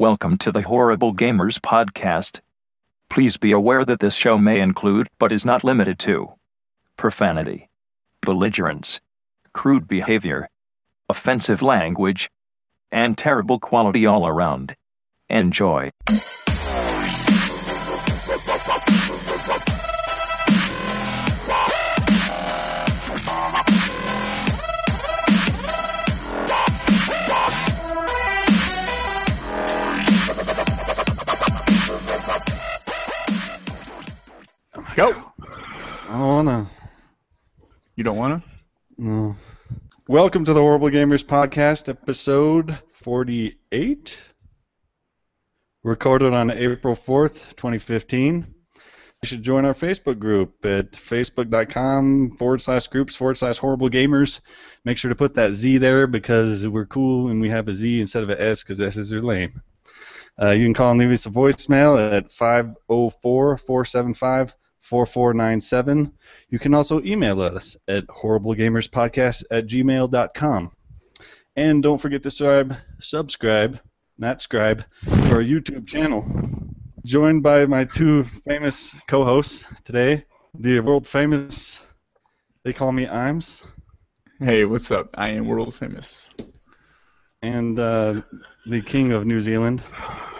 Welcome to the Horrible Gamers podcast. Please be aware that this show may include, but is not limited to, profanity, belligerence, crude behavior, offensive language, and terrible quality all around. Enjoy. Go. I don't wanna. You don't want to? No. Welcome to the Horrible Gamers Podcast, episode 48. Recorded on April 4th, 2015. You should join our Facebook group at facebook.com forward slash groups forward slash horrible gamers. Make sure to put that Z there because we're cool and we have a Z instead of an S because S's are lame. Uh, you can call and leave us a voicemail at 504 475 4497. You can also email us at horriblegamerspodcast at gmail.com. And don't forget to subscribe, subscribe, not scribe, to our YouTube channel. Joined by my two famous co-hosts today, the world famous, they call me Imes, Hey, what's up? I am world famous. and uh, the king of New Zealand,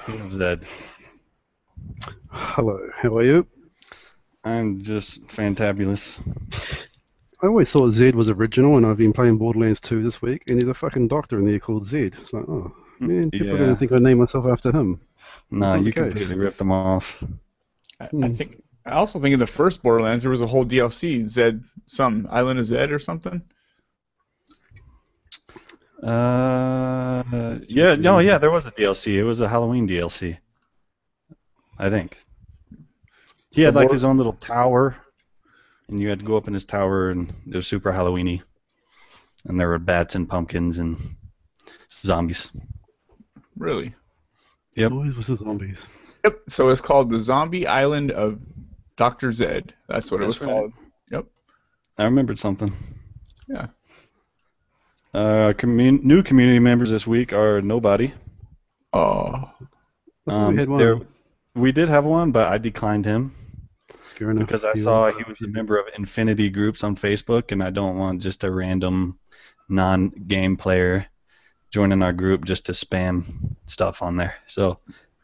King of Zed. Hello, how are you? I'm just fantabulous. I always thought Zed was original, and I've been playing Borderlands 2 this week, and there's a fucking doctor in there called Zed. It's like, oh, man, people are going to think I named myself after him. No, not you the case. completely ripped them off. I, I Hmm. think. I also think in the first Borderlands there was a whole DLC, Zed, some Island of Zed or something. Uh, yeah, no, yeah, there was a DLC. It was a Halloween DLC. I think. He had like his own little tower, and you had to go up in his tower, and it was super Halloweeny. And there were bats and pumpkins and zombies. Really? Yep. Always was the zombies. Yep. So it's called the Zombie Island of Doctor Zed. That's what That's it was right. called. Yep. I remembered something. Yeah. Uh, commun- new community members this week are nobody. Oh. Um, we had one. there- we did have one, but I declined him. Fair enough. because I He saw was- he was a member of Infinity Groups on Facebook, and I don't want just a random non-game player joining our group just to spam stuff on there. So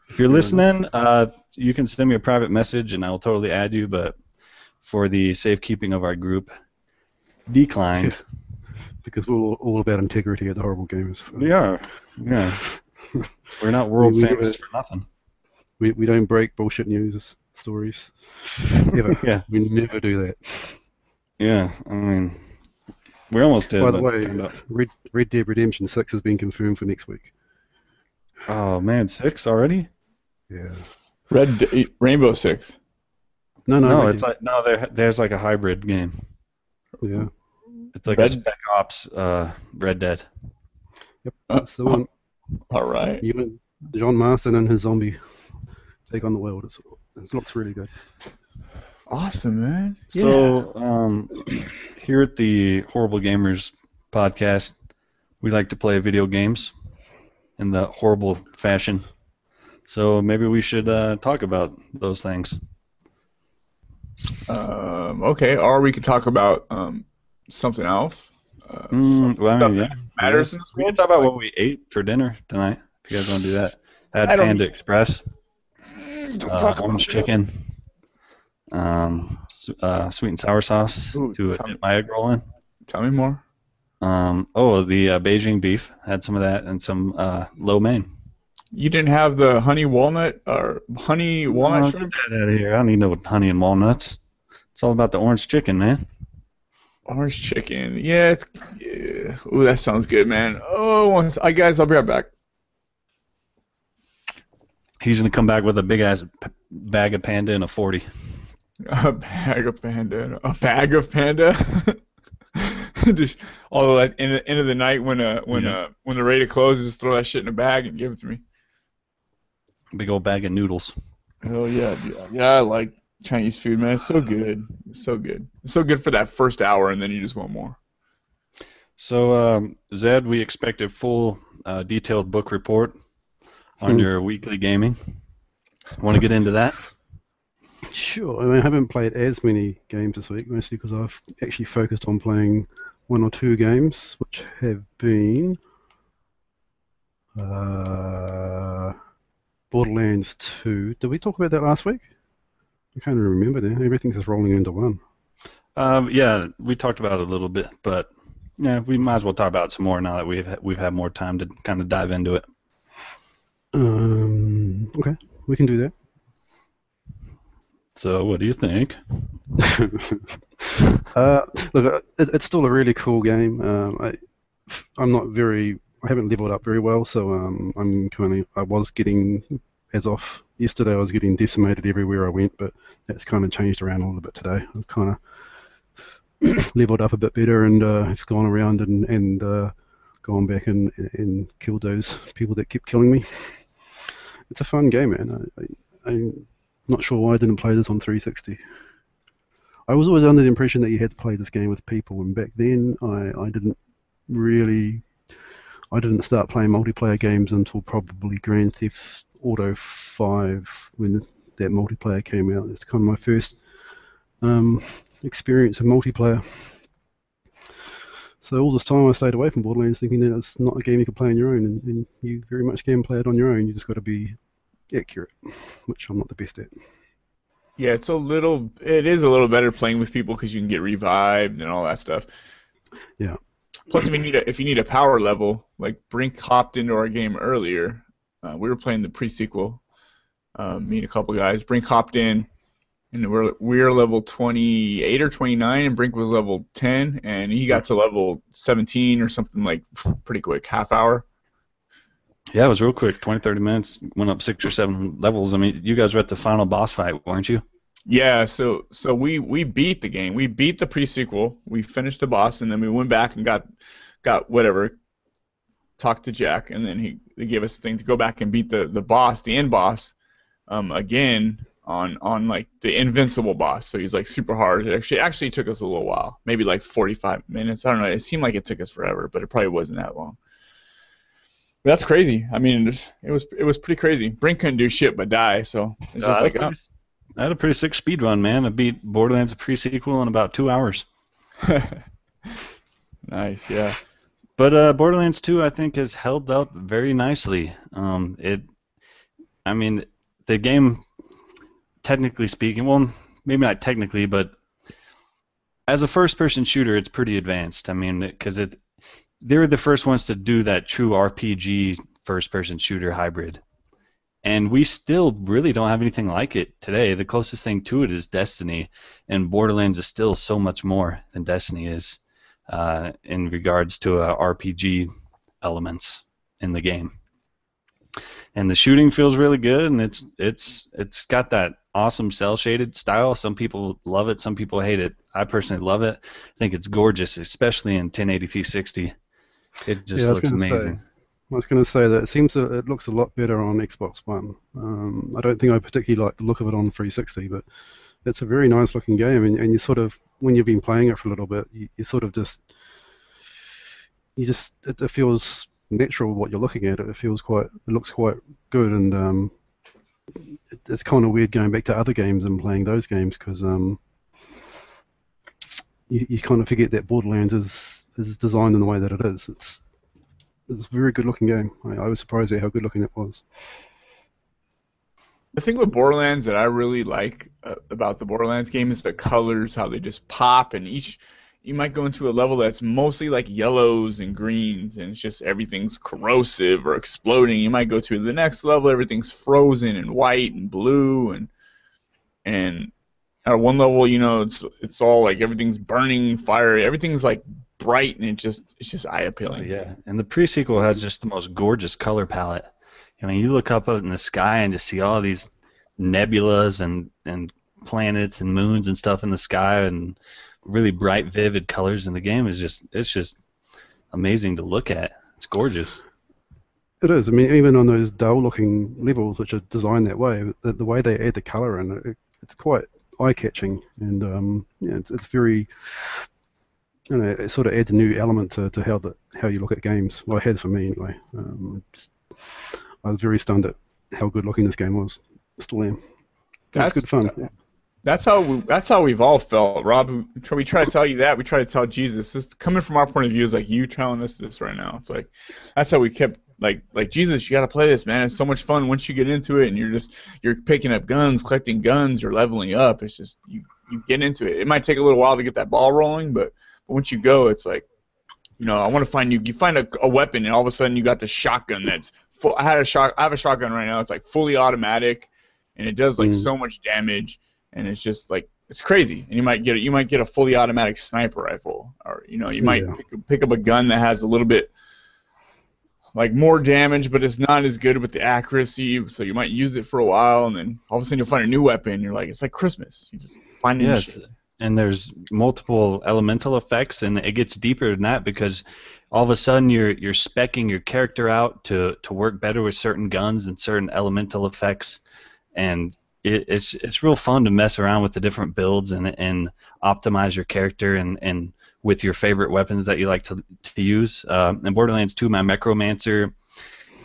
if you're Fair listening, uh, you can send me a private message, and I'll totally add you. But for the safekeeping of our group, declined. Because we're all, all about integrity at the Horrible Gamers. we are, yeah. We're not world We- we famous do for nothing. We, we don't break bullshit news stories. Ever. Yeah, We never do that. yeah. I mean, we're almost did. By the way, Red, Red Dead Redemption 6 has been confirmed for next week. oh man, six already? Yeah. Red D- Rainbow Six. No, no, No, Red it's Dead- like no. There, there's like a hybrid game. Yeah. It's like Red- a Spec Ops uh, Red Dead. Yep. That's the one. All right. You and John Marston and his zombie take on the world. It's, it looks really good. Awesome, man. So um, here at the Horrible Gamers podcast, we like to play video games in the horrible fashion. So maybe we should uh, talk about those things. Um, okay. Or we could talk about um, something else. Uh, Mm, some- well, I mean, yeah. matters We can talk about what we ate for dinner tonight. If you guys want to do that, I had Panda Express, Don't uh, talk orange about chicken, um, s- uh, sweet and sour sauce Ooh, to tell me- dip my egg roll in. Tell me more. Um, oh, the uh, Beijing beef had some of that and some uh, lo mein. You didn't have the honey walnut or honey walnut Oh, shrimp? Get that out of here. I don't need no honey and walnuts. It's all about the orange chicken, man. Orange chicken. Yeah, it's yeah. Ooh, that sounds good, man. Oh, I guys, I'll be right back. He's gonna come back with a big ass p- bag of panda and a forty. A bag of panda. A bag of panda. just all in the end of the night when uh when Yeah. uh when they're ready to just throw that shit in a bag and give it to me. Big old bag of noodles. Hell yeah, dude. yeah. I like Chinese food, man. It's so good. It's so good. It's so good for that first hour, and then you just want more. So, um, Zed, we expect a full, uh, detailed book report on Hmm. your weekly gaming. Want to get into that? Sure. I, mean, I haven't played as many games this week, mostly because I've actually focused on playing one or two games, which have been uh, Borderlands 2. Did we talk about that last week? I can't even remember now. Everything's just rolling into one. Um, yeah, we talked about it a little bit, but yeah, we might as well talk about it some more now that we've we've had more time to kind of dive into it. Um, okay, we can do that. So, what do you think? uh, look, uh, it, it's still a really cool game. Um, I, I'm not very, I haven't leveled up very well, so um, I'm kind of, I was getting, as of yesterday, I was getting decimated everywhere I went, but that's kind of changed around a little bit today. I've kind of leveled up a bit better and uh, have gone around and, and uh, gone back and, and killed those people that kept killing me. It's a fun game, man. I, I'm not sure why I didn't play this on 360. I was always under the impression that you had to play this game with people, and back then I, I didn't really, I didn't start playing multiplayer games until probably Grand Theft Auto 5 when that multiplayer came out. It's kind of my first um, experience of multiplayer. So all this time I stayed away from Borderlands, thinking that it's not a game you can play on your own, and, and you very much can play it on your own. You just got to be accurate, which I'm not the best at. Yeah, it's a little. It is a little better playing with people because you can get revived and all that stuff. Yeah. Plus, if you need a if you need a power level, like Brink hopped into our game earlier. Uh, we were playing the pre-sequel. Uh, me and a couple guys. Brink hopped in, and we're we're level 28 or 29, and Brink was level 10, and he got to level 17 or something like pretty quick, half hour. Yeah, it was real quick 20, 30 minutes, went up six or seven levels. I mean, you guys were at the final boss fight, weren't you? Yeah, so so we we beat the game. We beat the pre-sequel. We finished the boss, and then we went back and got got whatever. Talked to Jack, and then he they gave us the thing to go back and beat the the boss, the end boss, um, again on on like the invincible boss. So he's like super hard. It actually actually took us a little while, maybe like 45 minutes. I don't know. It seemed like it took us forever, but it probably wasn't that long. That's crazy. I mean, it was it was, pretty crazy. Brink couldn't do shit but die, so it's Uh, just I, like had a oh. pretty, I had a pretty sick speed run, man. I beat Borderlands pre-sequel in about two hours. nice, yeah. But uh, Borderlands 2, I think, has held up very nicely. Um, it, I mean, the game, technically speaking, well, maybe not technically, but as a first-person shooter, it's pretty advanced. I mean, because it, they were the first ones to do that true RPG first-person shooter hybrid, and we still really don't have anything like it today. The closest thing to it is Destiny, and Borderlands is still so much more than Destiny is uh, in regards to uh, RPG elements in the game. And the shooting feels really good, and it's it's it's got that awesome cel shaded style. Some people love it, some people hate it. I personally love it. I think it's gorgeous, especially in 1080p 60. It just Yeah, looks gonna say. amazing. I was going to say that it seems that it looks a lot better on Xbox One. Um, I don't think I particularly like the look of it on 360, but it's a very nice looking game, and, and you sort of when you've been playing it for a little bit, you, you sort of just you just it, it feels natural what you're looking at. It feels quite it looks quite good, and um, it's kind of weird going back to other games and playing those games because um, you, you kind of forget that Borderlands is is designed in the way that it is. It's it's a very good looking game. I, I was surprised at how good looking it was. The thing with Borderlands that I really like uh, about the Borderlands game is the colors, how they just pop, and each you might go into a level that's mostly like yellows and greens, and it's just everything's corrosive or exploding. You might go to the next level, everything's frozen and white and blue, and and at one level, you know, it's it's all like everything's burning, fire, everything's like bright, and it just it's just eye appealing. Oh, yeah, and the pre-sequel has just the most gorgeous color palette. I mean, you look up out in the sky and just see all these nebulas and and planets and moons and stuff in the sky and really bright, vivid colors. in the game is just it's just amazing to look at. It's gorgeous. It is. I mean, even on those dull-looking levels, which are designed that way, the, the way they add the color in it, it's quite eye-catching, and um, yeah, it's it's very. You know, it sort of adds a new element to, to how the how you look at games. Well, it has for me anyway. Um, just- I was very stunned at how good looking this game was. Still am. That's, That's- good fun. That's how we, that's how we've all felt, Rob. We try to tell you that. We try to tell Jesus. This coming from our point of view is like you telling us this right now. It's like that's how we kept like like Jesus. You got to play this, man. It's so much fun once you get into it, and you're just you're picking up guns, collecting guns, you're leveling up. It's just you you get into it. It might take a little while to get that ball rolling, but, but once you go, it's like you know I want to find you. You find a, a weapon, and all of a sudden you got the shotgun that's full. I had a shot. I have a shotgun right now. It's like fully automatic, and it does like Mm. so much damage and it's just like it's crazy. And you might get you might get a fully automatic sniper rifle, or you know you might Yeah. pick, pick up a gun that has a little bit like more damage, but it's not as good with the accuracy. So you might use it for a while, and then all of a sudden you'll find a new weapon. You're like, it's like Christmas. You just find Yes, and there's multiple elemental effects, and it gets deeper than that because all of a sudden you're you're specking your character out to to work better with certain guns and certain elemental effects, and it, it's it's real fun to mess around with the different builds and and optimize your character and and with your favorite weapons that you like to to use. Uh, in Borderlands 2, my Mechromancer,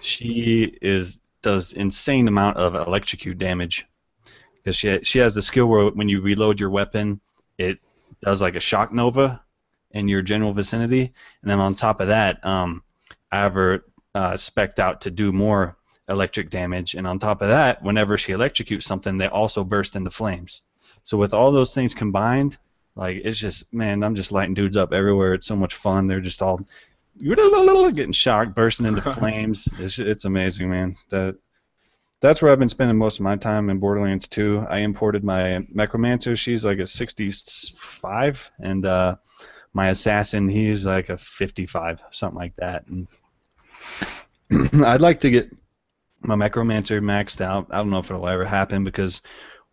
she is does insane amount of electrocute damage because she she has the skill where when you reload your weapon, it does like a shock nova in your general vicinity, and then on top of that, um, I have her uh, specced out to do more electric damage, and on top of that, whenever she electrocutes something, they also burst into flames. So with all those things combined, like it's just man, I'm just lighting dudes up everywhere. It's so much fun. They're just all getting shocked, bursting into flames. It's it's amazing, man. That that's where I've been spending most of my time in Borderlands 2. I imported my Mechromancer. She's like a 65, and uh, my Assassin, he's like a 55, something like that. And I'd like to get my Mechromancer maxed out. I don't know if it'll ever happen because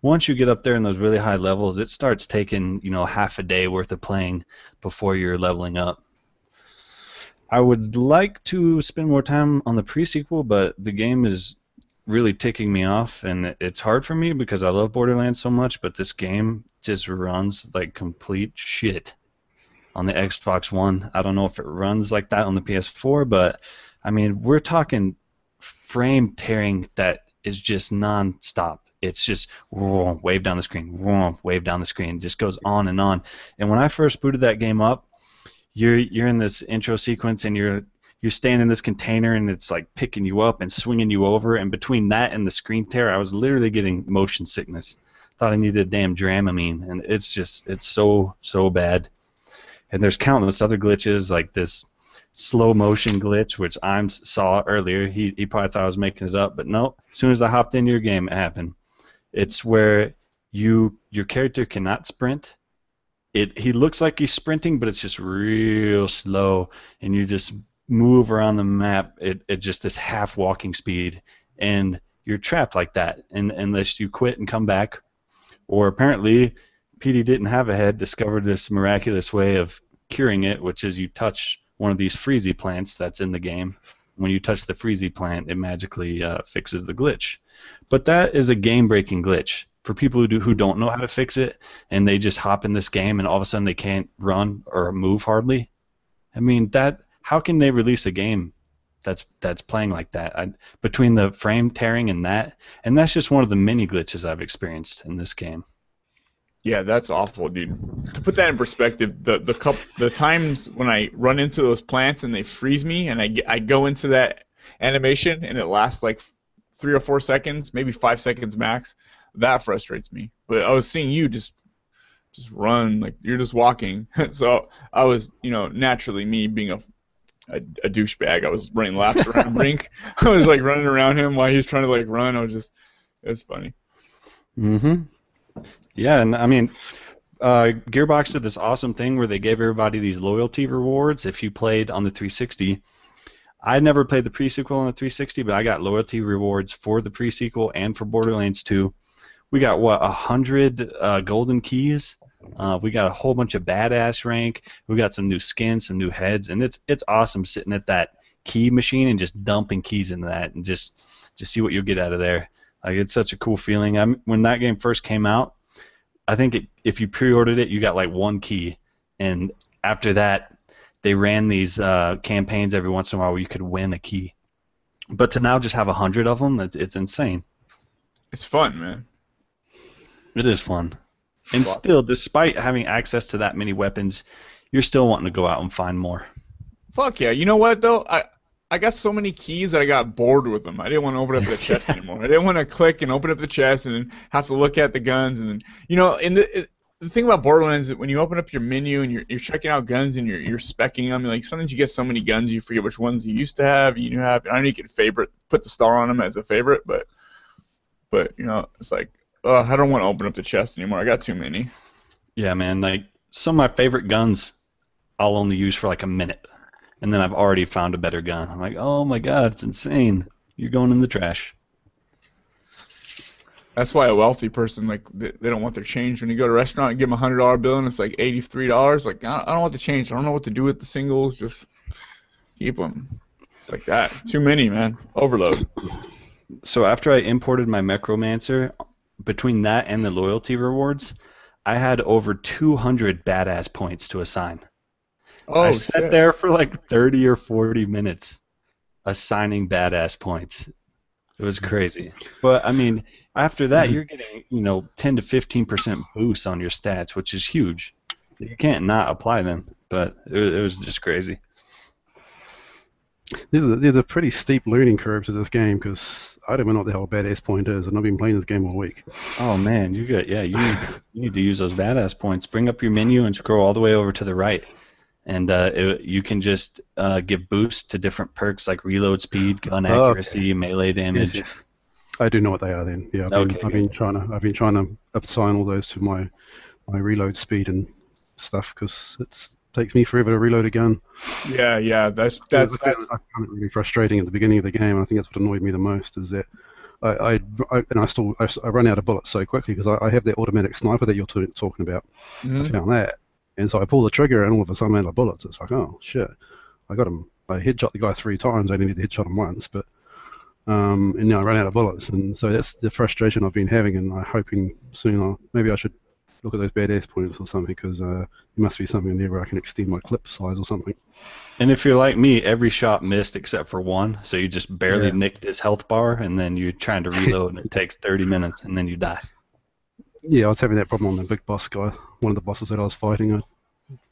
once you get up there in those really high levels, it starts taking you know half a day worth of playing before you're leveling up. I would like to spend more time on the pre-sequel, but the game is really ticking me off, and it's hard for me because I love Borderlands so much, but this game just runs like complete shit on the Xbox One. I don't know if it runs like that on the PS4, but I mean, we're talking frame tearing that is just non-stop. It's just whoa, wave down the screen, whoa, wave down the screen. It just goes on and on. And when I first booted that game up, you're you're in this intro sequence and you're you're staying in this container and it's like picking you up and swinging you over. And between that and the screen tear, I was literally getting motion sickness. Thought I needed a damn Dramamine, and it's just it's so so bad. And there's countless other glitches like this slow motion glitch, which I saw earlier. He he probably thought I was making it up, but no. As soon as I hopped into your game, it happened. It's where you your character cannot sprint. It he looks like he's sprinting, but it's just real slow, and you just move around the map at, at just this half walking speed, and you're trapped like that, and unless you quit and come back, or apparently, PD didn't have a head, discovered this miraculous way of curing it, which is you touch one of these freezy plants that's in the game. When you touch the freezy plant, it magically uh, fixes the glitch. But that is a game-breaking glitch for people who do who don't know how to fix it, and they just hop in this game, and all of a sudden they can't run or move hardly. I mean that. How can they release a game that's that's playing like that? I, between the frame tearing and that, and that's just one of the many glitches I've experienced in this game. Yeah, that's awful, dude. To put that in perspective, the the cup the times when I run into those plants and they freeze me, and I get, I go into that animation and it lasts like three or four seconds, maybe five seconds max. That frustrates me. But I was seeing you just just run like you're just walking. so I was, you know, naturally me being a a, a douchebag. I was running laps around Brink. I was like running around him while he was trying to like run. I was just it was funny. Mm-hmm. Yeah, and I mean, uh, Gearbox did this awesome thing where they gave everybody these loyalty rewards if you played on the 360. I never played the pre-sequel on the 360, but I got loyalty rewards for the pre-sequel and for Borderlands 2. We got what a hundred uh, golden keys. Uh, we got a whole bunch of badass rank. We got some new skins, some new heads, and it's it's awesome sitting at that key machine and just dumping keys into that and just just see what you'll get out of there. Like it's such a cool feeling. I'm, when that game first came out, I think it, if you pre-ordered it, you got like one key, and after that, they ran these uh, campaigns every once in a while where you could win a key, But to now just have a hundred of them, it's, it's insane. It's fun, man. It is fun. And Fuck. still, despite having access to that many weapons, you're still wanting to go out and find more. Fuck yeah. You know what though? I I got so many keys that I got bored with them. I didn't want to open up the chest anymore. I didn't want to click and open up the chest and have to look at the guns and then you know, in the it, the thing about Borderlands is that when you open up your menu and you're, you're checking out guns and you're you're specking them, like sometimes you get so many guns you forget which ones you used to have, you have. I know you can favorite, put the star on them as a favorite, but but you know, it's like, uh, I don't want to open up the chest anymore. I got too many. Yeah, man. Like some of my favorite guns, I'll only use for like a minute, and then I've already found a better gun. I'm like, oh my god, it's insane. You're going in the trash. That's why a wealthy person like they, they don't want their change when you go to a restaurant and give them a hundred dollar bill and it's like eighty three dollars. Like I don't, I don't want the change. I don't know what to do with the singles. Just keep them. It's like that. Too many, man. Overload. So after I imported my Mechromancer, between that and the loyalty rewards, I had over 200 badass points to assign. Oh I sat shit. there for like 30 or 40 minutes assigning badass points. It was crazy. But I mean, after that, mm-hmm. you're getting, you know, 10 to 15% boosts on your stats, which is huge. You can't not apply them, but it, was- it was just crazy. There's a, there's a pretty steep learning curve to this game because I don't know what the hell a badass point is, and I've been playing this game all week. Oh man, you got yeah, you need you need to use those badass points. Bring up your menu and scroll all the way over to the right, and uh, it, you can just uh, give boosts to different perks like reload speed, gun Oh, okay. accuracy, melee damage. Yes, yes. I do know what they are then. Yeah, I've been, Okay, I've been trying to I've been trying to assign all those to my my reload speed and stuff because it takes me forever to reload a gun. Yeah, yeah. That's that's I found, that's. I found it really frustrating at the beginning of the game. I think that's what annoyed me the most is that I, I, I and I still I, I run out of bullets so quickly because I, I have that automatic sniper that you're t- talking about. I Mhm. found that, and so I pull the trigger and all of a sudden I'm out of bullets. It's like oh shit, I got him. I headshot the guy three times. I only need to headshot him once, but um, and now I ran out of bullets, and so that's the frustration I've been having, and I'm hoping soon I'll maybe I should look at those badass points or something because uh, there must be something there where I can extend my clip size or something. And if you're like me, every shot missed except for one, so you just barely Yeah. nicked his health bar, and then you're trying to reload, and it takes 30 minutes, and then you die. Yeah, I was having that problem on the big boss guy. One of the bosses that I was fighting, I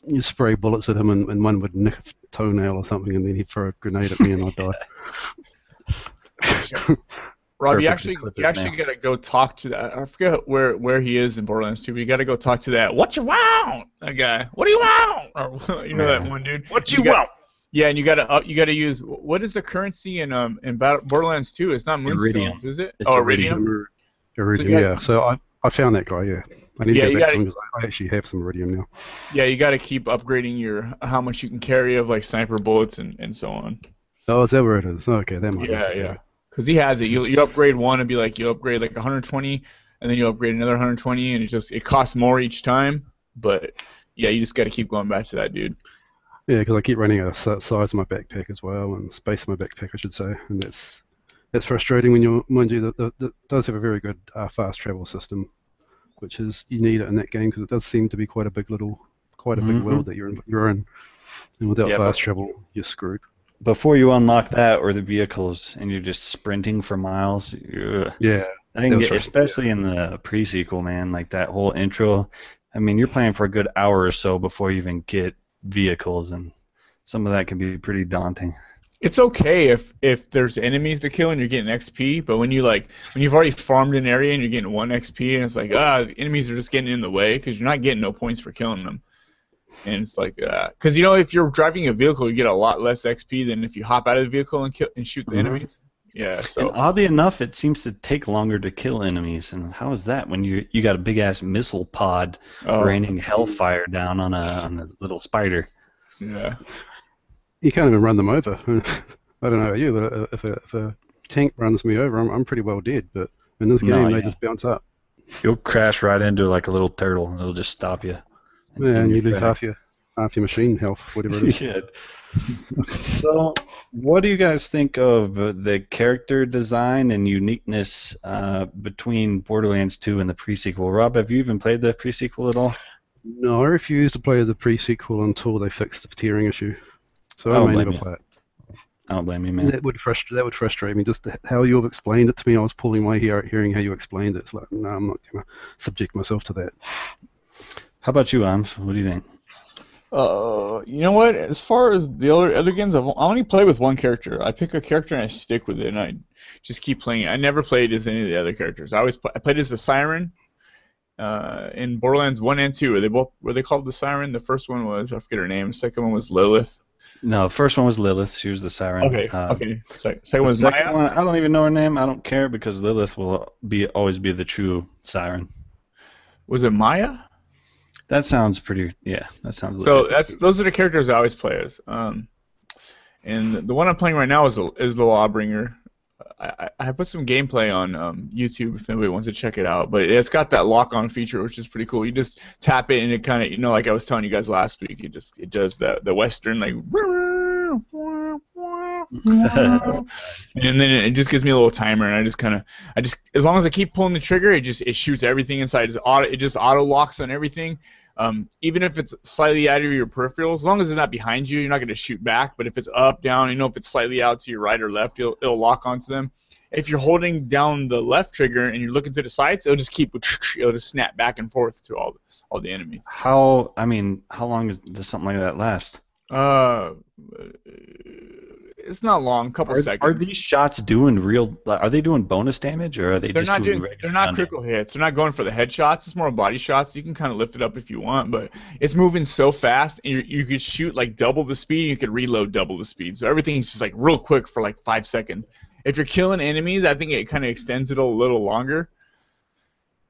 you spray bullets at him, and, and one would nick a toenail or something, and then he'd throw a grenade at me, and I'd die. Rob, you actually you actually nail. gotta go talk to that. I forget where where he is in Borderlands 2. But you gotta go talk to that. What you want? That guy. What do you want? Or, you know that one dude. What you want? Yeah, and you gotta uh, you gotta use what is the currency in um in Battle, Borderlands 2? It's not Iridium. moonstones, is it? It's oh, iridium. iridium. Iridium, you got- yeah. So I, I found that guy, yeah. I need Yeah, to go back gotta- to him because I, actually have some iridium now. Yeah, you gotta keep upgrading your how much you can carry of like sniper bullets and, and so on. Oh, is that where it is? Okay, that might Yeah, be. yeah. Because he has it. You you upgrade one and be like you upgrade like 120, and then you upgrade another 120, and it just it costs more each time. But yeah, you just got to keep going back to that dude. Yeah, because I keep running out of size of my backpack as well, and space in my backpack, I should say, and that's that's frustrating when you mind you, that does have a very good uh, fast travel system, which is you need it in that game because it does seem to be quite a big little, quite a big Mhm. world that you're in, you're in, and without Yeah, fast travel, you're screwed. Before you unlock that or the vehicles, and you're just sprinting for miles, ugh. Yeah, I can That was get, frustrating, especially in the pre-sequel, man, like that whole intro. I mean, you're playing for a good hour or so before you even get vehicles, and some of that can be pretty daunting. It's okay if if there's enemies to kill and you're getting XP, but when you like when you've already farmed an area and you're getting one XP and it's like ah the enemies are just getting in the way because you're not getting no points for killing them, and it's like because you know if you're driving a vehicle you get a lot less XP than if you hop out of the vehicle and kill and shoot the Mhm. enemies. Yeah, so And oddly enough, it seems to take longer to kill enemies. And how is that when you you got a big ass missile pod oh, raining hellfire down on a on a little spider? yeah. You can't even run them over. I don't know about you, but uh, if a, if a tank runs me over, I'm, I'm pretty well dead. But in this No, game, they yeah. just bounce up. You'll crash right into like a little turtle, and it'll just stop you. Yeah, and you lose half your half your machine health, whatever it is. yeah. So, what do you guys think of the character design and uniqueness uh, between Borderlands 2 and the pre-sequel? Rob, have you even played the pre-sequel at all? No, I refuse to play as a pre-sequel until they fix the tearing issue. So I I, don't may blame never you. play it. I don't blame you, man. That would frustrate. That would frustrate me. Just how you've explained it to me. I was pulling my hair hearing how you explained it. It's like, no, I'm not gonna subject myself to that. How about you, Ams? What do you think? Uh, you know what? As far as the other other games, I've, I only play with one character. I pick a character and I stick with it, and I just keep playing it. I never played as any of the other characters. I always play, I played as the Siren. Uh, in Borderlands one and two, were they both were they called the Siren? The first one was I forget her name. The second one was Lilith. No, first one was Lilith. She was the siren. Okay, Uh, okay. Se- second the one second Maya. one, I don't even know her name. I don't care because Lilith will be always be the true siren. Was it Maya? That sounds pretty. Yeah, that sounds. So legit. that's those are the characters I always play as. Um, and the one I'm playing right now is the, is the Lawbringer. I, I put some gameplay on um, YouTube if anybody wants to check it out. But it's got that lock-on feature, which is pretty cool. You just tap it and it kind of, you know, like I was telling you guys last week, it just it does the the western like. and then it just gives me a little timer, and I just kind of, I just, as long as I keep pulling the trigger, it just it shoots everything inside. It's auto, it just auto locks on everything. Um, even if it's slightly out of your peripheral, as long as it's not behind you, you're not going to shoot back. But if it's up, down, you know, if it's slightly out to your right or left, it'll, it'll lock onto them. If you're holding down the left trigger and you're looking to the sides, it'll just keep, it'll just snap back and forth to all all the enemies. how? I mean, how long is, does something like that last? Uh, it's not long, a couple Are, seconds. are these shots doing real? Are they doing bonus damage or are they they're just not doing? doing, they're not critical hits. They're not going for the headshots. It's more body shots. You can kind of lift it up if you want, but it's moving so fast, and you you could shoot like double the speed. And you could reload double the speed. So everything's just like real quick for like five seconds. If you're killing enemies, I think it kind of extends it a little longer.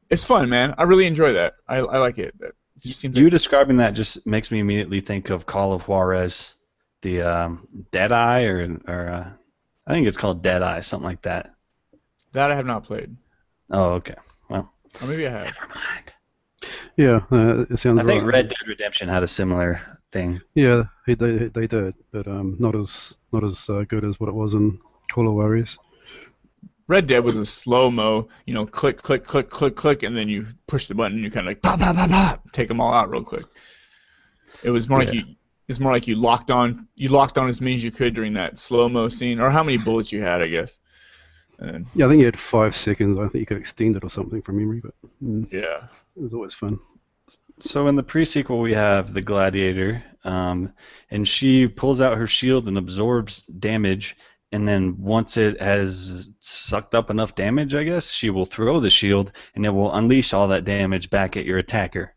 It's fun, man. I really enjoy that. I, I like it. It You like, describing that just makes me immediately think of Call of Juarez, the um, Deadeye, or or uh, I think it's called Deadeye, something like that. that I have not played, Oh, okay. Well, or maybe I have. never mind. Yeah, uh, it sounds I think right. Red Dead Redemption had a similar thing. Yeah, they they, they did, but um, not as not as uh, good as what it was in Call of Juarez. Red Dead was a slow mo, you know, click, click, click, click, click, and then you push the button and you kind of like pop, pop, pop, pop, take them all out real quick. It was more like you, it's more like you locked on, you locked on as many as you could during that slow mo scene, or how many bullets you had, I guess. And Yeah, I think you had five seconds. I think you could extend it or something from memory, but mm, yeah, it was always fun. So in the pre-sequel, we have the Gladiator, um, and she pulls out her shield and absorbs damage. And then once it has sucked up enough damage, I guess she will throw the shield, and it will unleash all that damage back at your attacker,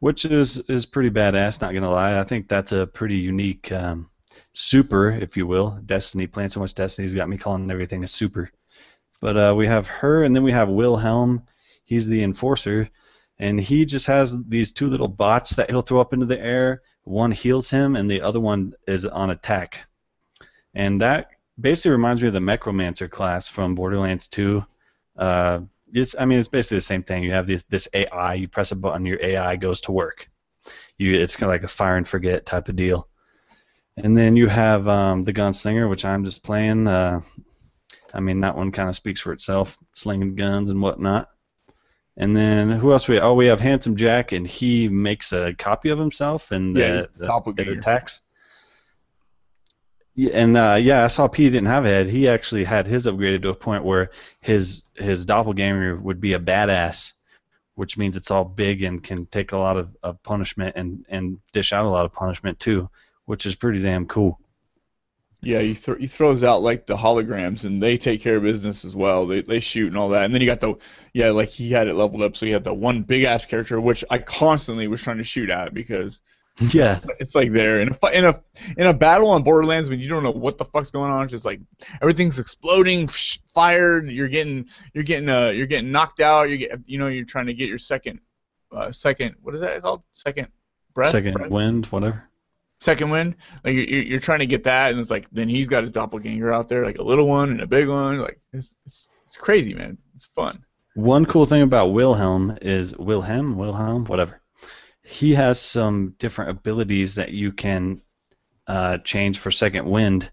which is is pretty badass. Not gonna lie, I think that's a pretty unique um, super, if you will. Destiny playing so much Destiny's got me calling everything a super. But uh, we have her, and then we have Wilhelm. He's the enforcer and he just has these two little bots that he'll throw up into the air. One heals him, and the other one is on attack. And that basically reminds me of the Mechromancer class from Borderlands 2. Uh, it's, I mean, it's basically the same thing. You have this, this AI. You press a button, your AI goes to work. You, it's kind of like a fire and forget type of deal. And then you have um, the Gunslinger, which I'm just playing. Uh, I mean, that one kind of speaks for itself, slinging guns and whatnot. And then who else we? Oh, we have Handsome Jack, and he makes a copy of himself and Yeah, the, the, it attacks. Yeah, and uh, yeah, I saw P didn't have a head. He actually had his upgraded to a point where his his doppelganger would be a badass, which means it's all big and can take a lot of, of punishment and and dish out a lot of punishment too, which is pretty damn cool. yeah. He, th- he throws out like the holograms, and they take care of business as well. They they shoot and all that, and then you got the yeah, like he had it leveled up, so he had the one big ass character, which I constantly was trying to shoot at because Yeah, It's like there in a in a in a battle on Borderlands when you don't know what the fuck's going on. It's just like everything's exploding, fired. You're getting you're getting uh you're getting knocked out. You get you know you're trying to get your second uh second what is that called second breath second Breath? wind, whatever. second wind. Like you're, you're you're trying to get that and it's like then he's got his doppelganger out there like a little one and a big one. Like it's it's it's crazy man. It's fun. One cool thing about Wilhelm is Wilhelm, Wilhelm, whatever. He has some different abilities that you can uh, change for second wind.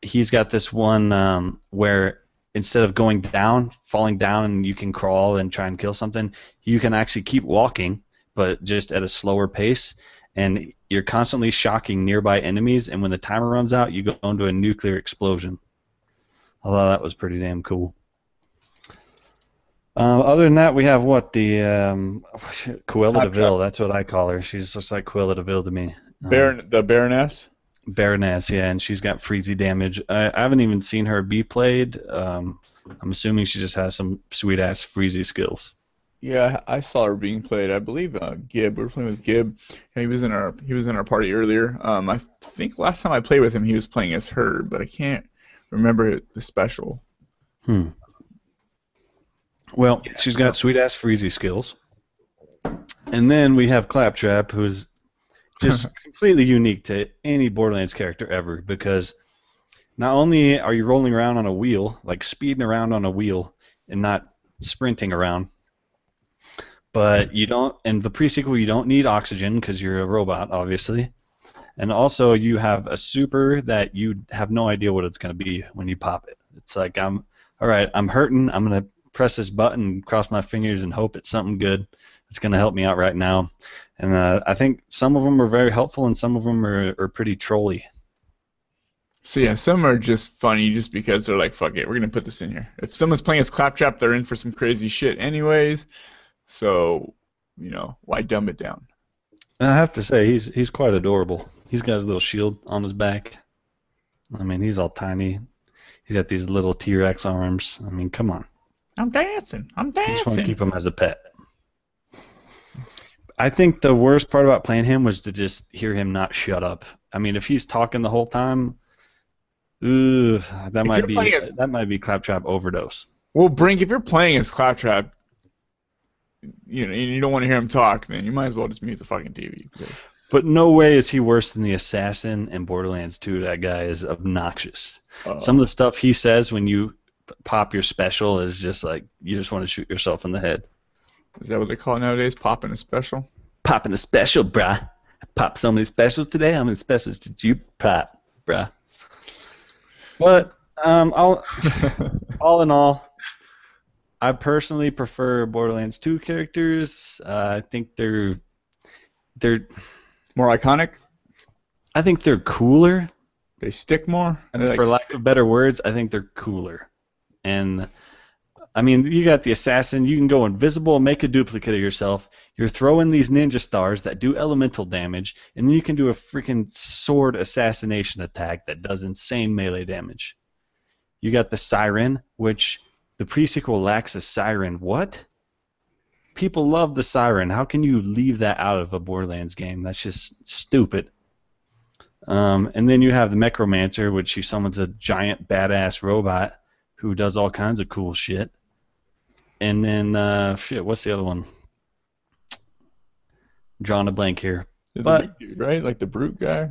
He's got this one um, where instead of going down, falling down, and you can crawl and try and kill something, you can actually keep walking, but just at a slower pace. and you're constantly shocking nearby enemies, and when the timer runs out, you go into a nuclear explosion. Although that was pretty damn cool. Uh, other than that, we have what the um, Claptrap. Deville. That's what I call her. She's just like Cruella Deville to me. Um, Baron, the Baroness. Baroness, yeah, and she's got freezy damage. I, I haven't even seen her be played. Um, I'm assuming she just has some sweet ass freezy skills. Yeah, I saw her being played. I believe uh, Gib. We were playing with Gib. Yeah, he was in our he was in our party earlier. Um, I think last time I played with him, he was playing as her, but I can't remember the special. Hmm. Well, she's got sweet ass freezy skills. And then we have Claptrap, who's just completely unique to any Borderlands character ever because not only are you rolling around on a wheel, like speeding around on a wheel and not sprinting around, but you don't, in the pre-sequel, you don't need oxygen because you're a robot, obviously. And also, you have a super that you have no idea what it's going to be when you pop it. It's like, I'm, all right, I'm hurting. I'm going to press this button, cross my fingers, and hope it's something good that's going to help me out right now. And uh, I think some of them are very helpful, and some of them are, are pretty trolly. So yeah, some are just funny just because they're like, fuck it, we're gonna put this in here. If someone's playing as Claptrap, they're in for some crazy shit anyways. So, you know, why dumb it down? And I have to say, he's he's quite adorable. He's got his little shield on his back. I mean, he's all tiny. He's got these little T-Rex arms. I mean, come on. I'm dancing. I'm I just want to keep him as a pet. I think the worst part about playing him was to just hear him not shut up. I mean, if he's talking the whole time, ooh, that If might be playing it- that might be claptrap overdose. Well, Brink, if you're playing as Claptrap, you know, and you don't want to hear him talk, then you might as well just mute the fucking TV. But no way is he worse than the assassin in Borderlands 2. That guy is obnoxious. Uh, Some of the stuff he says when you p- pop your special is just like you just want to shoot yourself in the head. is that what they call it nowadays? Popping a special? Popping a special, bruh. I popped so many specials today. How many specials did you pop, bruh? But um, all all in all, I personally prefer Borderlands 2 characters. Uh, I think they're they're More iconic? I think they're cooler. They stick more? They like For lack of better words, I think they're cooler. And I mean, you got the assassin. You can go invisible and make a duplicate of yourself. You're throwing these ninja stars that do elemental damage, and then you can do a freaking sword assassination attack that does insane melee damage. You got the siren, which the pre-sequel lacks a siren. What? People love the siren. How can you leave that out of a Borderlands game? That's just stupid. Um, and then you have the Mechromancer, which he summons a giant badass robot who does all kinds of cool shit. And then uh, shit, what's the other one? Drawing a blank here. the but- dude, right? Like the brute guy?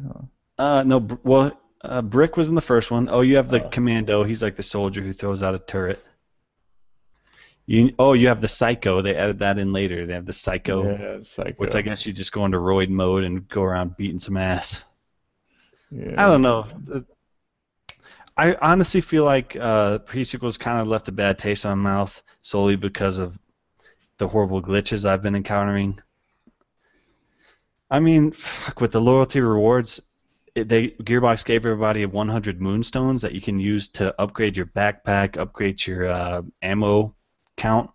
Uh, no, well, uh, Brick was in the first one. Oh, you have the Oh. Commando. He's like the soldier who throws out a turret. You, oh, you have the Psycho. They added that in later. They have the Psycho, Yeah, like, which I guess you just go into roid mode and go around beating some ass. yeah. I don't know. I honestly feel like uh, pre-sequels kind of left a bad taste on my mouth solely because of the horrible glitches I've been encountering. I mean, fuck, with the loyalty rewards, it, they Gearbox gave everybody 100 moonstones that you can use to upgrade your backpack, upgrade your uh, ammo count,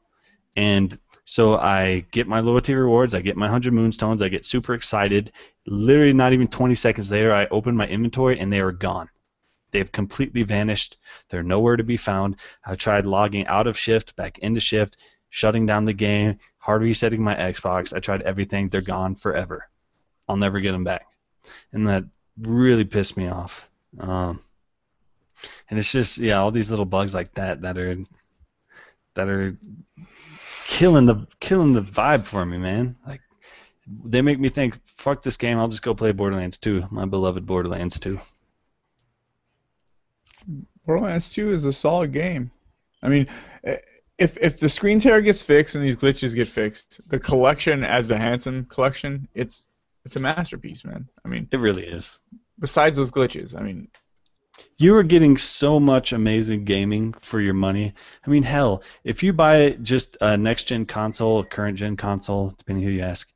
and so I get my loyalty rewards, I get my 100 moonstones, I get super excited. Literally, not even 20 seconds later, I open my inventory and they are gone. They've completely vanished. They're nowhere to be found. I've tried logging out of shift, back into shift, shutting down the game, hard resetting my Xbox. I tried everything. They're gone forever. I'll never get them back. And that really pissed me off. Um, and it's just yeah, all these little bugs like that that are that are killing the killing the vibe for me, man. Like they make me think, fuck this game. I'll just go play Borderlands 2, my beloved Borderlands 2. Borderlands 2 is a solid game. I mean, eh, if if the screen tear gets fixed and these glitches get fixed, the collection as the Handsome collection, it's it's a masterpiece, man. I mean, It really is. besides those glitches, I mean, You are getting so much amazing gaming for your money. I mean, hell, if you buy just a next gen console, a current gen console, depending who you ask,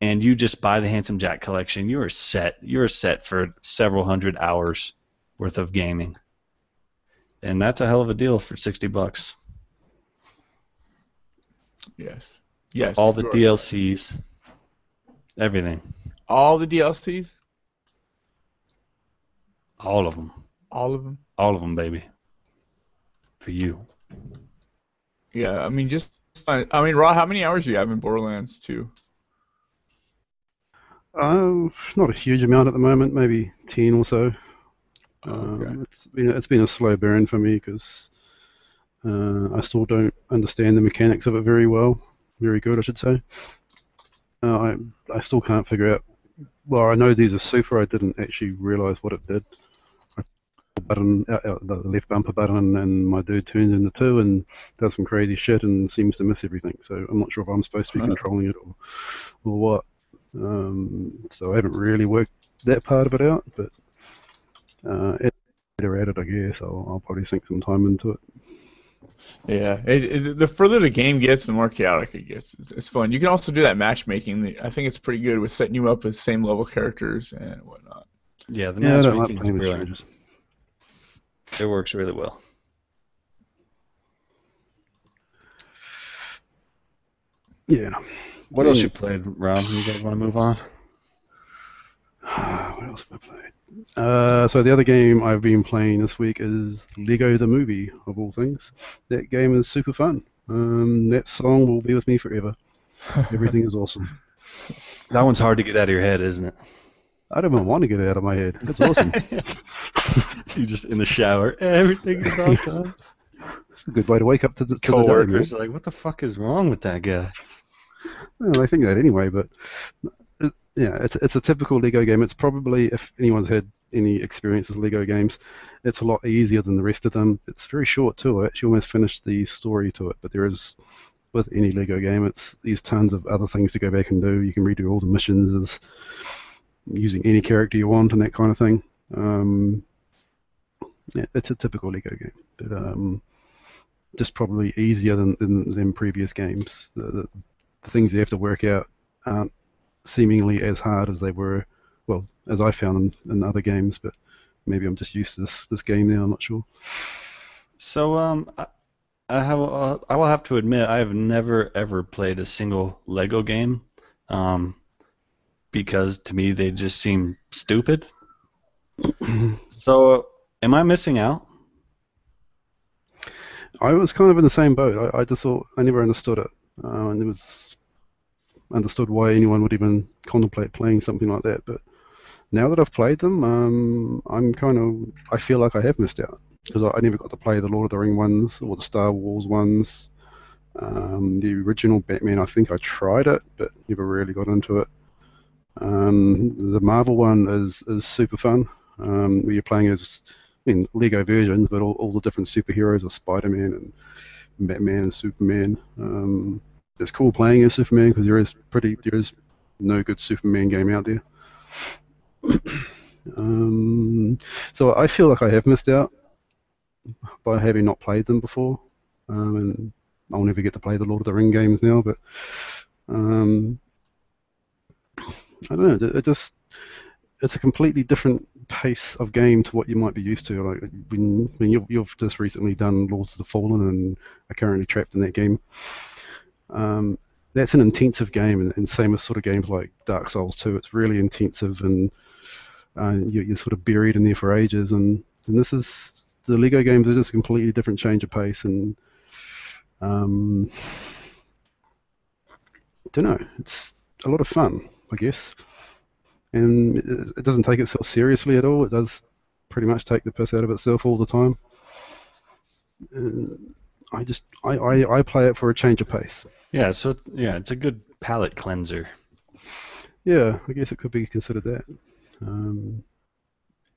and you just buy the Handsome Jack collection, you are set. You are set for several hundred hours worth of gaming, and that's a hell of a deal for sixty bucks. Yes. Yes. All the sure. DLCs, everything, All the DLCs. all of them, All of them. all of them, baby, for you. Yeah. I mean, just. I mean, Raw. How many hours do you have in Borderlands 2? Uh, not a huge amount at the moment, maybe ten or so. Oh, Um, okay. it's been it's been a slow burn for me because uh, I still don't understand the mechanics of it very well, very good, I should say. Uh, I I still can't figure out. Well, I know these are super. I didn't actually realize what it did. I the button, uh, uh, the left bumper button, and my dude turns into two and does some crazy shit and seems to miss everything. So I'm not sure if I'm supposed to be Huh. controlling it or or what. Um, so I haven't really worked that part of it out, but uh, it, better at it, I guess. I'll, I'll probably sink some time into it. Yeah, it, it, the further the game gets, the more chaotic it gets. It's, it's fun. You can also do that matchmaking. I think it's pretty good with setting you up as same level characters and whatnot. Yeah, the Yeah, I don't like matchmaking is playing with It works really well. Yeah. What else you played, Rob? You guys want to move on? what else have I played? Uh, so the other game I've been playing this week is Lego the Movie, of all things. That game is super fun. Um, that song will be with me forever. Everything is awesome. That one's hard to get out of your head, isn't it? I don't even want to get it out of my head. That's awesome. You're just in the shower. Everything is awesome. It's a good way to wake up to the, to the day, man. Coworkers are like, what the fuck is wrong with that guy? Well, I think that anyway, but it, yeah, it's it's a typical Lego game. It's probably if anyone's had any experience with Lego games, it's a lot easier than the rest of them. It's very short too. I actually almost finished the story to it, but there is with any Lego game, it's there's tons of other things to go back and do. You can redo all the missions as using any character you want and that kind of thing. Um, yeah, it's a typical Lego game, but um, just probably easier than than, than previous games. The, the, the things you have to work out aren't seemingly as hard as they were, well, as I found in, in other games. But maybe I'm just used to this this game now. I'm not sure. So, um, I, I have, uh, I will have to admit, I have never ever played a single Lego game, um, because to me they just seem stupid. so, am I missing out? I was kind of in the same boat. I, I just thought I never understood it, uh, and it was understood why anyone would even contemplate playing something like that. But now that I've played them, um, I'm kind of I feel like I have missed out because I, I never got to play the Lord of the Ring ones or the Star Wars ones. Um, the original Batman, I think I tried it, but never really got into it. Um, the Marvel one is is super fun. Um, where you're playing as I mean, Lego versions, but all, all the different superheroes of Spider-Man and Batman and Superman. It's cool playing as Superman because there is pretty there is no good Superman game out there. um, so I feel like I have missed out by having not played them before, um, and I'll never get to play the Lord of the Ring games now. But um, I don't know. It just it's a completely different pace of game to what you might be used to. Like when, when you've, you've just recently done Lords of the Fallen and are currently trapped in that game. Um, that's an intensive game, and, and same as sort of games like Dark Souls 2. It's really intensive, and uh, you're, you're sort of buried in there for ages. And, and this is the Lego games are just a completely different change of pace, and um, don't know. It's a lot of fun, I guess and it doesn't take itself seriously at all. It does pretty much take the piss out of itself all the time. I just I, I, I play it for a change of pace. Yeah. So, yeah, it's a good palate cleanser. Yeah, I guess it could be considered that. Um,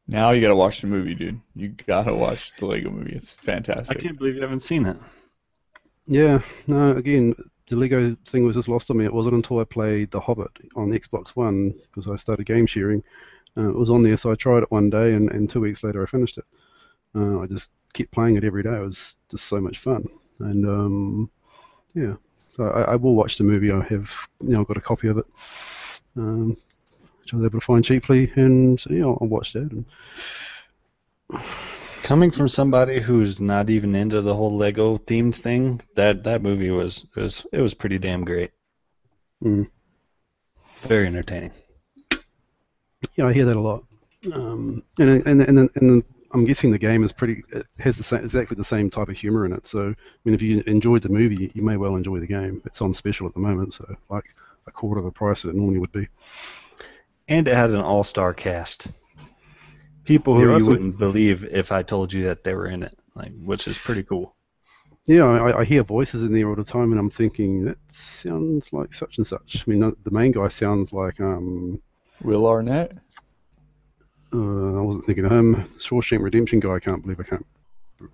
Now you gotta watch the movie, dude. You gotta watch the Lego movie. It's fantastic. I can't believe you haven't seen it. yeah, no, again, the Lego thing was just lost on me. It wasn't until I played The Hobbit on Xbox One because I started game sharing. Uh, it was on there, so I tried it one day, and, and two weeks later I finished it. Uh, I just kept playing it every day. It was just so much fun, and um, yeah, so I, I will watch the movie. I have you know got a copy of it. um, which I was able to find cheaply, and yeah, I watched that. And Coming from somebody who's not even into the whole Lego themed thing, that that movie was was it was pretty damn great. Mm. Very entertaining. yeah, I hear that a lot. Um, and and and, and, and I'm guessing the game is pretty it has the same, exactly the same type of humor in it. So I mean, if you enjoyed the movie, you may well enjoy the game. It's on special at the moment, so like a quarter of the price that it normally would be. And it had an all-star cast. People who Yeah, you awesome. wouldn't believe if I told you that they were in it, like which is pretty cool. Yeah, I, I hear voices in there all the time, and I'm thinking that sounds like such and such. I mean, the main guy sounds like um, Will Arnett. Uh, I wasn't thinking of him. Shawshank Redemption guy. I can't believe I can't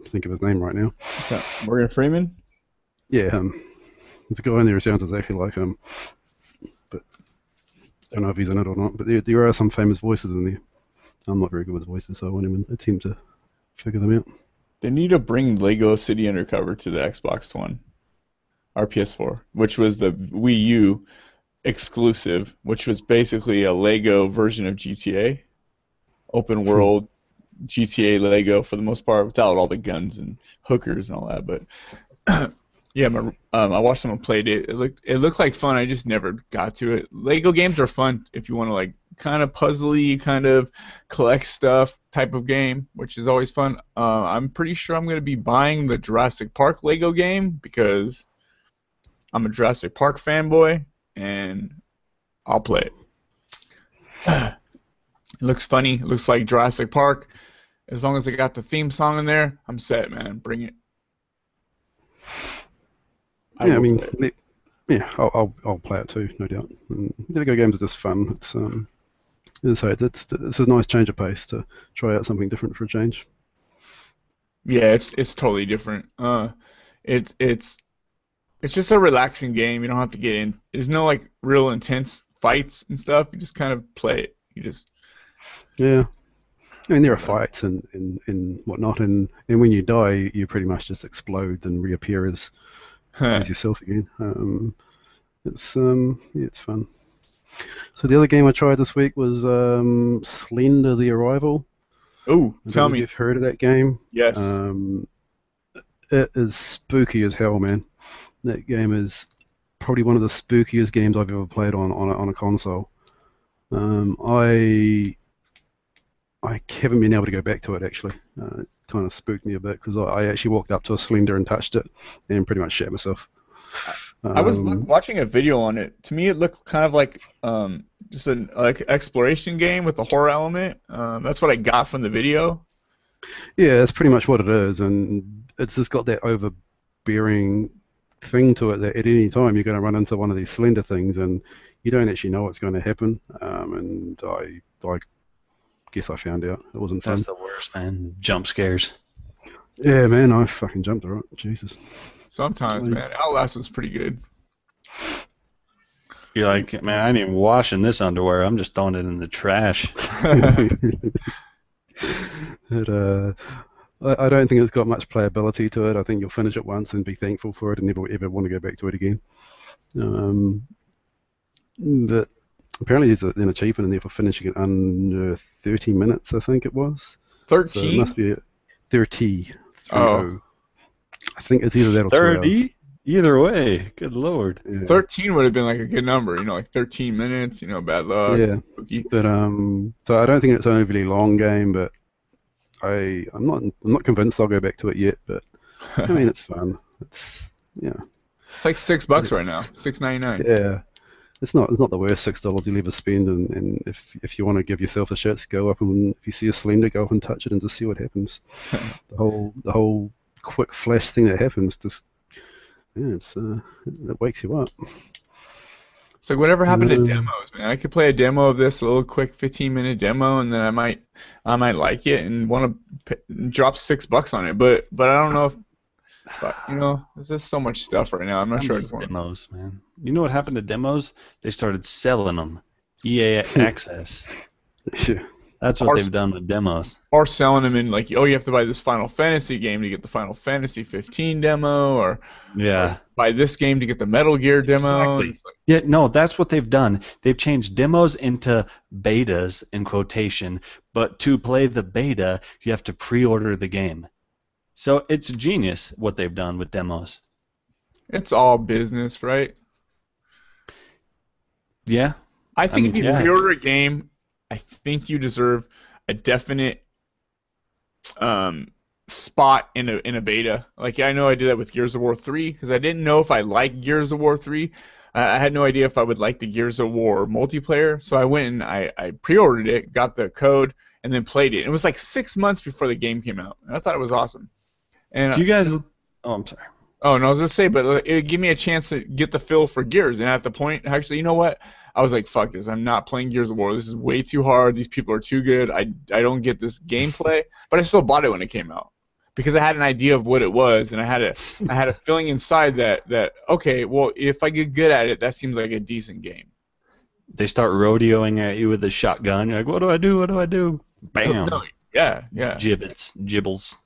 think of his name right now. Is that Morgan Freeman. Yeah, um, there's a guy in there who sounds exactly like him, but I don't know if he's in it or not. But there, there are some famous voices in there. I'm not very good with voices, so I won't even attempt to figure them out. They need to bring Lego City Undercover to the Xbox One, or PS4, which was the Wii U exclusive, which was basically a Lego version of GTA, open world GTA Lego for the most part, without all the guns and hookers and all that. But yeah, my, um, I watched someone played it. It looked it looked like fun. I just never got to it. Lego games are fun if you want to like kind of puzzly, kind of collect stuff type of game, which is always fun. Uh, I'm pretty sure I'm going to be buying the Jurassic Park Lego game because I'm a Jurassic Park fanboy and I'll play it. it looks funny. It looks like Jurassic Park. As long as they got the theme song in there, I'm set, man. Bring it. yeah, I mean, it. yeah, I'll, I'll I'll play it too, no doubt. And Lego games are just fun. It's um, I it's, it's it's a nice change of pace to try out something different for a change. Yeah, it's it's totally different. Uh, it's it's it's just a relaxing game. You don't have to get in. There's no like real intense fights and stuff. You just kind of play it. You just Yeah. I mean, there are fights and, and, and whatnot, and, and when you die, you pretty much just explode and reappear as, as yourself again. Um, it's um, yeah, it's fun. So the other game I tried this week was um, Slender: The Arrival. oh, tell me. you've heard of that game. Yes. Um, it is spooky as hell, man. That game is probably one of the spookiest games I've ever played on on a, on a console. Um, I I haven't been able to go back to it actually. Uh, it kind of spooked me a bit because I, I actually walked up to a Slender and touched it and pretty much shat myself. I was Um, look, watching a video on it. To me, it looked kind of like um, just an like exploration game with a horror element. Um, that's what I got from the video. Yeah, that's pretty much what it is, and it's just got that overbearing thing to it that at any time you're going to run into one of these slender things, and you don't actually know what's going to happen. Um, and I, I guess I found out it wasn't fun. That's the worst, man. Jump scares. Yeah, man, I fucking jumped alright. Jesus. Sometimes, man, Outlast was pretty good. You're like, man, I ain't even washing this underwear. I'm just throwing it in the trash. it, uh, I, I don't think it's got much playability to it. I think you'll finish it once and be thankful for it and never ever want to go back to it again. Um, but apparently there's a, an achievement in there for finishing it under 30 minutes, I think it was. So it Thirteen. must be 30. Oh. I think it's either that or Thirty. Either way, good lord. Yeah. 13 would have been like a good number, you know, like 13 minutes, you know, bad luck. Yeah. spooky. But um, so I don't think it's an overly long game, but I I'm not I'm not convinced I'll go back to it yet. But I mean, it's fun. It's yeah, It's like six bucks right now, six ninety nine. yeah. It's not it's not the worst six dollars you'll ever spend, and, and if if you want to give yourself a shit, go up and if you see a slender, go up and touch it and just see what happens. the whole the whole quick flash thing that happens just yeah, it's uh, it wakes you up. So whatever happened to Mm. demos, man. I could play a demo of this, a little quick 15 minute demo, and then I might, I might like it and want to p- drop six bucks on it. But, but I don't know if, but you know, there's just so much stuff right now. I'm not sure. I miss just want demos, man. You know what happened to demos? They started selling them. EA Access. That's what Or- they've done with demos. or selling them in like, oh, you have to buy this Final Fantasy game to get the Final Fantasy 15 demo, or Yeah. buy this game to get the Metal Gear demo. Exactly. Like, Yeah, no, that's what they've done. They've changed demos into betas in quotation, but to play the beta, you have to pre-order the game. So it's genius what they've done with demos. it's all business, right? Yeah. I think mean, if you yeah. pre-order a game, I think you deserve a definite um, spot in a in a beta. Like I know I did that with Gears of War 3 because I didn't know if I liked Gears of War 3. Uh, I had no idea if I would like the Gears of War multiplayer, so I went and I, I pre-ordered it, got the code, and then played it. It was like six months before the game came out, and I thought it was awesome. And Do you guys? Oh, I'm sorry. Oh, no, I was gonna say, but it gave me a chance to get the feel for Gears, and at the point, actually, you know what? I was like, "Fuck this! I'm not playing Gears of War. This is way too hard. These people are too good. I, I don't get this gameplay." But I still bought it when it came out because I had an idea of what it was, and I had a I had a feeling inside that that okay, well, if I get good at it, that seems like a decent game. They start rodeoing at you with a shotgun. You're like, what do I do? What do I do? Bam. No, yeah, yeah. Gibbets, gibbles.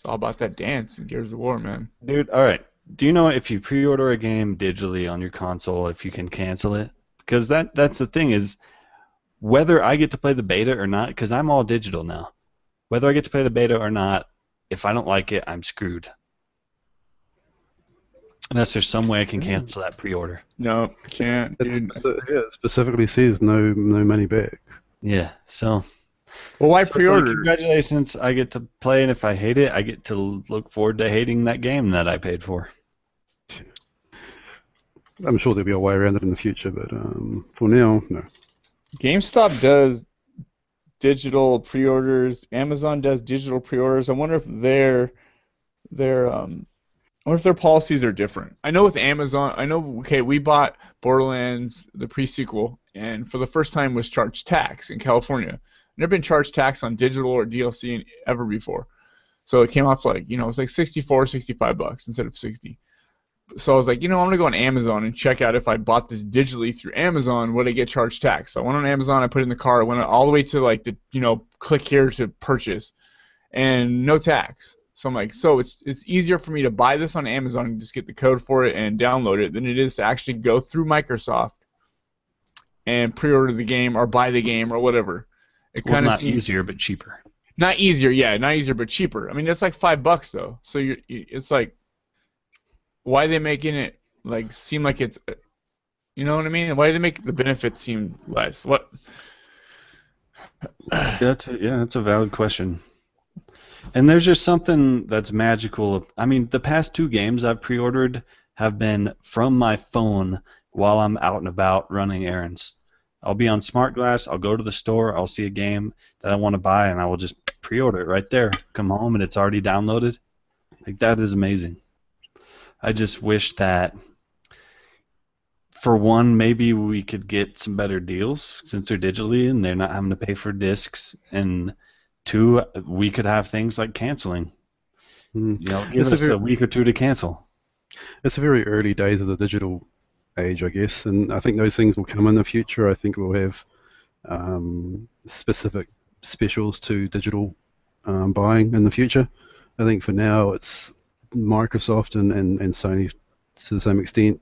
It's all about that dance in Gears of War, man. Dude, all right. Do you know if you pre-order a game digitally on your console, if you can cancel it? Because that that's the thing is, whether I get to play the beta or not, because I'm all digital now. Whether I get to play the beta or not, if I don't like it, I'm screwed. Unless there's some way I can mm. cancel that pre-order. No, can't, dude. It's, speci- yeah, it specifically says no no money back. Yeah. So. Well, why so pre-order? congratulations! I get to play, and if I hate it, I get to look forward to hating that game that I paid for. I'm sure there'll be a way around it in the future, but um, for now, no. GameStop does digital pre-orders. Amazon does digital pre-orders. I wonder if their their um, I wonder if their policies are different. I know with Amazon, I know okay, we bought Borderlands the pre-sequel, and for the first time was charged tax in California. Never been charged tax on digital or DLC ever before. So it came out to like you know it's like 64, 65 bucks instead of 60 so I was like, you know, I'm gonna go on Amazon and check out if I bought this digitally through Amazon, would I get charged tax? So I went on Amazon, I put it in the cart, I went all the way to like the, you know, click here to purchase, and no tax. So I'm like, so it's it's easier for me to buy this on Amazon and just get the code for it and download it than it is to actually go through Microsoft and pre-order the game or buy the game or whatever. It Well, kind of seems easier, but cheaper. not easier, yeah, not easier, but cheaper. I mean, that's like five bucks though. So you're, it's like, why are they making it like seem like it's, uh, you know what I mean? Why do they make the benefits seem less? What? That's a, yeah, that's a valid question. And there's just something that's magical. I mean, the past two games I've pre-ordered have been from my phone while I'm out and about running errands. I'll be on Smart Glass. I'll go to the store. I'll see a game that I want to buy, and I will just pre-order it right there. Come home, and it's already downloaded. Like that is amazing. I just wish that, for one, maybe we could get some better deals since they're digitally and they're not having to pay for discs. And two, we could have things like canceling. Mm. You know, give It's a us very- a week or two to cancel. It's the very early days of the digital age, I guess, and I think those things will come in the future. I think we'll have um, specific specials to digital um, buying in the future. I think for now it's Microsoft and, and, and Sony to the same extent.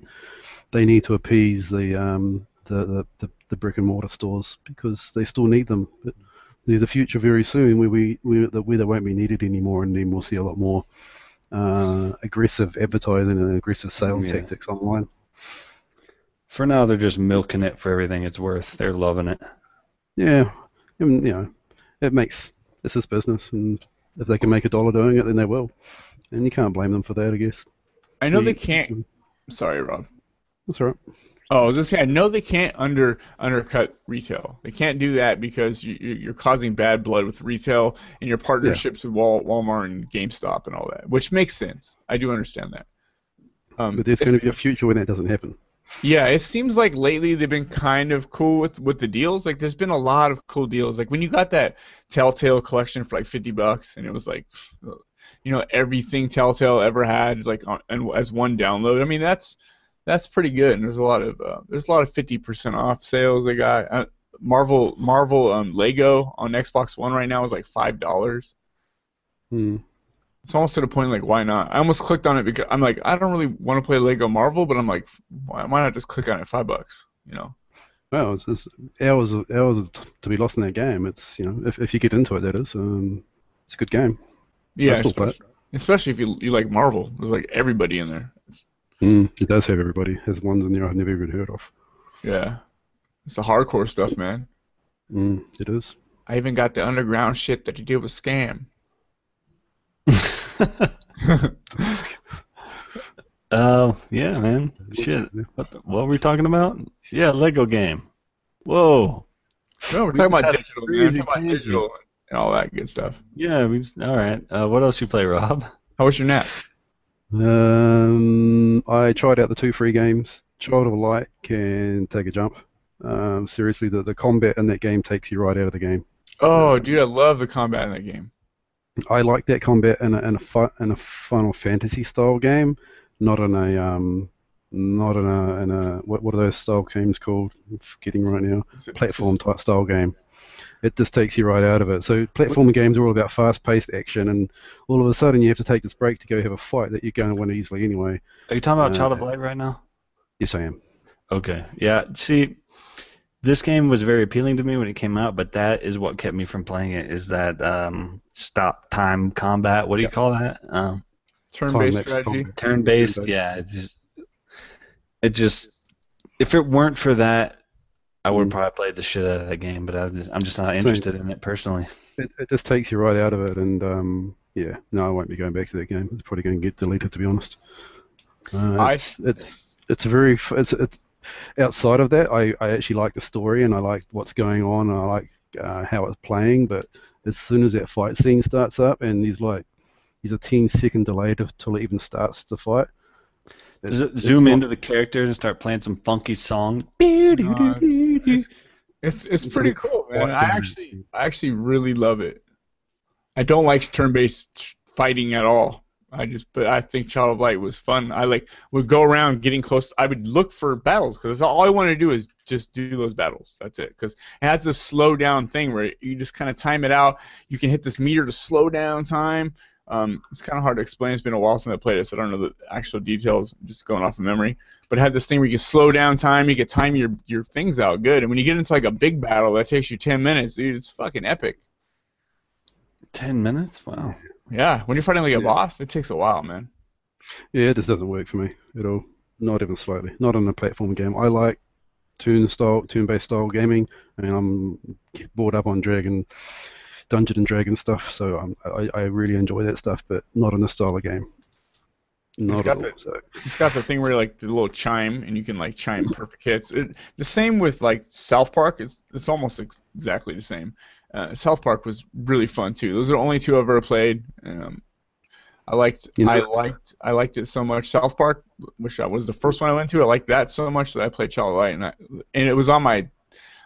They need to appease the, um, the, the, the, the brick and mortar stores because they still need them. But there's a future very soon where we, we where they won't be needed anymore, and then we'll see a lot more uh, aggressive advertising and aggressive sales Yeah. tactics online. For now, they're just milking it for everything it's worth. They're loving it. Yeah, and, you know, it makes this is business, and if they can make a dollar doing it, then they will, and you can't blame them for that, I guess. I know We- they can't. Sorry, Rob. That's all right. Oh, I was just saying, I know they can't under undercut retail. They can't do that because you, you- you're causing bad blood with retail and your partnerships with Wal, Walmart and GameStop and all that, which makes sense. I do understand that. Um, But there's going to be a future when that doesn't happen. Yeah, it seems like lately they've been kind of cool with with the deals. Like there's been a lot of cool deals. Like when you got that Telltale collection for like 50 bucks and it was like you know everything Telltale ever had like on and as one download. I mean that's that's pretty good. And there's a lot of uh, there's a lot of 50% off sales they got. Uh, Marvel Marvel um, Lego on Xbox One right now is like five dollars. Hmm. It's almost to the point like why not? I almost clicked on it because I'm like I don't really want to play Lego Marvel, but I'm like why, why not just click on it five bucks? You know. Well, it's, it's hours hours to be lost in that game. It's you know if, if you get into it, that is. Um, it's a good game. Yeah, I'd still play especially, especially if you you like Marvel. There's like everybody in there. It's, Mm, it does have everybody. It has ones in there I've never even heard of. yeah, it's the hardcore stuff, man. Mm, it is. I even got the underground shit that you did with Scam. Oh, yeah, man. Shit. What, the, what were we talking about? Yeah, Lego game. Whoa. No, we're talking about digital, man. We're crazy talking about digital and all that good stuff. Yeah, we just, all right. Uh, what else you play, Rob? How was your nap? Um, I tried out the two free games. Child of Light can take a jump. Um, seriously, the, the combat in that game takes you right out of the game. Oh, dude, I love the combat in that game. I like that combat in a in a, fu- in a Final Fantasy style game, not in a um, not in a in a what what are those style games called? I'm forgetting right now. Platform type style game. It just takes you right out of it. So platforming games are all about fast-paced action, and all of a sudden you have to take this break to go have a fight that you're going to win easily anyway. Are you talking about Uh, Child of Light right now? Yes, I am. Okay. Yeah. See, this game was very appealing to me when it came out, but that is what kept me from playing it. Is that um, stop time combat? What do you call that? Um, Turn-based strategy. turn-based. Turn-based. Yeah. It just, it just, if it weren't for that, I would Mm. probably played the shit out of that game. But I'm just, I'm just not Same. interested in it personally. It, it just takes you right out of it, and um, yeah, no, I won't be going back to that game. It's probably going to get deleted, to be honest. Uh, I- it's, it's it's very it's it's outside of that. I, I actually like the story and I like what's going on and I like uh, how it's playing. But as soon as that fight scene starts up and there's like there's a 10 second delay to, till it even starts to fight. Does it zoom not- into the characters and start playing some funky song? No, it's, it's it's pretty cool, man. I actually I actually really love it. I don't like turn-based fighting at all. I just but I think Child of Light was fun. I like would go around getting close. I would look for battles because all I want to do is just do those battles. That's it. Because it has this slow down thing where you just kind of time it out. You can hit this meter to slow down time. Um, it's kind of hard to explain. It's been a while since I played it, so I don't know the actual details. Just going off of memory. But it had this thing where you can slow down time. You can time your your things out good. And when you get into like a big battle that takes you ten minutes, dude, it's fucking epic. Ten minutes? Wow. Yeah, when you're fighting like a Yeah. boss, it takes a while, man. Yeah, it just doesn't work for me at all. Not even slightly. Not on a platform game. I like turn style, turn-based style gaming. I mean, I'm brought up on Dragon, Dungeon and Dragon stuff, so um, I, I really enjoy that stuff, but not in this style of game. Not got at all. the- So It's got the thing where like the little chime, and you can like chime perfect hits. It, the same with like South Park. It's it's almost ex- exactly the same. Uh, South Park was really fun too. Those are the only two I've ever played. Um, I liked You know- I liked I liked it so much. South Park, which I was the first one I went to, I liked that so much that I played Child of Light, and I, and it was on my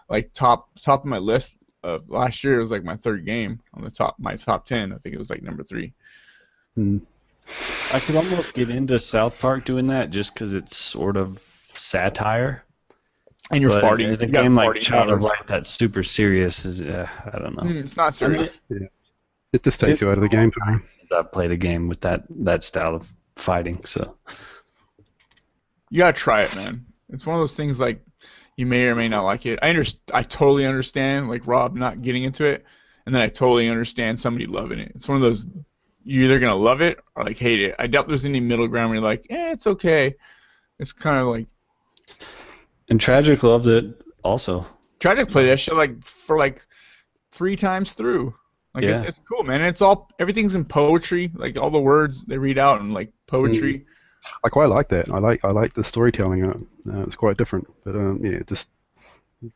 like top top of my list of last year. It was like my third game on the top my top ten. I think it was like number three. hmm. I could almost get into South Park doing that just because it's sort of satire. And you're but farting. in a You game like farting Child of. Light that's super serious is uh, I don't know. Mm, It's not serious. it just takes you out of the game for me. I've played a game with that that style of fighting, so You gotta try it, man. It's one of those things like you may or may not like it. I under, I totally understand like Rob not getting into it, and then I totally understand somebody loving it. It's one of those you're either gonna love it or like hate it. I doubt there's any middle ground where you're like, eh, it's okay. It's kind of like and Tragic loved it also. Tragic played that shit like for like three times through. Like Yeah. it, it's cool, man. It's all everything's in poetry. Like all the words they read out in like poetry. I quite like that. I like I like the storytelling in it. Uh, it's quite different, but um, yeah, just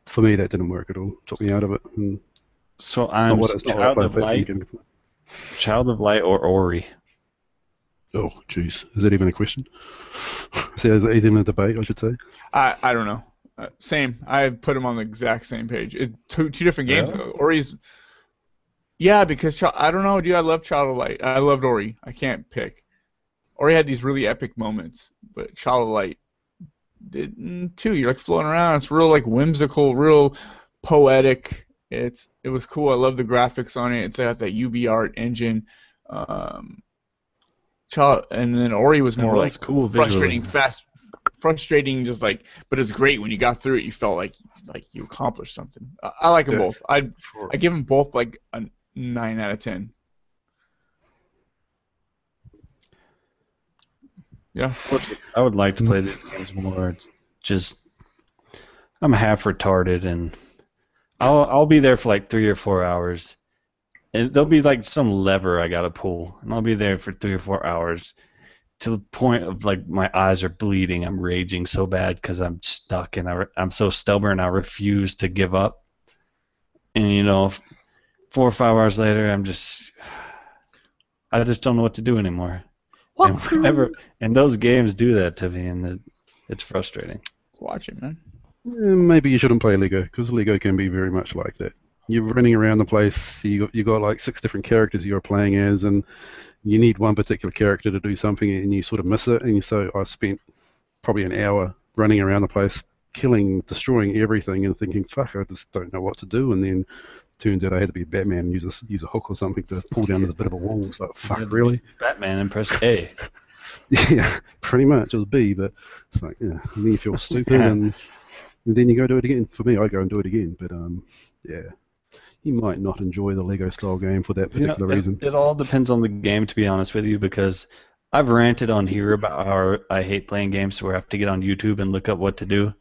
for me that didn't work at all. Took me out of it. And So I'm what it's not what I Child of Light. Child of Light or Ori. Oh, jeez, is that even a question? is that even a debate? I should say. I I don't know. Uh, same. I put them on the exact same page. It's two two different games. Really? Ori's. Yeah, because I don't know, dude. I love Child of Light. I loved Ori. I can't pick. Ori had these really epic moments, but Child of Light didn't too. You're like floating around. It's real like whimsical, real poetic. It's it was cool. I love the graphics on it. It's got that UbiArt engine. Um, child, and then Ori was more was like cool visually. frustrating, fast, frustrating. Just like, but it's great when you got through it. You felt like like you accomplished something. I, I like them Yes. both. I I give them both like a nine out of ten. Yeah. I would like to play these games more. Just, I'm half retarded, and I'll I'll be there for like three or four hours, and there'll be like some lever I gotta pull, and I'll be there for three or four hours, to the point of like my eyes are bleeding. I'm raging so bad because I'm stuck, and I re- I'm so stubborn. I refuse to give up, and you know, four or five hours later, I'm just, I just don't know what to do anymore. And whenever and those games do that to me, and it, it's frustrating. Watch it, man. Eh, Maybe you shouldn't play Lego because Lego can be very much like that. You're running around the place. You got you got like six different characters you're playing as, and you need one particular character to do something, and you sort of miss it. And so I spent probably an hour running around the place, killing, destroying everything, and thinking, "Fuck, I just don't know what to do." And then turns out I had to be Batman and use a use a hook or something to pull down the bit of a wall. It's like, "Fuck, really?" Batman and press A. Yeah, pretty much. It was B, but it's like, yeah, and then you feel stupid, Yeah. and, and then you go do it again. For me, I go and do it again, but um, yeah, you might not enjoy the Lego style game for that You know, particular it- reason. It, all depends on the game, to be honest with you, because I've ranted on here about how I hate playing games where I have to get on YouTube and look up what to do.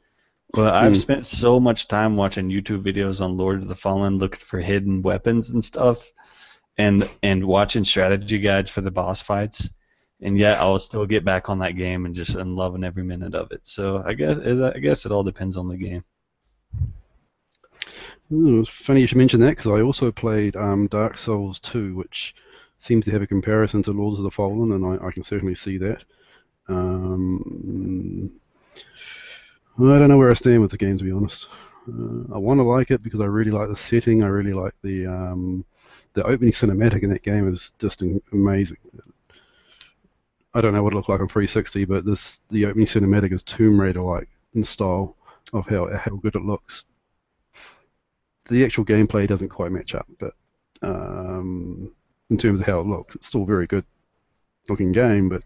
But I've Hmm. spent so much time watching YouTube videos on Lord of the Fallen, looking for hidden weapons and stuff, and and watching strategy guides for the boss fights, and yet I'll still get back on that game and just and loving every minute of it. So I guess is I guess it all depends on the game. Ooh, it's funny you should mention that because I also played um, Dark Souls 2, which seems to have a comparison to Lords of the Fallen, and I, I can certainly see that. Um, I don't know where I stand with the game, to be honest. Uh, I want to like it because I really like the setting. I really like the um, the opening cinematic in that game is just amazing. I don't know what it looked like on 360, but this the opening cinematic is Tomb Raider-like in style of how how good it looks the actual gameplay doesn't quite match up, but um, in terms of how it looks, it's still a very good looking game. But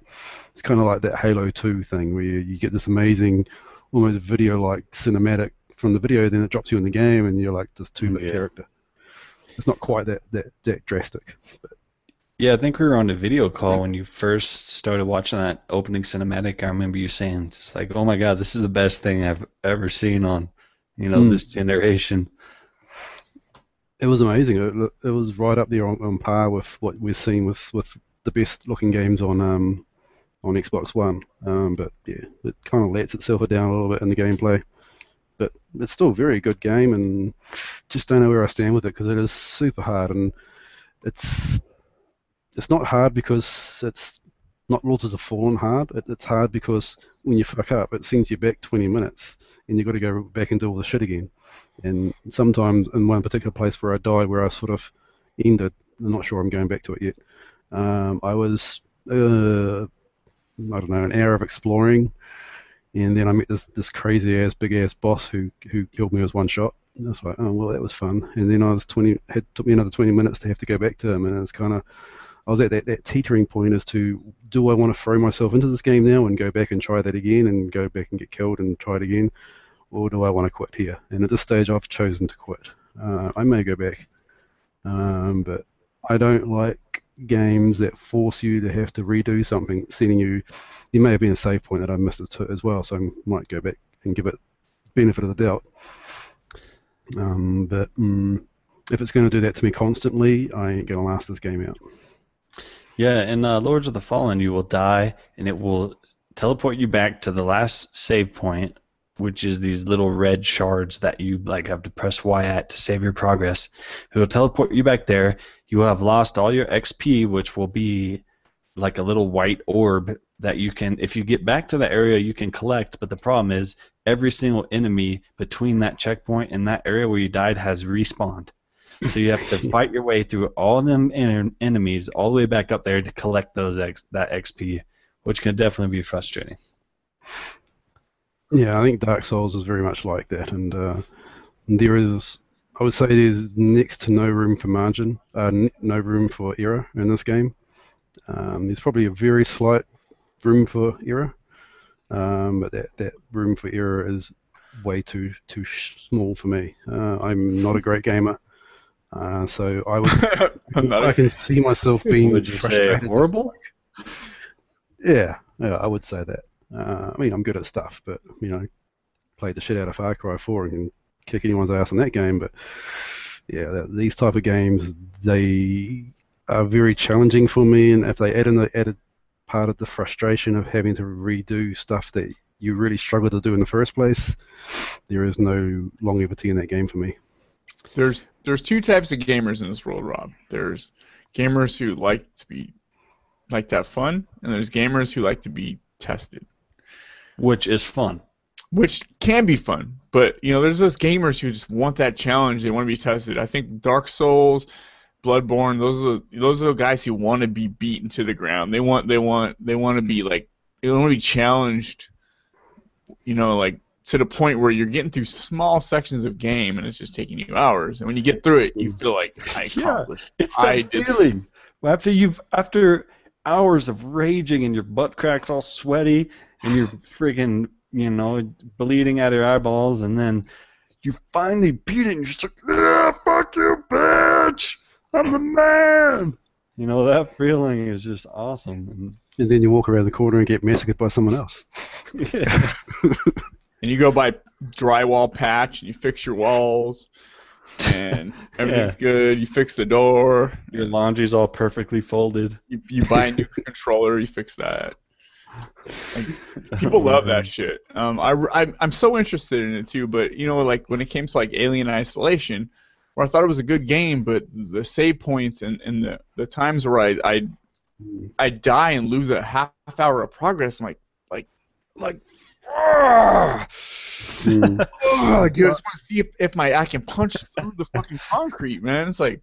it's kind of like that Halo 2 thing where you, get this amazing, almost video-like cinematic from the video, then it drops you in the game, and you're like this two-bit Yeah. character. It's not quite that that, that drastic. But Yeah, I think we were on a video call when you first started watching that opening cinematic. I remember you saying just like, "Oh my God, this is the best thing I've ever seen on, you know, Hmm. this generation." It was amazing. It, it was right up there on, on par with what we're seeing with, with the best looking games on um, on Xbox One. Um, but yeah, it kind of lets itself down a little bit in the gameplay. But it's still a very good game, and just don't know where I stand with it because it is super hard, and it's it's not hard because it's not Lords of the Fallen hard. It, it's hard because when you fuck up, it sends you back 20 minutes, and you've got to go back and do all the shit again. And sometimes in one particular place where I died, where I sort of ended, I'm not sure I'm going back to it yet. Um, I was, uh, I don't know, an hour of exploring, and then I met this this crazy ass, big ass boss who who killed me with one shot. And I was like, oh well, that was fun. And then I was 20, it took me another 20 minutes to have to go back to him, and it's kind of, I was at that, that teetering point as to do I want to throw myself into this game now and go back and try that again and go back and get killed and try it again, or do I want to quit here? And at this stage, I've chosen to quit. Uh, I may go back, um, but I don't like games that force you to have to redo something, sending you. There may have been a save point that I missed as- well, so I might go back and give it benefit of the doubt. Um, but mm, if it's going to do that to me constantly, I ain't going to last this game out. Yeah, in uh, Lords of the Fallen, you will die, and it will teleport you back to the last save point, which is these little red shards that you like have to press Y at to save your progress. It will teleport you back there. You will have lost all your XP, which will be like a little white orb that you can, if you get back to the area, you can collect. But the problem is, every single enemy between that checkpoint and that area where you died has respawned. So you have to fight your way through all of them en- enemies all the way back up there to collect those X- that XP, which can definitely be frustrating. Yeah, I think Dark Souls is very much like that, and uh, there is, I would say, there's next to no room for margin, uh, no room for error in this game. Um, there's probably a very slight room for error, um, but that, that room for error is way too too small for me. Uh, I'm not a great gamer, uh, so I would I'm not I a- can see myself being Would you say horrible? Yeah, yeah, I would say that. Uh, I mean, I'm good at stuff, but you know, played the shit out of Far Cry 4 and can kick anyone's ass in that game. But yeah, that, these type of games they are very challenging for me, and if they add in the added part of the frustration of having to redo stuff that you really struggle to do in the first place, there is no longevity in that game for me. there's there's two types of gamers in this world, Rob. There's gamers who like to be like to have fun, and there's gamers who like to be tested, Which is fun. which can be fun. But you know, there's those gamers who just want that challenge. They want to be tested. I think Dark Souls, Bloodborne, those are the, those are the guys who want to be beaten to the ground. They want they want they want to be like they want to be challenged. You know, like to the point where you're getting through small sections of game and it's just taking you hours. And when you get through it, you feel like I Yeah. accomplished. It's that I did. feeling after you've after hours of raging and your butt cracks all sweaty and you're friggin' you know bleeding out of your eyeballs and then you finally beat it and you're just like yeah fuck you bitch I'm the man you know that feeling is just awesome And then you walk around the corner and get massacred by someone else. and, yeah. And you go by drywall patch and you fix your walls, and everything's good. You fix the door. your laundry's all perfectly folded You, you buy a new controller. You fix that. People love that shit. Um, I, I, I'm so interested in it too, but you know, like when it came to like Alien Isolation, where I thought it was a good game, but the save points and, and the, the times where I I I die and lose a half hour of progress, I'm like like like. Oh, dude, I just want to see if, if my I can punch through the fucking concrete, man. It's like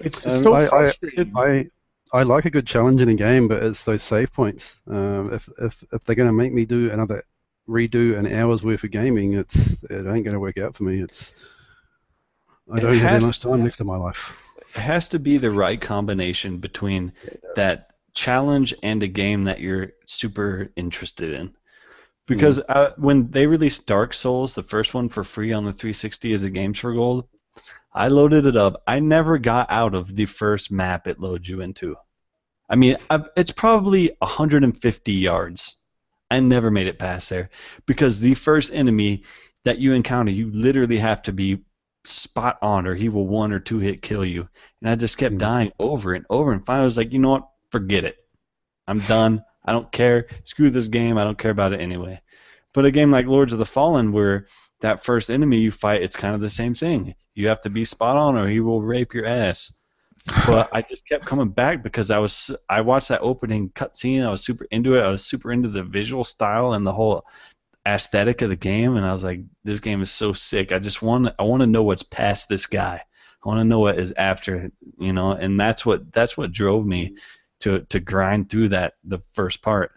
it's Um, so I- I- frustrating. I I like a good challenge in a game, but it's those save points. Um, if if if they're going to make me do another redo an hour's worth of gaming, it's it ain't going to work out for me. It's I don't have much time left in my life. it has to be the right combination between that challenge and a game that you're super interested in. Because uh, when they released Dark Souls, the first one for free on the 360 as a Games for Gold, I loaded it up. I never got out of the first map it loads you into. I mean, I've, it's probably 150 yards. I never made it past there because the first enemy that you encounter, you literally have to be spot on, or he will one or two hit kill you. And I just kept Mhm. dying over and over. And finally, I was like, you know what? Forget it. I'm done. I don't care. Screw this game. I don't care about it anyway. But a game like Lords of the Fallen, where that first enemy you fight, it's kind of the same thing. You have to be spot on, or he will rape your ass. But I just kept coming back because I was I watched that opening cutscene. I was super into it. I was super into the visual style and the whole aesthetic of the game, and I was like, this game is so sick. I just want I want to know what's past this guy. I want to know what is after, you know, and that's what that's what drove me to to grind through that the first part.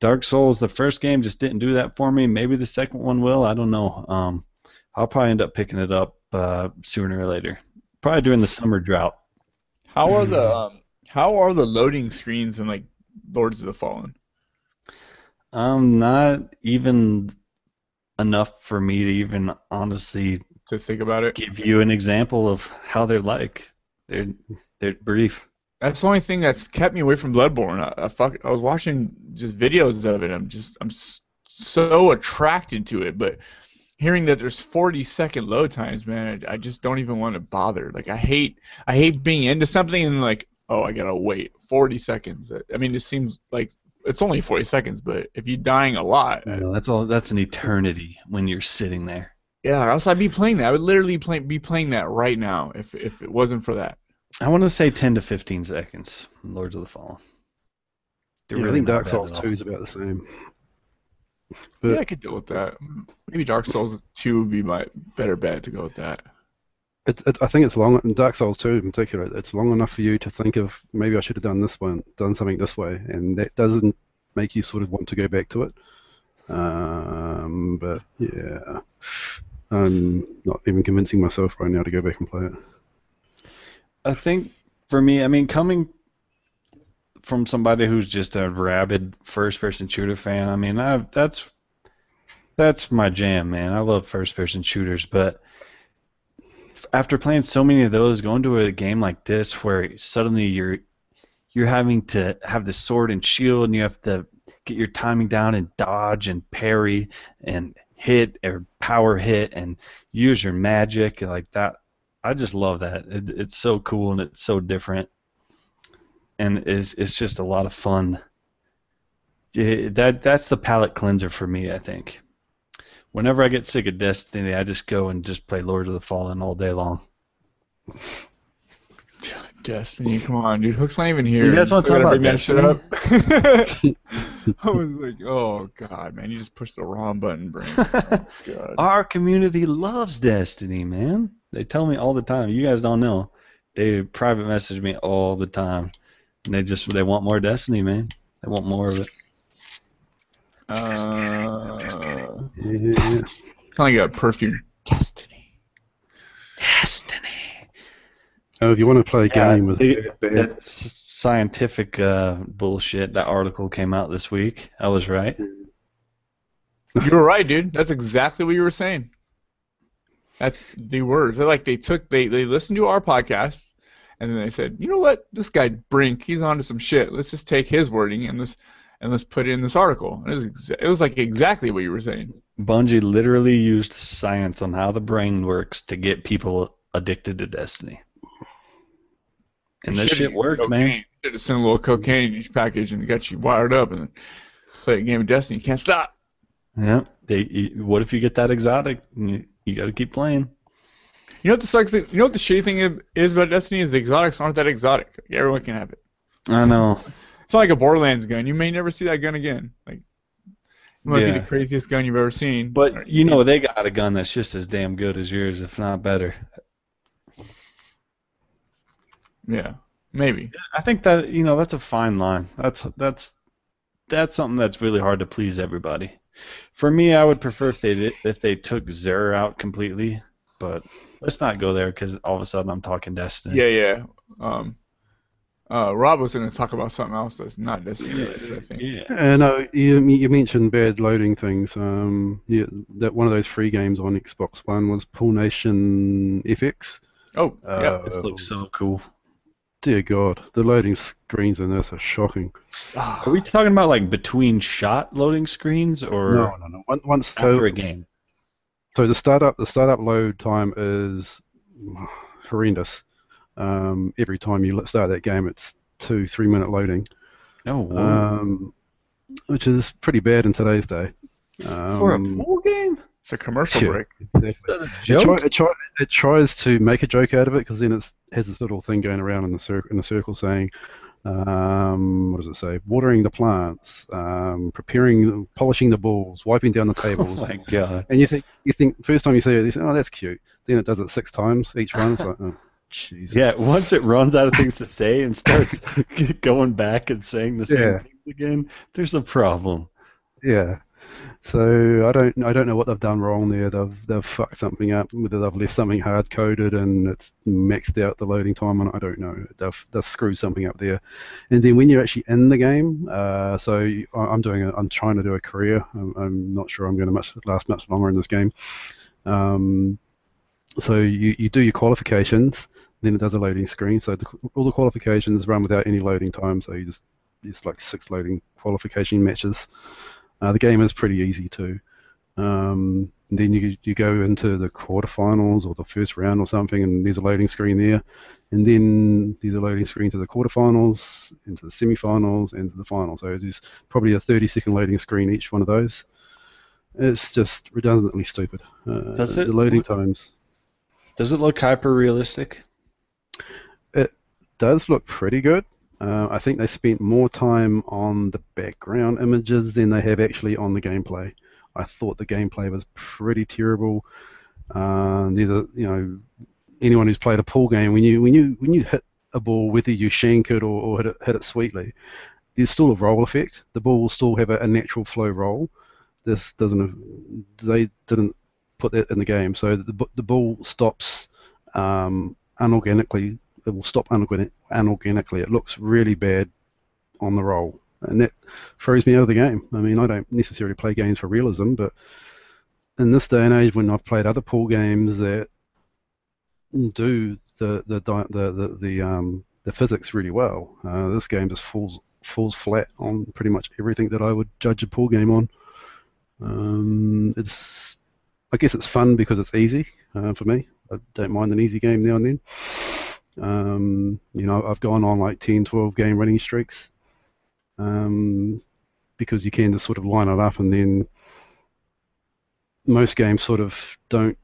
Dark Souls, the first game just didn't do that for me. Maybe the second one will. I don't know. Um, I'll probably end up picking it up uh, sooner or later. Probably during the summer drought. How are the um, how are the loading screens in like Lords of the Fallen? Um, not even enough for me to even honestly To think about it, give you an example of how they're like. They're they're brief. That's the only thing that's kept me away from Bloodborne. I, I fuck, I was watching just videos of it. I'm just I'm so attracted to it, but hearing that there's 40 second load times, man, I, I just don't even want to bother. Like I hate I hate being into something and like oh I gotta wait 40 seconds. I mean it seems like it's only 40 seconds, but if you're dying a lot, know, that's all. That's an eternity when you're sitting there. Yeah, or else I'd be playing that. I would literally play, be playing that right now if if it wasn't for that. I want to say 10 to 15 seconds. Lords of the Fallen. They're Yeah, really I think Dark Souls 2 is about the same. But yeah, I could deal with that. Maybe Dark Souls 2 would be my better bet to go with that. It, it, I think it's long, in Dark Souls 2 in particular, it's long enough for you to think of maybe I should have done this one, done something this way, and that doesn't make you sort of want to go back to it. Um, but yeah, I'm not even convincing myself right now to go back and play it. I think for me, I mean, coming from somebody who's just a rabid first-person shooter fan, I mean, I, that's that's my jam, man. I love first-person shooters, but after playing so many of those, going to a game like this where suddenly you're you're having to have the sword and shield, and you have to get your timing down and dodge and parry and hit or power hit and use your magic like that. I just love that. It, it's so cool and it's so different, and it's it's just a lot of fun. Yeah, that that's the palate cleanser for me. I think. Whenever I get sick of Destiny, I just go and just play Lord of the Fallen all day long. Destiny, come on, dude. Hook's not even here. you guys You wanna talk about that shit up? I was like, oh god, man, you just pushed the wrong button, brain. Oh, god. Our community loves Destiny, man. They tell me all the time. You guys don't know. They private message me all the time, and they just they want more Destiny, man. They want more of it. Uh, Yeah. kind of like a perfume. Destiny. Destiny. Oh, if you want to play a Yeah, game with they- bad, That's scientific uh, bullshit. That article came out this week. I was right. You were right, dude. That's exactly what you were saying. That's the words. They're like they took they they listened to our podcast and then they said, you know what, this guy Brink, he's onto some shit. Let's just take his wording and let's and let's put it in this article. It was exa- it was like exactly what you were saying. Bungie literally used science on how the brain works to get people addicted to Destiny. And this shit worked, man. cocaine. Should have sent a little cocaine in each package and got you wired up and play a game of Destiny. You can't stop. Yeah. They, what if you get that exotic? You, you got to keep playing. You know what the sucks? You know what the shitty thing is- about Destiny is the exotics aren't that exotic. Like, everyone can have it. I know. It's not like a Borderlands gun. You may never see that gun again. Like, it might Yeah. be the craziest gun you've ever seen. But you know they got a gun that's just as damn good as yours, if not better. yeah, maybe. I think that you know that's a fine line. That's that's that's something that's really hard to please everybody. For me, I would prefer if they did, if they took Xur out completely, but let's not go there because all of a sudden I'm talking Destiny. Yeah, yeah. Um, uh, Rob was going to talk about something else that's not Destiny related. I think. Yeah. Uh, no, you, you mentioned bad loading things. Um, yeah, that one of those free games on Xbox One was Pool Nation FX. Oh, yeah. Uh, This looks so cool. Dear God, the loading screens in this are shocking. Are we talking about like between shot loading screens or no, no, no. Once, once so, after a game? so the startup the startup load time is horrendous. Um, every time you start that game, it's two three minute loading, No. um, which is pretty bad in today's day. Um, For a pool game? It's a commercial Yeah. break. exactly. Is that a It, try, it, try, it tries to make a joke out of it because then it has this little thing going around in the circle in the circle saying, um, what does it say? Watering the plants, um, preparing, polishing the balls, wiping down the oh tables. my god. and you think you think first time you see it, you say, oh, that's cute. Then it does it six times each one. It's like, oh, Jesus. Yeah, once it runs out of things to say and starts going back and saying the same Yeah. things again, there's a problem. Yeah. So I don't I don't know what they've done wrong there. They've they've fucked something up. Whether they've left something hard coded and it's maxed out the loading time it, I don't know. They've they've screwed something up there. And then when you're actually in the game, uh, so I'm doing a, I'm trying to do a career. I'm, I'm not sure I'm going to much last much longer in this game. Um, so you, you do your qualifications, then it does a loading screen. So the, all the qualifications run without any loading time. So you just it's like six loading qualification matches. Uh, the game is pretty easy too. Um, and then you you go into the quarterfinals or the first round or something, and there's a loading screen there, and then there's a loading screen to the quarterfinals, into the semifinals, and to the final. So there's probably a 30 second loading screen each one of those. It's just redundantly stupid. Uh, Does it- The loading times Does it look hyper realistic? It does look pretty good. Uh, I think they spent more time on the background images than they have actually on the gameplay. I thought the gameplay was pretty terrible. Uh, you know, anyone who's played a pool game, when you when you when you hit a ball, whether you shank it or, or hit, it, hit it sweetly, there's still a roll effect. The ball will still have a, a natural flow roll. This doesn't. Have, they didn't put that in the game. So the the ball stops um, unorganically. It will stop unorganic, unorganically. It looks really bad on the roll, and that throws me out of the game. I mean, I don't necessarily play games for realism, but in this day and age, when I've played other pool games that do the the the the, the um the physics really well, uh, this game just falls falls flat on pretty much everything that I would judge a pool game on. Um, it's, I guess it's fun because it's easy uh, for me. I don't mind an easy game now and then. Um, you know, I've gone on like 10, 12 game winning streaks um, because you can just sort of line it up and then most games sort of don't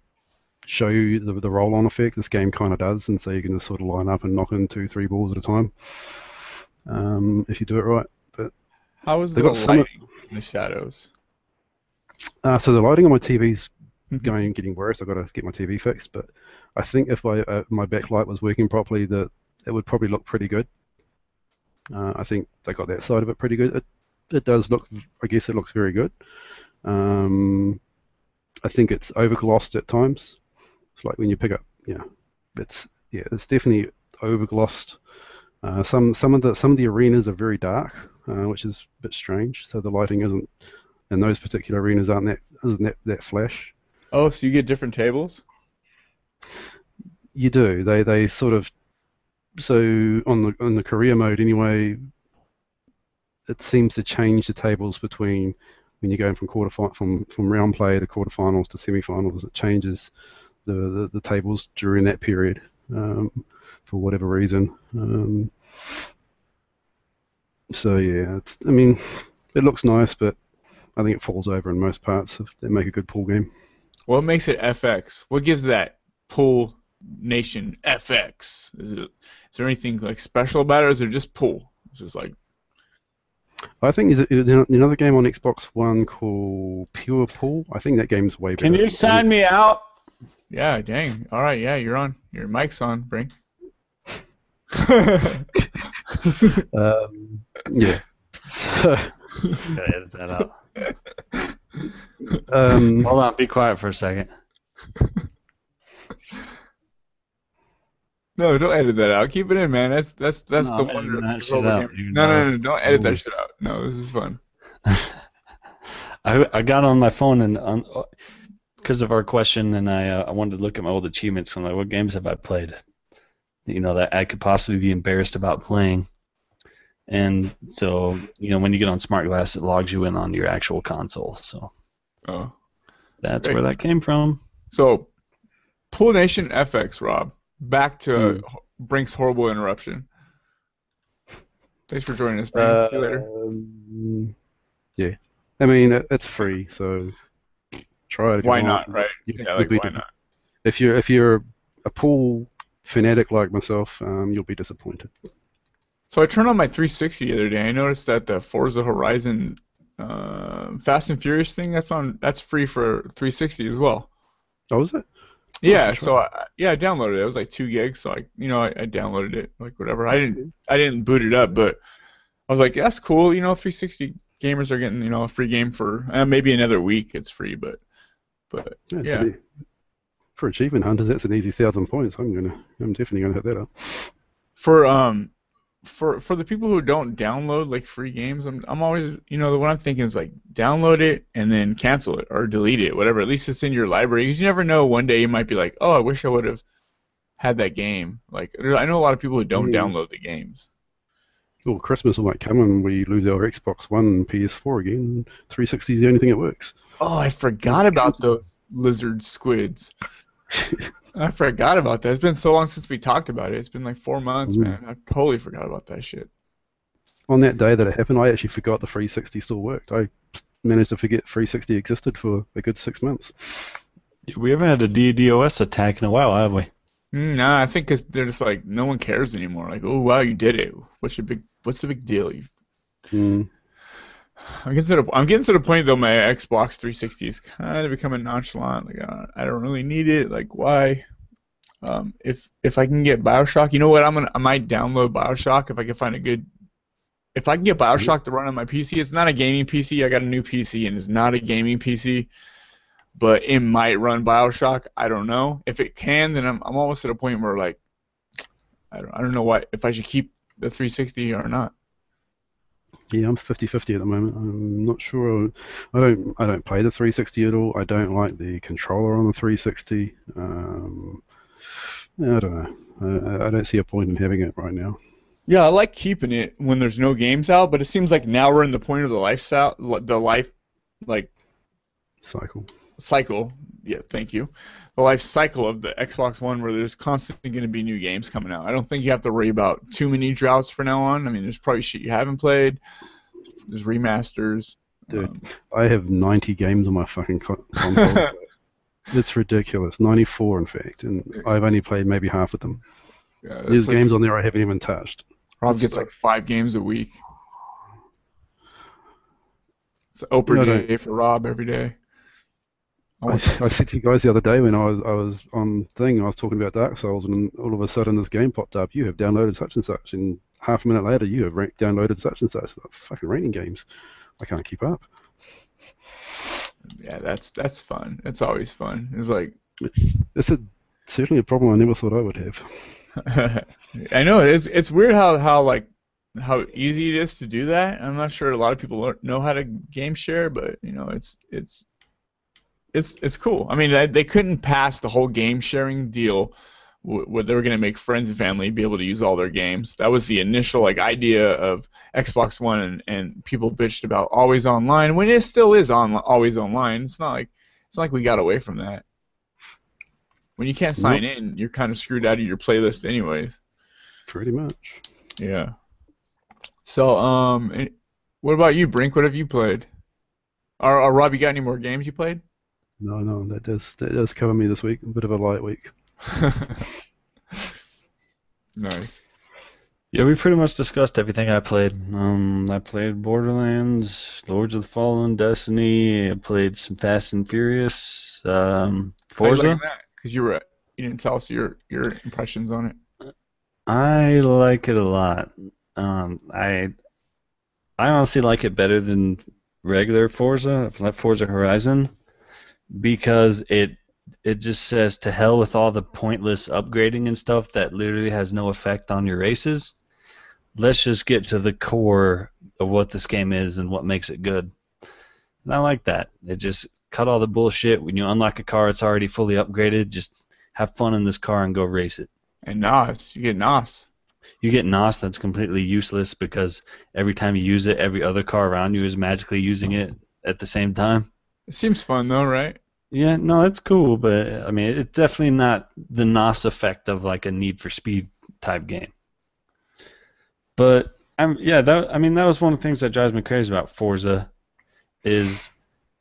show you the, the roll-on effect. This game kind of does, and so you can just sort of line up and knock in two, three balls at a time um, if you do it right. But How is the got some- lighting in the shadows? uh, so the lighting on my TV's Mhm. going getting worse. I've got to get my TV fixed. But I think if uh, my backlight was working properly, that it would probably look pretty good. Uh, I think they got that side of it pretty good. It, it does look. I guess it looks very good. Um, I think it's overglossed at times. It's like when you pick up, yeah, it's yeah, it's definitely overglossed. Uh, some some of the some of the arenas are very dark, uh, which is a bit strange. So the lighting isn't in those particular arenas aren't that isn't that, that flash. Oh, so you get different tables? You do. They they sort of so on the on the career mode anyway. It seems to change the tables between when you're going from quarter from from round play to quarterfinals to semifinals. It changes the, the, the tables during that period um, for whatever reason. Um, so yeah, I mean, it looks nice, but I think it falls over in most parts. If they make a good pool game. What makes it FX? What gives that pool nation FX? Is it is there anything like special about it, or is it just pool? It's just like I think there's another game on Xbox One called Pure Pool. I think that game's way better. Can you sign me out? yeah, dang. All right, yeah, you're on. Your mic's on, Brink. Um, yeah. So, edit that out. um, Hold on, be quiet for a second. No, don't edit that out. Keep it in, man. That's that's that's No, the I'm wonder. that of shit out. No, no, no, don't edit that shit out. No, this is fun. I I got on my phone and on because of our question, and I uh, I wanted to look at my old achievements. and like, what games have I played? You know that I could possibly be embarrassed about playing. And so you know when you get on Smart Glass, it logs you in on your actual console. So Oh, that's Great. where that came from. so Pool Nation FX, Rob. Back to Hmm. Brink's horrible interruption. Thanks for joining us, Brink. See you later. um, yeah. I mean, it, it's free, so try it. If Why you not, right? You- Yeah, like why di- not? If you're if you're a pool fanatic like myself, um, you'll be disappointed. So I turned on my 360 the other day. I noticed that the Forza Horizon uh, Fast and Furious thing that's on that's free for 360 as well. Oh, is it? Yeah, so I, yeah, I downloaded it. It was like two gigs, so I you know I, I downloaded it like whatever. I didn't I didn't boot it up, but I was like, that's cool. You know, 360 gamers are getting you know a free game for uh, maybe another week. It's free, but but Yeah. Yeah. for achievement hunters, that's an easy thousand points. I'm gonna, I'm definitely gonna hit that up. for um for for the people who don't download like free games, I'm I'm always you know the one I'm thinking is like download it and then cancel it or delete it, whatever. At least it's in your library because you never know. One day you might be like, oh, I wish I would have had that game. Like I know a lot of people who don't Mm. download the games. Well, Christmas might come and we lose our Xbox One and PS4 again. 360 is the only thing that works. Oh, I forgot about those lizard squids. I forgot about that. It's been so long since we talked about it. It's been like four months, Mhm. man. I totally forgot about that shit. On that day that it happened, I actually forgot the 360 still worked. I managed to forget 360 existed for a good six months. We haven't had a DDoS attack in a while, have we? Mm, Nah, I think 'cause they're just like no one cares anymore. Like, oh wow, you did it. What's your big? What's the big deal? You, Mm. I'm getting to the I'm getting to the point though. My Xbox 360 is kind of becoming nonchalant. Like, uh, I don't really need it. Like, why? Um, if if I can get Bioshock, you know what? I'm gonna I might download Bioshock if I can find a good. If I can get Bioshock to run on my PC, it's not a gaming PC. I got a new PC and it's not a gaming PC. but it might run Bioshock. I don't know. If it can, then I'm I'm almost at a point where like I don't I don't know what if I should keep the 360 or not. Yeah, I'm 50-50 at the moment. I'm not sure. I don't. I don't play the 360 at all. I don't like the controller on the 360. Um, I don't know. I, I don't see a point in having it right now. Yeah, I like keeping it when there's no games out, but it seems like now we're in the point of the lifestyle, the life, like Cycle. cycle. Yeah, thank you. The life cycle of the Xbox One, where there's constantly going to be new games coming out. I don't think you have to worry about too many droughts for now on. I mean, there's probably shit you haven't played. There's remasters. Dude. Um, I have 90 games on my fucking console. it's ridiculous. 94, in fact, and I've only played maybe half of them. yeah, There's like, games on there I haven't even touched. Rob gets like- like five games a week. It's Oprah day for Rob every day. I I, I said to you guys the other day when I was I was on thing, I was talking about Dark Souls, and all of a sudden this game popped up. You have downloaded such and such, and half a minute later you have rank, downloaded such and such. Like, fucking rating games, I can't keep up. yeah, that's that's fun. It's always fun. It's like It's, it's a certainly a problem I never thought I would have. I know it's it's weird how how like how easy it is to do that. I'm not sure a lot of people know how to game share, but you know it's it's it's it's cool. I mean they, they couldn't pass the whole game sharing deal where they were going to make friends and family be able to use all their games. That was the initial like idea of Xbox One, and, and people bitched about always online when it still is on always online. It's not like it's not like we got away from that. When you can't sign in, you're kind of screwed out of your playlist anyways. Pretty much. Yeah. So, um, eh, what about you, Brink? What have you played? Or, or Rob, you got any more games you played? No, no, that does that does cover me this week. A bit of a light week. nice. Yeah, we pretty much discussed everything I played. Um, I played Borderlands, Lords of the Fallen, Destiny. I played some Fast and Furious, um, Forza. Because you were you didn't tell us your your impressions on it. I like it a lot. Um, I I honestly like it better than regular Forza, like Forza Horizon, because it it just says to hell with all the pointless upgrading and stuff that literally has no effect on your races. Let's just get to the core of what this game is and what makes it good. And I like that. It just cut all the bullshit. When you unlock a car, it's already fully upgraded. Just have fun in this car and go race it. And Nos, you get Nos. You get NOS that's completely useless because every time you use it, every other car around you is magically using it at the same time. It seems fun though, right? Yeah, no, it's cool, but I mean, it's definitely not the NOS effect of like a Need for Speed type game. But I'm yeah, that I mean that was one of the things that drives me crazy about Forza, is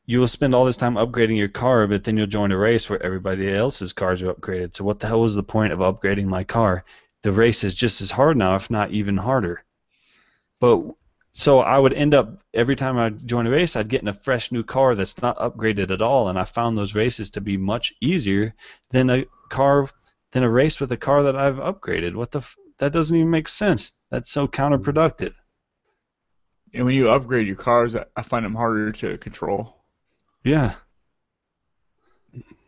you will spend all this time upgrading your car, but then you'll join a race where everybody else's cars are upgraded. So what the hell was the point of upgrading my car? The race is just as hard now, if not even harder. But so I would end up every time I join a race, I'd get in a fresh new car that's not upgraded at all, and I found those races to be much easier than a car than a race with a car that I've upgraded. What the f- that doesn't even make sense. That's so counterproductive. And when you upgrade your cars, I find them harder to control. Yeah.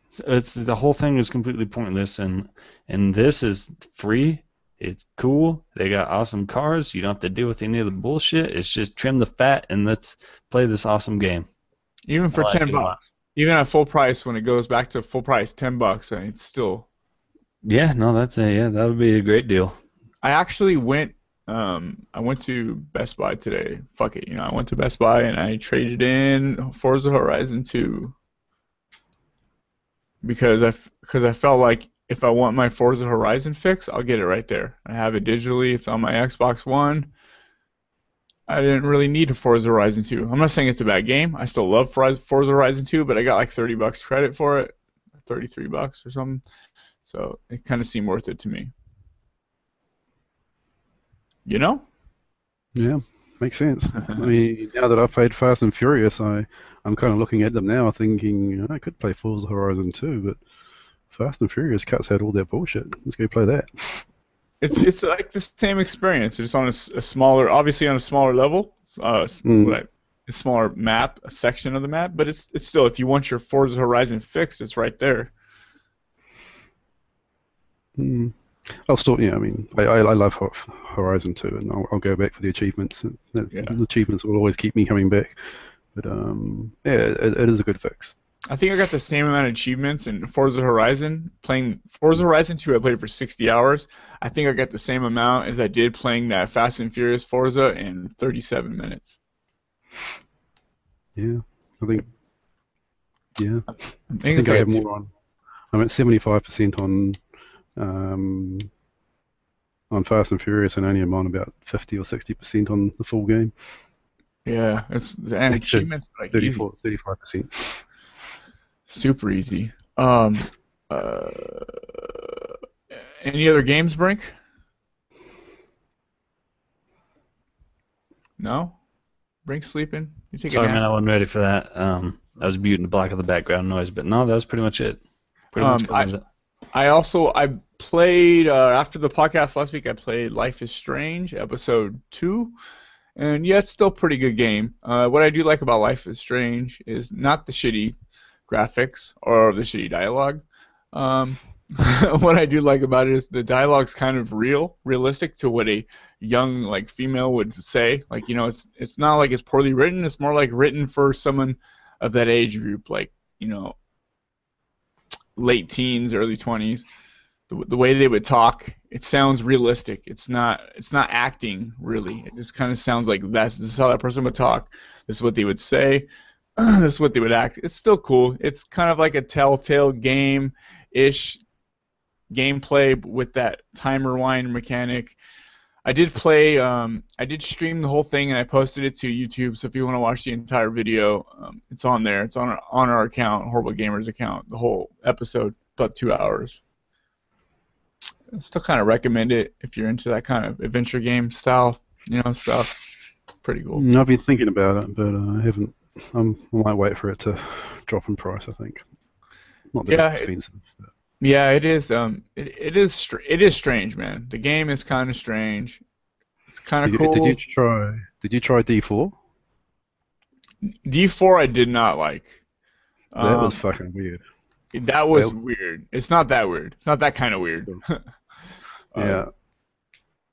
It's, it's the whole thing is completely pointless, and and this is free. It's cool. They got awesome cars. You don't have to deal with any of the bullshit. It's just trim the fat and let's play this awesome game. Even for I like ten it a lot. bucks. Even at full price, when it goes back to full price, ten bucks, and it's still Yeah, no, that's a yeah, that would be a great deal. I actually went. Um, I went to Best Buy today. Fuck it, you know. I went to Best Buy and I traded in Forza Horizon 2 because I because I felt like if I want my Forza Horizon fix, I'll get it right there. I have it digitally. It's on my Xbox One. I didn't really need a Forza Horizon 2. I'm not saying it's a bad game. I still love Forza Forza Horizon 2, but I got like 30 bucks credit for it, 33 bucks or something. So it kind of seemed worth it to me. You know? Yeah, makes sense. I mean, now that I've played Fast and Furious, I I'm kind of looking at them now, thinking you know, I could play Forza Horizon 2, but Fast and Furious cuts out all that bullshit. Let's go play that. It's it's like the same experience, just on a smaller, obviously on a smaller level. Uh, Mm. like a smaller map, a section of the map, but it's it's still if you want your Forza Horizon fixed, it's right there. Mm. I'll still, yeah. I mean, I, I, I love Horizon 2, and I'll, I'll go back for the achievements. The, Yeah. the achievements will always keep me coming back. But um, yeah, it, it is a good fix. I think I got the same amount of achievements in Forza Horizon. Playing Forza Horizon 2, I played for 60 hours. I think I got the same amount as I did playing that Fast and Furious Forza in 37 minutes. Yeah, I think. Yeah, I I think, think I have more on. I'm at 75% on um, on Fast and Furious, and only I'm on about 50 or 60% on the full game. yeah, it's and achievements like easy, 34, 35%. Super easy. Um, uh, any other games, Brink? No, Brink sleeping. You take Sorry, man, I wasn't ready for that. Um, I was muting the block of the background noise, but no, that was pretty much it. Pretty much Um, covers it. I also I played uh, after the podcast last week. I played Life is Strange episode two, and yeah, it's still a pretty good game. Uh, what I do like about Life is Strange is not the shitty graphics or the shitty dialogue. Um, what I do like about it is the dialogue's kind of real, realistic to what a young like female would say. Like you know, it's it's not like it's poorly written. It's more like written for someone of that age group, like you know, late teens, early twenties. The, the way they would talk, it sounds realistic. It's not it's not acting really. It just kind of sounds like that's this is how that person would talk. This is what they would say. this is what they would act. It's still cool. It's kind of like a Telltale game ish gameplay with that time rewind mechanic. I did play. Um, I did stream the whole thing and I posted it to YouTube. So if you want to watch the entire video, um, it's on there. It's on our, on our account, Horrible Gamers account. The whole episode, about two hours. I still kind of recommend it if you're into that kind of adventure game style, you know, stuff. Pretty cool. I've been thinking about it, but uh, I haven't. Um, I might wait for it to drop in price. I think. Not that Yeah, it's expensive. But. Yeah, it is. Um, it, it is. Str- it is strange, man. The game is kind of strange. It's kind of cool. did you try? Did you try D4? D4 I did not like. That was Um, fucking weird. that was that- weird. It's not that weird. It's not that kind of weird. Uh, yeah.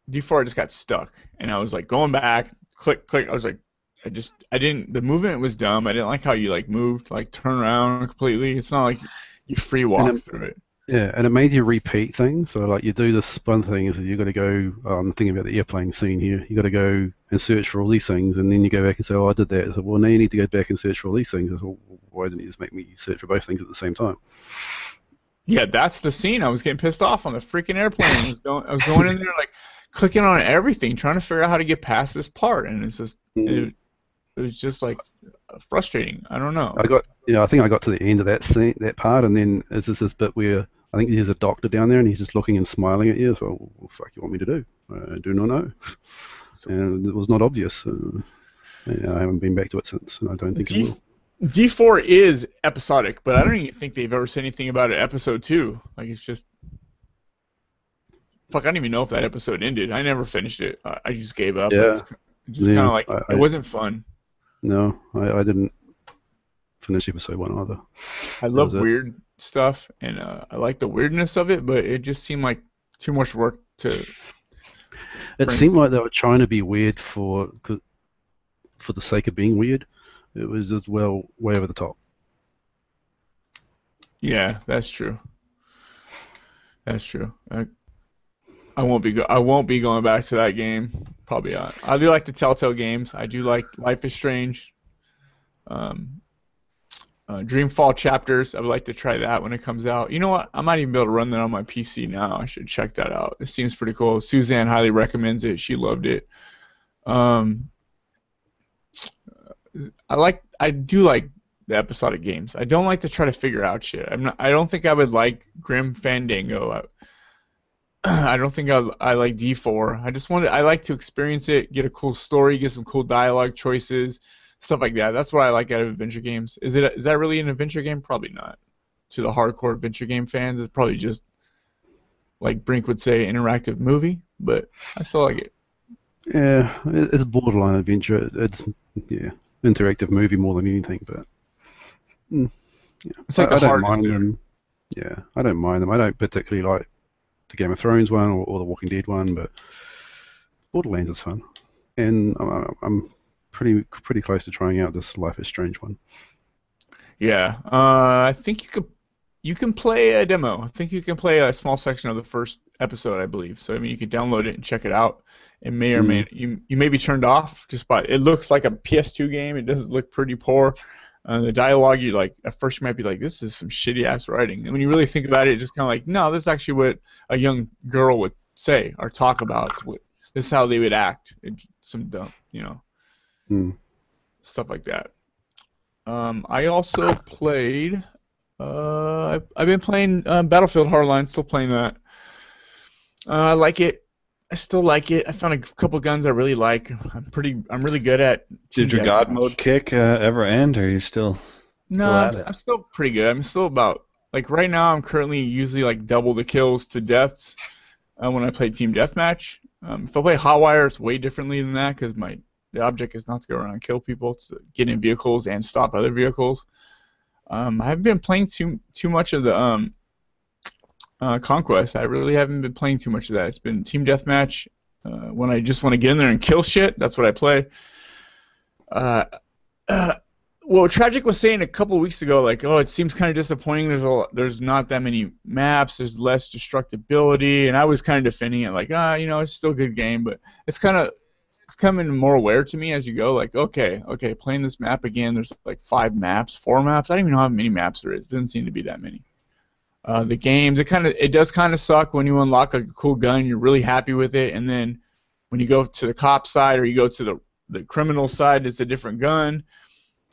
D4 I just got stuck, and I was like going back, click, click. I was like, I just, I didn't. The movement was dumb. I didn't like how you like moved, like turn around completely. It's not like you free walk it- through it. Yeah, and it made you repeat things. So like you do this one thing is you got to go. Um, I'm thinking about the airplane scene here. You got to go and search for all these things, and then you go back and say, "Oh, I did that." So well, now you need to go back and search for all these things. Well, why didn't you just make me search for both things at the same time? Yeah, that's the scene. I was getting pissed off on the freaking airplane. I was going, I was going in there like clicking on everything, trying to figure out how to get past this part, and it's just, it, mm-hmm. It was just like frustrating. I don't know. I got, yeah, I think I got to the end of that scene, that part, and then there's this bit where I think there's a doctor down there, and he's just looking and smiling at you. So, what the fuck you want me to do? I do not know. And it was not obvious. Uh, yeah, I haven't been back to it since, and I don't think I D- will. D4 is episodic, but I don't even think they've ever said anything about it. Episode two, like it's just. Fuck, I don't even know if that episode ended. I never finished it. I, I just gave up. Yeah. It was just Yeah, kind of like I- it wasn't fun. No, I, I didn't finish episode one either. I love was it. weird stuff, and uh, I like the weirdness of it, but it just seemed like too much work to. It seemed like they were trying to be weird for for the sake of being weird. It was just well way over the top. Yeah, that's true. That's true. I, I won't be go- I won't be going back to that game. Probably not. I do like the Telltale games. I do like Life is Strange. Um, uh, Dreamfall chapters. I would like to try that when it comes out. You know what? I might even be able to run that on my PC now. I should check that out. It seems pretty cool. Suzanne highly recommends it. She loved it. Um, I like. I do like the episodic games. I don't like to try to figure out shit. I'm not. I don't think I would like Grim Fandango. I, I don't think I, I like D4. I just wanted I like to experience it, get a cool story, get some cool dialogue choices, stuff like that. That's what I like out of adventure games. Is it is that really an adventure game? Probably not. To the hardcore adventure game fans, it's probably just like Brink would say, interactive movie. But I still like it. Yeah, it's borderline adventure. It's yeah, interactive movie more than anything. But mm, yeah, It's like I, the I don't mind them. Yeah, I don't mind them. I don't particularly like the Game of Thrones one or, or the Walking Dead one, but Borderlands is fun, and I'm, I'm pretty pretty close to trying out this Life is Strange one. Yeah, uh, I think you could you can play a demo. I think you can play a small section of the first episode, I believe. So I mean, you can download it and check it out. It may or may you you may be turned off just by it looks like a PS2 game. It doesn't look pretty poor. Uh, the dialogue, you like at first you might be like, this is some shitty ass writing. And when you really think about it, it's just kind of like, no, this is actually what a young girl would say or talk about. This is how they would act. It, some dumb, you know Hmm. stuff like that. Um, I also played. Uh, I've, I've been playing um, Battlefield Hardline. Still playing that. Uh, I like it. I still like it. I found a couple guns I really like. I'm pretty. I'm really good at. Did your God mode kick uh, ever end, or are you still? No, Still I'm. I'm still pretty good. I'm still about like right now. I'm currently usually like double the kills to deaths uh, when I play team deathmatch. Um, if I play Hotwire, it's way differently than that because my the object is not to go around and kill people. It's to get in vehicles and stop other vehicles. Um, I haven't been playing too too much of the um, uh, conquest. I really haven't been playing too much of that. It's been team deathmatch. Uh, when I just want to get in there and kill shit, that's what I play. Uh, uh, well, Tragic was saying a couple weeks ago, like, oh, it seems kind of disappointing. There's a, there's not that many maps. There's less destructibility, and I was kind of defending it, like, ah, you know, it's still a good game, but it's kind of it's coming more aware to me as you go. Like, okay, okay, playing this map again. There's like five maps, four maps. I don't even know how many maps there is. It doesn't seem to be that many. Uh, the games, it kind of it does kind of suck when you unlock a cool gun. You're really happy with it, and then when you go to the cop side or you go to the the criminal side, it's a different gun.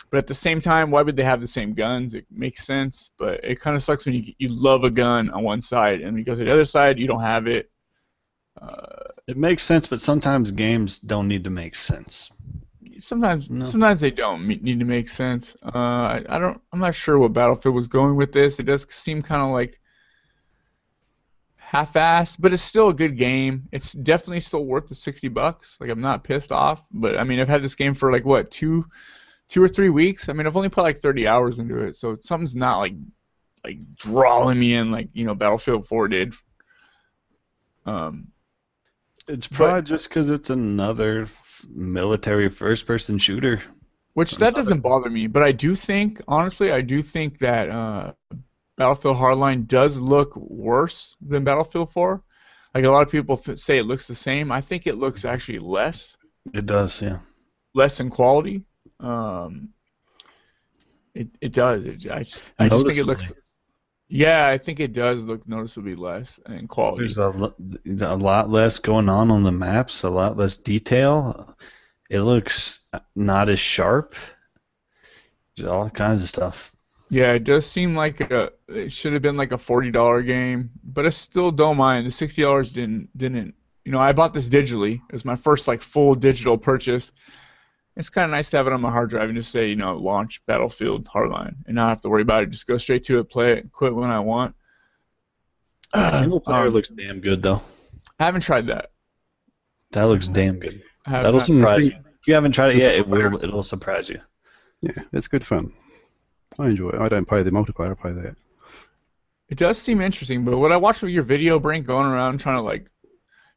But at the same time, why would they have the same guns? It makes sense, but it kind of sucks when you you love a gun on one side and to the other side, you don't have it. Uh, It makes sense, but sometimes games don't need to make sense. Sometimes No. sometimes they don't need to make sense. Uh, I, I don't. I'm not sure what Battlefield was going with this. It does seem kind of like half-assed, but it's still a good game. It's definitely still worth the 60 bucks. Like I'm not pissed off, but I mean I've had this game for like what two, two or three weeks. I mean I've only put like 30 hours into it, so something's not like like drawing me in like you know Battlefield 4 did. Um, It's But- probably just because it's another military first-person shooter. Which that doesn't bother me, but I do think, honestly, I do think that uh, Battlefield Hardline does look worse than Battlefield 4. Like a lot of people th- say it looks the same. I think it looks actually less, It does, yeah. less in quality. Um, it it does. It, I just, I just think it looks. Yeah, I think it does look noticeably less in quality. There's a, a lot less going on on the maps, a lot less detail. It looks not as sharp. Just all kinds of stuff. Yeah, it does seem like a, it should have been like a forty dollar game, but I still don't mind. The sixty dollars didn't didn't you know I bought this digitally. It was my first like full digital purchase. It's kind of nice to have it on my hard drive and just say you know launch Battlefield Hardline and not have to worry about it. Just go straight to it, play it, quit when I want. Single player Um, looks damn good though. I haven't tried that. That looks damn good. That'll surprise you. If you haven't tried it yet, it will. It'll surprise you. Yeah, it's good fun. I enjoy it. I don't play the multiplayer. I play that. It does seem interesting, but what I watched with your video, Brink, going around trying to like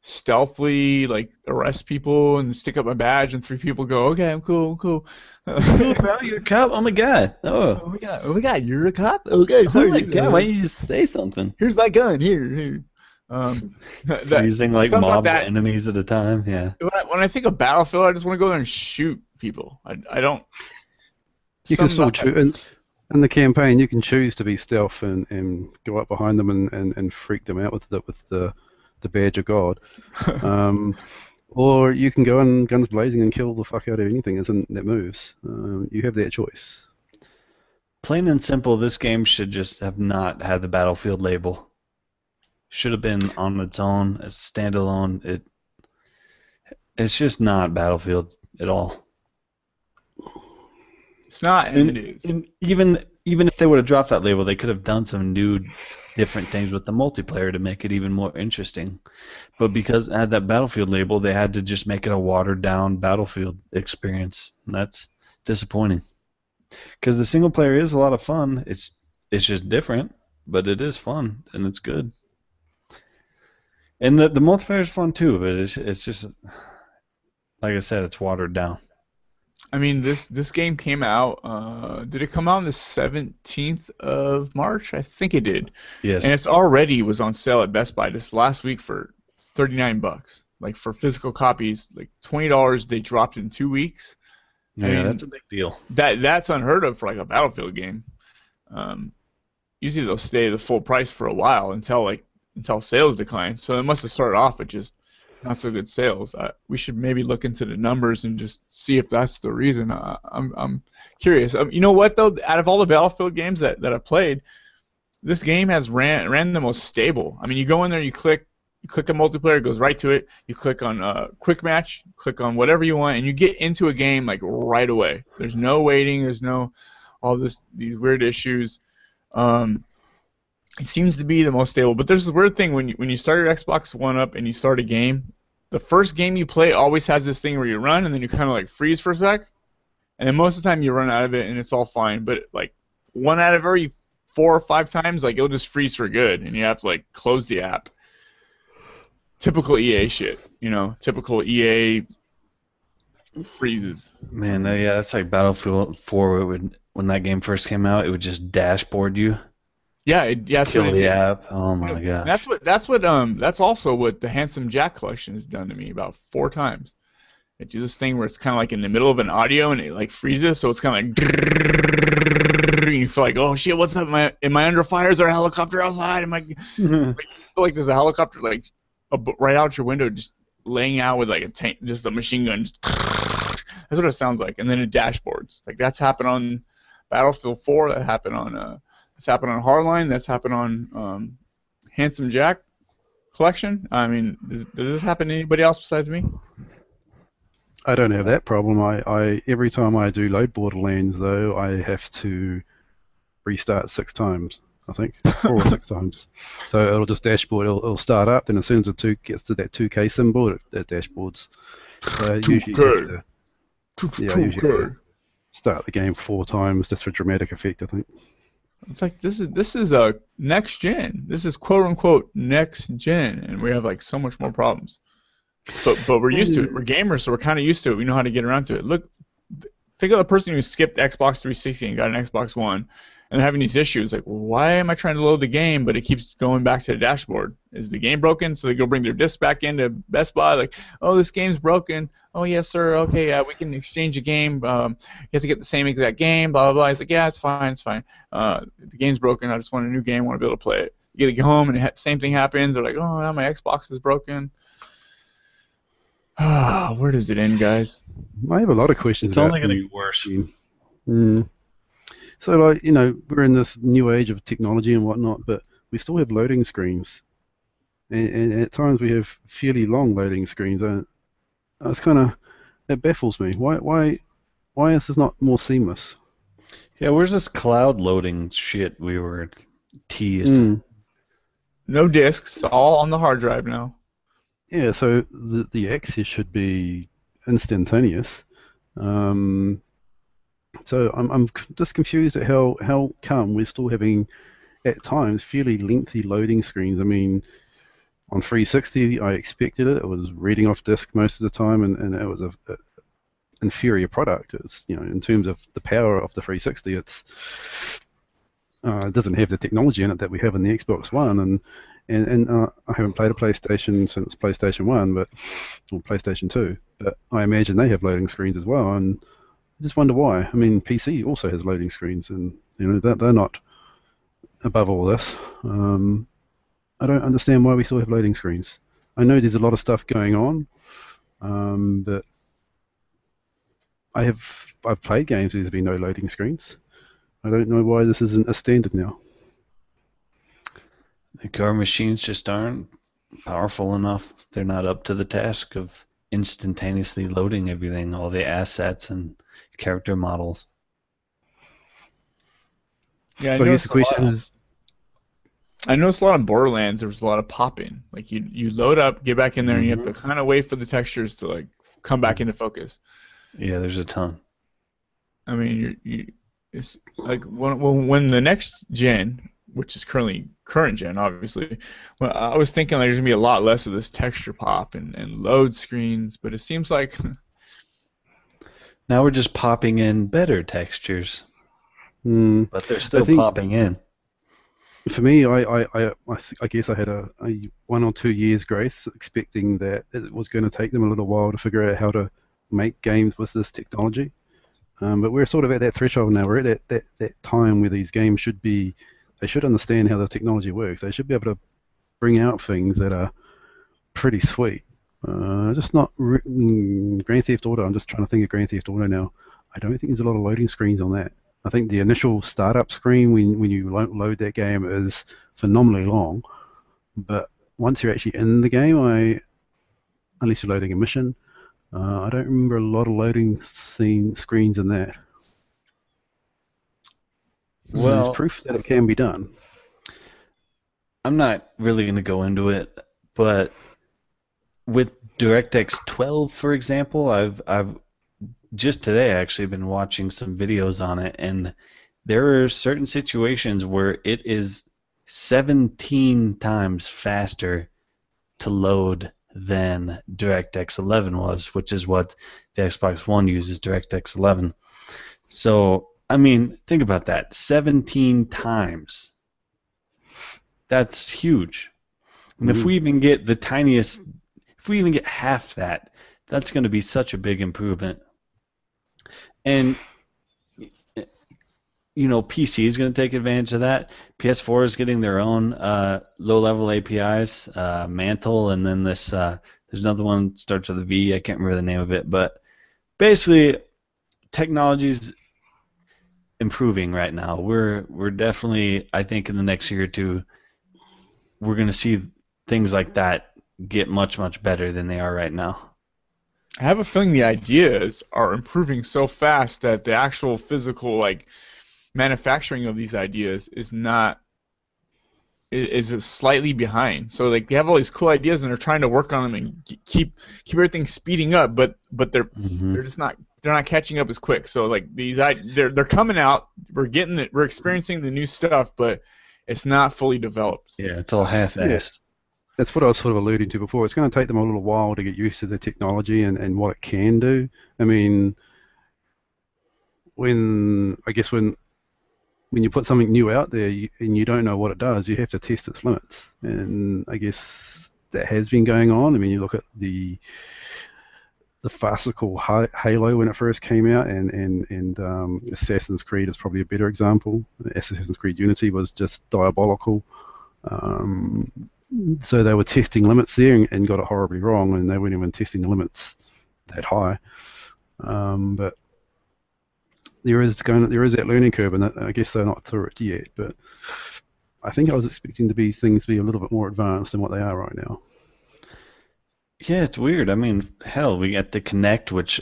stealthily like arrest people and stick up my badge, and three people go, "Okay, I'm cool, I'm cool." bro, you're a cop. Oh my god. Oh. Oh my god! Oh my god! You're a cop? Okay, sorry. Oh my god. Why didn't you just say something? Here's my gun. Here, here. Um, that, Using like mobs that- enemies at a time. Yeah. When I, when I think of Battlefield, I just want to go there and shoot people. I, I don't. You can still shoot. In, in the campaign, you can choose to be stealth and, and go up behind them and, and, and freak them out with the with the the badge of God. um, or you can go in guns blazing and kill the fuck out of anything that moves. Um, you have that choice. Plain and simple, this game should just have not had the Battlefield label. Should have been on its own as standalone. It it's just not Battlefield at all. It's not, and And, it is. and even even if they would have dropped that label, they could have done some new, different things with the multiplayer to make it even more interesting. But because it had that Battlefield label, they had to just make it a watered down Battlefield experience. And that's disappointing. Because the single player is a lot of fun. It's it's just different, but it is fun and it's good. And the the multiplayer is fun too, but it's it's just like I said, it's watered down. I mean, this this game came out. Uh, did it come out on the seventeenth of March? I think it did. Yes. And it's already was on sale at Best Buy this last week for thirty nine bucks. Like for physical copies, like twenty dollars. They dropped in two weeks. yeah, I mean, that's a big deal. That that's unheard of for like a Battlefield game. Um, usually they'll stay the full price for a while until like until sales decline. So it must have started off at just not so good sales. Uh, we should maybe look into the numbers and just see if that's the reason. Uh, I'm I'm curious. Um, you know what though? Out of all the Battlefield games that, that I've played, this game has ran ran the most stable. I mean, you go in there, you click. You click on multiplayer, it goes right to it. You click on uh, quick match, click on whatever you want, and you get into a game like right away. There's no waiting. There's no all this these weird issues. Um, it seems to be the most stable. But there's this weird thing when you when you start your Xbox One up and you start a game, the first game you play always has this thing where you run and then you kind of like freeze for a sec, and then most of the time you run out of it and it's all fine. But like one out of every four or five times, like it'll just freeze for good and you have to like close the app. Typical EA shit, you know. Typical EA freezes. Man, uh, yeah, that's like Battlefield 4. It would when that game first came out, it would just dashboard you, Yeah, it, yeah, that's kill what the app. Oh my And god. That's what that's what um that's also what the Handsome Jack collection has done to me about four times. It do this thing where it's kind of like in the middle of an audio and it like freezes, so it's kind of like and you feel like oh shit, what's up? Am I am I under fire? Is there a helicopter outside? Am I like, feel like there's a helicopter like ab- right out your window, just laying out with like a tank, just a machine gun. Just that's what it sounds like, and then it dashboards. Like that's happened on Battlefield 4. That happened on uh, that's happened on Hardline. That's happened on um, Handsome Jack collection. I mean, does, does this happen to anybody else besides me? I don't have that problem. I, I every time I do load Borderlands though, I have to restart six times. I think four or six times. So it'll just dashboard. It'll, it'll start up. Then as soon as it two gets to that 2K symbol, it, it dashboards. So usually you have to Yeah, I usually do. start the game four times just for dramatic effect. I think. It's like this is this is a next gen. This is quote unquote next gen, and we have like so much more problems. But but we're used to it. We're gamers, so we're kind of used to it. We know how to get around to it. Look, think of the person who skipped Xbox 360 and got an Xbox One, and having these issues. Like, why am I trying to load the game, but it keeps going back to the dashboard? Is the game broken? So they go bring their disc back into Best Buy. Like, oh, this game's broken. Oh yes, sir. Okay, yeah, we can exchange a game. Um, you have to get the same exact game. Blah blah blah. He's like, yeah, it's fine, it's fine. Uh, the game's broken. I just want a new game. Want to be able to play it. You get to go home and the same thing happens. They're like, oh, now my Xbox is broken. Ah, where does it end, guys? I have a lot of questions. It's only going to get worse. Mm. So, like, you know, we're in this new age of technology and whatnot, but we still have loading screens. And, and at times we have fairly long loading screens. And it's kind of, it baffles me. Why, why, why is this not more seamless? Yeah, where's this cloud loading shit we were teased? Mm. No discs, all on the hard drive now. Yeah, so the, the access should be instantaneous. Um, so I'm, I'm just confused at how, how come we're still having, at times, fairly lengthy loading screens. I mean, on 360, I expected it. It was reading off disk most of the time, and, and it was a, a inferior product. It's you know, in terms of the power of the 360, it's uh, it doesn't have the technology in it that we have in the Xbox One, and and, and uh, I haven't played a PlayStation since PlayStation One, but or PlayStation Two. But I imagine they have loading screens as well, and just wonder why. I mean, PC also has loading screens, and you know they're, they're not above all this. Um, I don't understand why we still have loading screens. I know there's a lot of stuff going on, um, but I have I've played games where there's been no loading screens. I don't know why this isn't a standard now. Like our machines just aren't powerful enough. They're not up to the task of instantaneously loading everything, all the assets and character models. Yeah, I so I guess noticed the a lot- question is, I noticed a lot in Borderlands. There was a lot of popping. Like you, you load up, get back in there, and you have Mm-hmm. to kind of wait for the textures to like come back into focus. Yeah, there's a ton. I mean, you you it's like when when when the next gen, which is currently current gen, obviously. Well, I was thinking like there's gonna be a lot less of this texture pop and, and load screens, but it seems like Now we're just popping in better textures, Hmm. but they're still think- popping in. For me, I I I guess I had a, a one or two years grace, expecting that it was going to take them a little while to figure out how to make games with this technology. Um, but we're sort of at that threshold now. We're at that, that, that time where these games should be, they should understand how the technology works. They should be able to bring out things that are pretty sweet. Uh, just not mm, Grand Theft Auto. I'm just trying to think of Grand Theft Auto now. I don't think there's a lot of loading screens on that. I think the initial startup screen when, when you lo- load that game is phenomenally long, but once you're actually in the game, I unless you're loading a mission, uh, I don't remember a lot of loading scene screens in that. So Well- there's proof that it can be done. I'm not really going to go into it, but with DirectX 12, for example, I've I've just today actually been watching some videos on it, and there are certain situations where it is 17 times faster to load than DirectX 11 was, which is what the Xbox One uses, DirectX 11. So, I mean, think about that 17 times. That's huge. And if Mhm. we even get the tiniest, if we even get half that, that's going to be such a big improvement. And you know, PC is going to take advantage of that. PS4 is getting their own uh, low-level APIs, uh, Mantle, and then this. Uh, there's another one starts with a V. I can't remember the name of it, but basically, technology's improving right now. We're we're definitely, I think, in the next year or two, we're going to see things like that get much much better than they are right now. I have a feeling the ideas are improving so fast that the actual physical like manufacturing of these ideas is not i- is slightly behind. So like they have all these cool ideas and they're trying to work on them and keep keep everything speeding up, but but they're Mm-hmm. they're just not they're not catching up as quick. So like these i- they're they're coming out, we're getting it, we're experiencing the new stuff, but it's not fully developed. Yeah, it's all half-assed. That's what I was sort of alluding to before. It's going to take them a little while to get used to the technology and, and what it can do. I mean, when I guess when when you put something new out there and you don't know what it does, you have to test its limits. And I guess that has been going on. I mean, you look at the the farcical Halo when it first came out, and and and um, Assassin's Creed is probably a better example. Assassin's Creed Unity was just diabolical. Um, so they were testing limits there and, and got it horribly wrong, and they weren't even testing the limits that high. Um, but there is going, there is that learning curve, and that, I guess they're not through it yet. But I think I was expecting to be things be a little bit more advanced than what they are right now. Yeah, it's weird. I mean, hell, we got the Kinect, which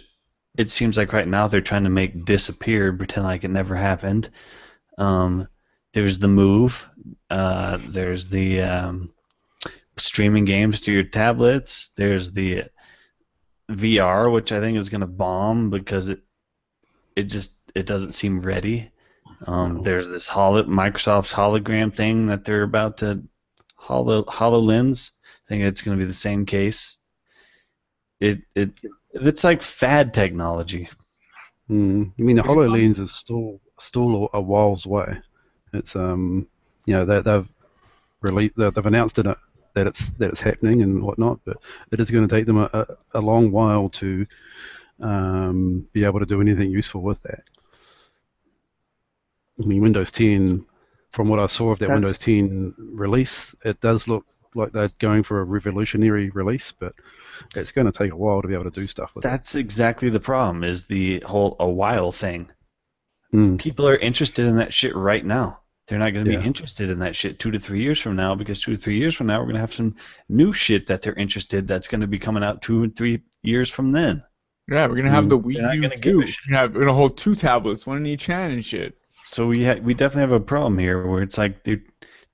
it seems like right now they're trying to make disappear pretend like it never happened. Um, there's the Move. Uh, there's the um, streaming games to your tablets. There's the VR, which I think is going to bomb because it it just it doesn't seem ready. Um, there's this holo- Microsoft's hologram thing that they're about to holo HoloLens. I think it's going to be the same case. It it it's like fad technology. Mm. I mean, the Hololens is still still a while's way. It's um, you know, they, they've released, they've announced it, that it's that it's happening and whatnot, but it is going to take them a, a, a long while to um, be able to do anything useful with that. I mean, Windows 10, from what I saw of that That's- Windows 10 release, it does look like they're going for a revolutionary release, but it's going to take a while to be able to do stuff with it. That's exactly the problem. Is the whole a while thing. Mm. People are interested in that shit right now. They're not going to Yeah. be interested in that shit two to three years from now because two to three years from now we're going to have some new shit that they're interested that's going to be coming out two and three years from then. Yeah, we're gonna have the Wii U gonna too. We're gonna have we're gonna hold two tablets, one in each hand and shit. So we ha- we definitely have a problem here where it's like they're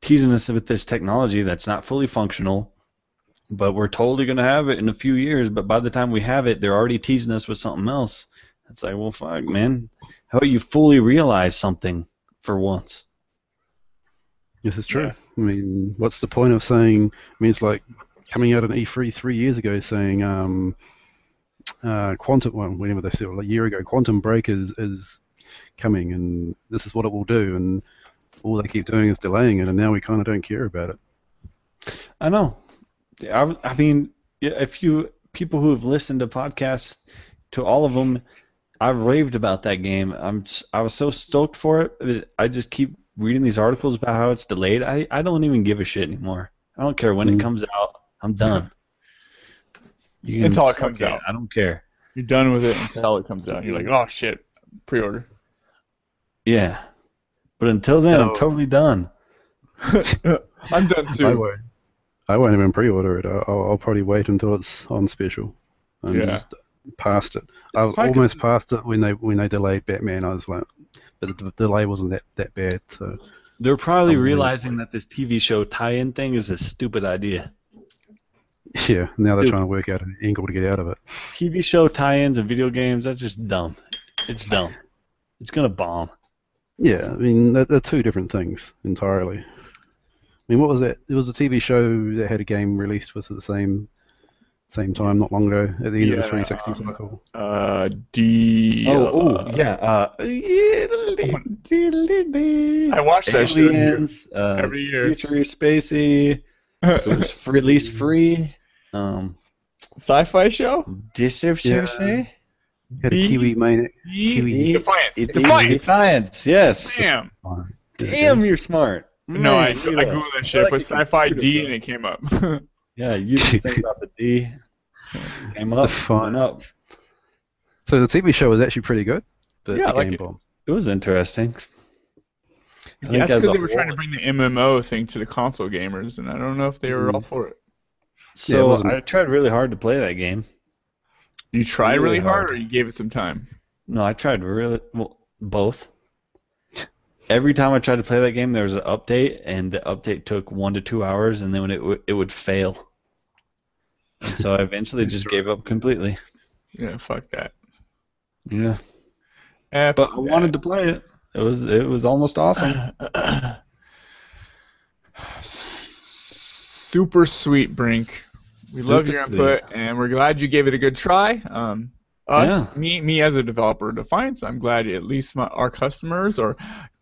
teasing us with this technology that's not fully functional, but we're totally going to have it in a few years. But by the time we have it, they're already teasing us with something else. It's like, well, fuck, man. How about you fully realize something for once? This is true. Yeah. I mean, what's the point of saying? I mean, it's like coming out in E3 three years ago saying um, uh, quantum. Well, whenever they said it, like a year ago, quantum break is is coming, and this is what it will do, and all they keep doing is delaying it, and now we kind of don't care about it. I know. I, I mean, yeah, if you people who have listened to podcasts, to all of them, I've raved about that game. I'm I was so stoked for it. I just keep reading these articles about how it's delayed. I, I don't even give a shit anymore. I don't care when it Mm. comes out. I'm done. You can Until it suck comes out. I don't care. You're done with it until it comes out. You're like, oh shit, pre-order. Yeah. But until then, I'm totally done. I'm done I too. won't. I won't even pre-order it. I'll, I'll probably wait until it's on special. And Yeah. just past it. I was almost past it when they when they delayed Batman. I was like, but the delay wasn't that that bad. So They're probably realizing that this TV show tie-in thing is a stupid idea. yeah, now they're Dude. trying to work out an angle to get out of it. TV show tie-ins and video games, that's just dumb. It's dumb. It's gonna bomb. Yeah, I mean they're, they're two different things entirely. I mean, what was that? It was a TV show that had a game released was at the same same time not long ago at the end of the 360 um, cycle. Uh, D. Oh, oh, uh, yeah. Uh, I watched that shit this. Aliens, uh, Every year. Future Spacey. It was release free. Um, Sci-fi show. Dissertation. Had a B- Kiwi main. Kiwi. Defiance. It- Defiance. Defiance. Yes. Damn. Damn, you're smart. No, I, I Man, googled that shit. like Put sci-fi computer, D and it came up. Yeah, you didn't think about the D. Came up. Define- went up. So the TV show was actually pretty good, but Yeah, I the like game it. It was interesting. I yeah, think that's because they were trying to bring the MMO thing to the console gamers, and I don't know if they were Mm. all for it. So wasn't- I tried really hard to play that game. You tried Really really hard, hard. or you gave it some time. No, I tried really well both. Every time I tried to play that game, there was an update, and the update took one to two hours, and then when it w- it would fail. And so I eventually just gave up completely. Yeah, fuck that. Yeah, Eh, but I that. wanted to play it. It was it was almost awesome. Super sweet, Brink. We love Super your sweet. input, and we're glad you gave it a good try. Um, us, Yeah. me, me as a developer of Defiance, I'm glad at least my, our customers or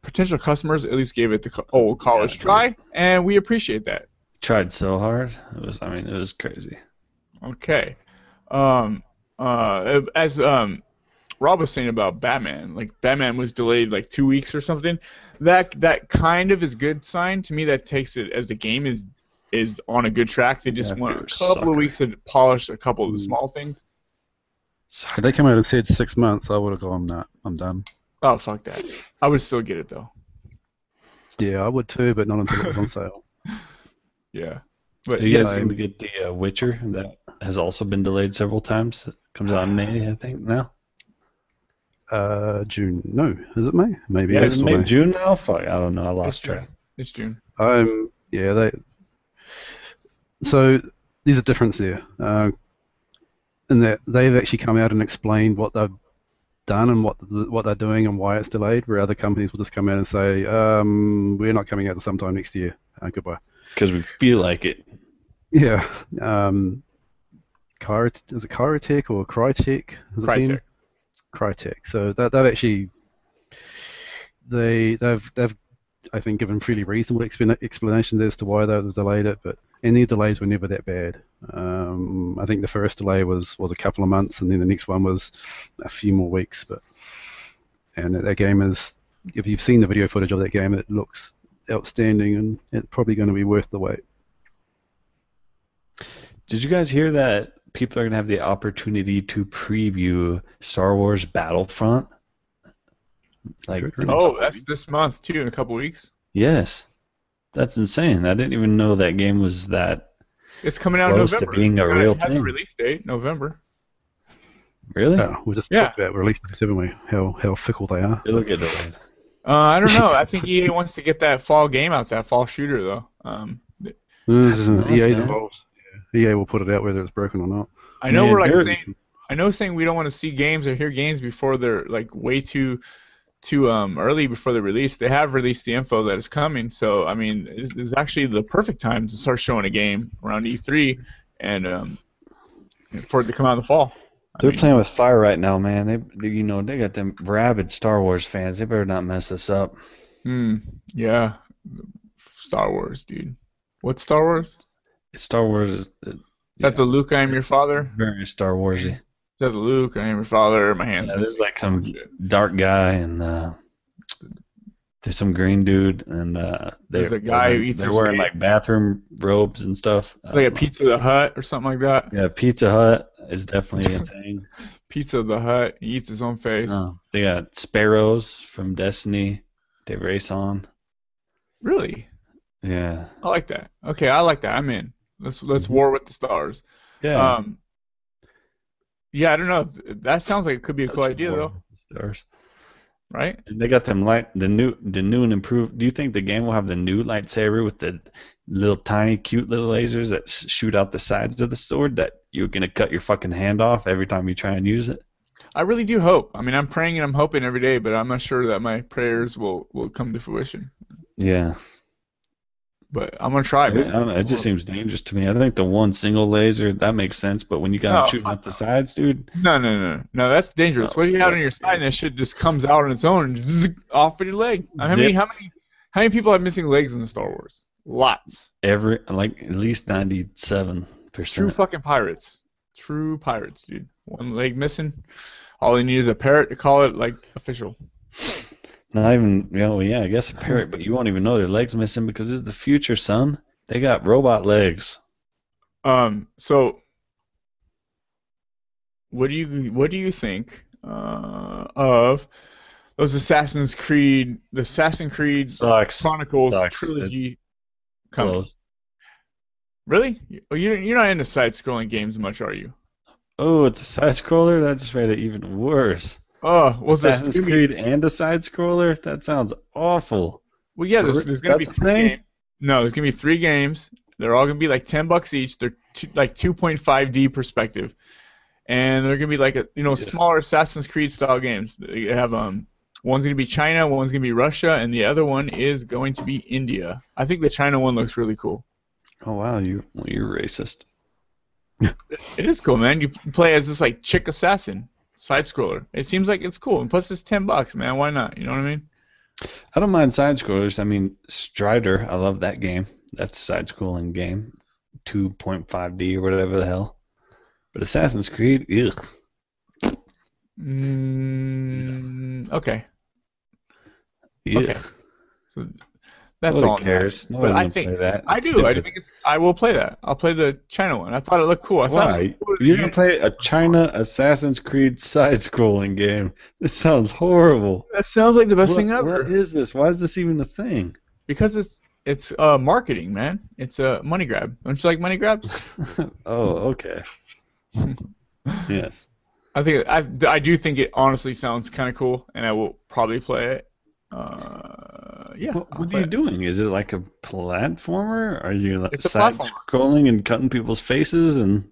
potential customers at least gave it the old college Yeah, try, and we appreciate that. Tried so hard. It was I mean it was crazy. Okay. Um, uh, as um, Rob was saying about Batman, like Batman was delayed like two weeks or something. That that kind of is good sign to me. That takes it as the game is is on a good track. They just Yeah, want a couple sucker. of weeks to polish a couple of the Mm. small things. If they come out and said six months, I would have gone, nah, I'm done. Oh fuck that! I would still get it though. Yeah, I would too, but not until it was on sale. Yeah, but You yes, guys seem to get the uh, Witcher that has also been delayed several times. It comes out in May, I think now. Uh, June. No, is it May? Maybe Yeah, it's Is it still May, May. June now? Fuck, I don't know. I it's lost June. track. It's June. Um, yeah, they. So there's a difference there, uh, in that they've actually come out and explained what they've done and what what they're doing and why it's delayed. Where other companies will just come out and say, um, "We're not coming out to sometime next year. Uh, goodbye." Because we feel like it. Yeah. Um, Kyr- is it Crytek or Crytek? Crytek. Crytek. So that they've actually they they've they've I think given fairly reasonable explan- explanations as to why they've delayed it, but any delays were never that bad. Um, I think the first delay was was a couple of months, and then the next one was a few more weeks. But and that, that game is if you've seen the video footage of that game, it looks outstanding, and it's probably going to be worth the wait. Did you guys hear that people are going to have the opportunity to preview Star Wars Battlefront? Like, Oh, that's this month too. In a couple weeks. yes. That's insane. I didn't even know that game was that. It's coming out Close in to November. being a It real has thing. a release date, November. Really? Yeah, we just Yeah. talked about release dates, haven't we? How how fickle they are. It'll get delayed. Uh, I don't know. I think EA wants to get that fall game out, that fall shooter though. Um, That's nuts, EA's involved. Yeah. EA will put it out whether it's broken or not. I know Man, we're like saying, I know saying we don't want to see games or hear games before they're like way too too um, early before the release. They have released the info that it's coming, so I mean, it's, it's actually the perfect time to start showing a game around E3 and um, for it to come out in the fall. I They're mean, playing with fire right now, man. They, you know, they got them rabid Star Wars fans. They better not mess this up. Hmm. Yeah. Star Wars, dude. What Star Wars? Is Star Wars is uh, that the Luke I am your father? very Star Warsy. The Luke I am your father? My hands. Yeah, there's like some dark guy and uh, there's some green dude and uh, There's a guy who they're, eats they're wearing steak. like bathroom robes and stuff. like a Um, Pizza the Hut or something like that. Yeah, Pizza Hut is definitely a thing. Pizza the Hut. He eats his own face. Uh, they got Sparrows from Destiny. They race on. Really? Yeah. I like that. Okay, I like that. I'm in. Let's let's Mhm. war with the stars. Yeah. Um. Yeah, I don't know. That sounds like it could be a cool idea though, Stars. right? And they got them light the new the new and improved. Do you think the game will have the new lightsaber with the little tiny cute little lasers that shoot out the sides of the sword that you're gonna cut your fucking hand off every time you try and use it? I really do hope. I mean, I'm praying and I'm hoping every day, but I'm not sure that my prayers will will come to fruition. Yeah. But I'm gonna try, I man. don't know, it just seems dangerous to me. I think the one single laser that makes sense, but when you got No, them shooting out the sides, dude. No, no, no, no. That's dangerous. Oh, what do you have on your side? And that shit just comes out on its own and zzz, off of your leg. How many? How many? How many people have missing legs in the Star Wars? Lots. Every like at least ninety seven percent. True fucking pirates. True pirates, dude. One leg missing. All you need is a parrot to call it like official. Not even you know, yeah, I guess a parrot, but you won't even know their legs missing because it's the future, son. They got robot legs. Um. So, what do you what do you think uh, of those Assassin's Creed, the Assassin's Creed Sucks. Chronicles Sucks. trilogy? Coming. Really? Oh, you you're not into side-scrolling games much, are you? Oh, it's a side scroller? That just made it even worse. Oh, well, there's Assassin's gonna be- Creed and a side scroller? That sounds awful. Well, yeah, there's, there's gonna be That's a three games. No, there's gonna be three games. They're all gonna be like ten bucks each. They're two, like 2.5D perspective, and they're gonna be like a you know Yes. smaller Assassin's Creed style games. They have um one's gonna be China, one's gonna be Russia, and the other one is going to be India. I think the China one looks really cool. Oh wow, you well, you're racist. It is cool, man. You play as this like chick assassin side scroller. It seems like it's cool, and plus it's ten bucks, man. Why not? You know what I mean? I don't mind side scrollers. I mean, Strider, I love that game. That's a side scrolling game. 2.5D or whatever the hell. But Assassin's Creed, ugh. Mm, okay. Ugh. Okay. So that's Nobody all. cares. Nobody's I think play that. I do. I think it's, I will play that. I'll play the China one. I thought it looked cool. I thought it Why? cool. You're gonna play a China Assassin's Creed side-scrolling game? This sounds horrible. That sounds like the best What- thing ever. What is this? Why is this even a thing? Because it's it's uh marketing, man. It's a money grab. Don't you like money grabs? oh, okay. yes. I think I, I do think it honestly sounds kind of cool, and I will probably play it. Uh, yeah. What, what are you doing? Is it like a platformer? Are you like It's side scrolling and cutting people's faces and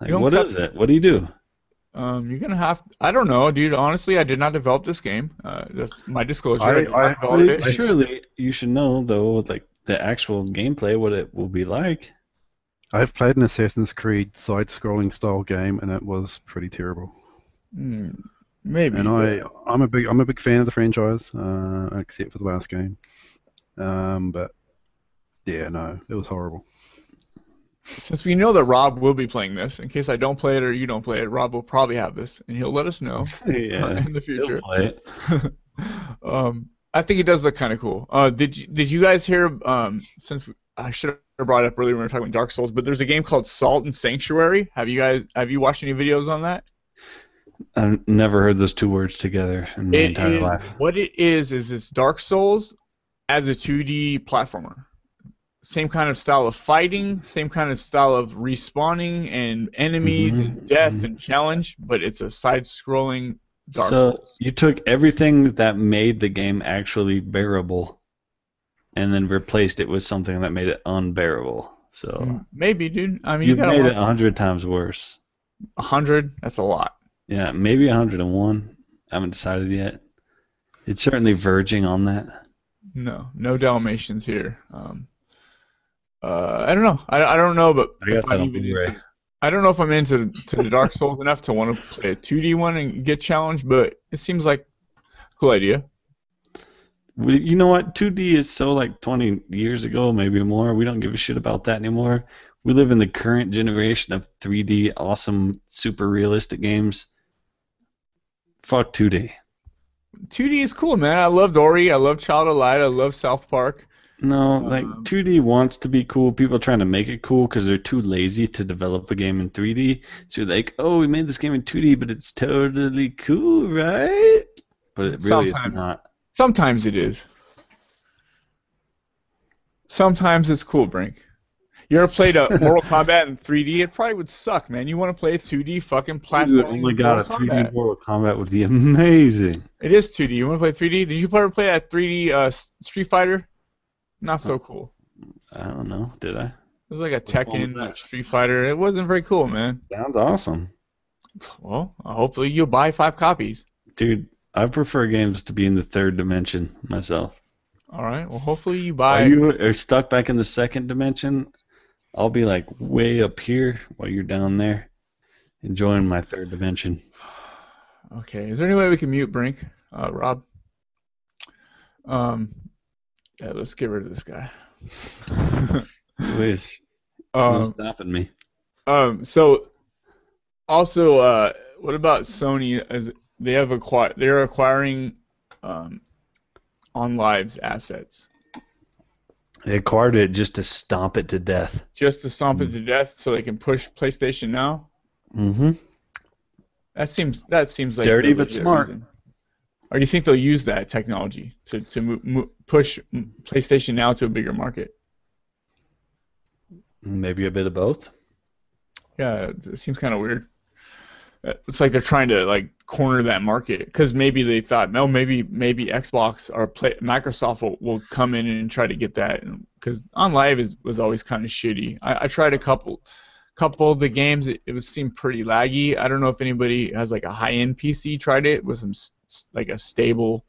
like You don't what cut- is it? What do you do? Um, you're gonna have. I don't know, dude. Honestly, I did not develop this game. Uh, that's my disclosure. I- I, did not I- it. surely you should know though, like the actual gameplay, what it will be like. I've played an Assassin's Creed side-scrolling style game, and it was pretty terrible. Hmm, maybe. And I, I'm a big, I'm a big fan of the franchise, uh, except for the last game. Um, but yeah, no, it was horrible. Since we know that Rob will be playing this, in case I don't play it or you don't play it, Rob will probably have this, and he'll let us know yeah. in the future. He'll play it. um, I think it does look kind of cool. Uh, did you, did you guys hear? Um, since we, I should have brought it up earlier when we were talking about Dark Souls, but there's a game called Salt and Sanctuary. Have you guys have you watched any videos on that? I've never heard those two words together in my It entire is- life. What it is is it's Dark Souls as a 2D platformer. Same kind of style of fighting, same kind of style of respawning and enemies Mhm, and death mhm. and challenge, but it's a side-scrolling Dark so Souls. you took everything that made the game actually bearable, and then replaced it with something that made it unbearable. So Maybe, dude. I mean, you you've got made it a hundred times worse. A hundred. That's a lot. Yeah, maybe 101. I haven't decided yet. It's certainly verging on that. No, no Dalmatians here. Um, uh, I don't know. I, I don't know, but I if I'm even into, I don't know if I'm into to the Dark Souls enough to want to play a 2D one and get challenged, but it seems like a cool idea. You know what? 2D is so like 20 years ago, maybe more. We don't give a shit about that anymore. We live in the current generation of 3D, awesome, super realistic games. Fuck 2D. 2D is cool, man. I loved Ori. I love Child of Light. I love South Park. No, like Um, 2D wants to be cool. People are trying to make it cool because they're too lazy to develop a game in 3D. So you're like, oh, we made this game in 2D, but it's totally cool, right? But it really is not. Sometimes it is. Sometimes it's cool, Brink. You ever played a Mortal Kombat in 3D? It probably would suck, man. You want to play a 2D fucking platform? Oh my god, a 3D Mortal Kombat would be amazing. It is 2D. You want to play 3D? Did you ever play that 3D uh, Street Fighter? Not so cool. I don't know. Did I? It was like a Tekken? Street Fighter. It wasn't very cool, man. Sounds awesome. Well, hopefully you'll buy five copies. Dude, I prefer games to be in the third dimension myself. All right. Well, hopefully you buy. Are you are stuck back in the second dimension? I'll be like way up here while you're down there, enjoying my third dimension. Okay. Is there any way we can mute Brink, uh, Rob? Um, yeah. Let's get rid of this guy. Wish. no um, stopping me. um. So, also, uh, what about Sony? As they have acquired, they're acquiring, um, OnLive's assets They acquired it just to stomp it to death. just to stomp it to death, so they can push PlayStation now. Mm-hmm. That seems that seems like Dirty but smart. reason. Or do you think they'll use that technology to to push PlayStation now to a bigger market? Maybe a bit of both. Yeah, it seems kind of weird. It's like they're trying to like corner that market because maybe they thought, no, maybe maybe Xbox or play, Microsoft will, will come in and try to get that because OnLive is was always kind of shitty. I, I tried a couple couple of the games. It, it was seemed pretty laggy. I don't know if anybody has like a high end PC tried it with some like a stable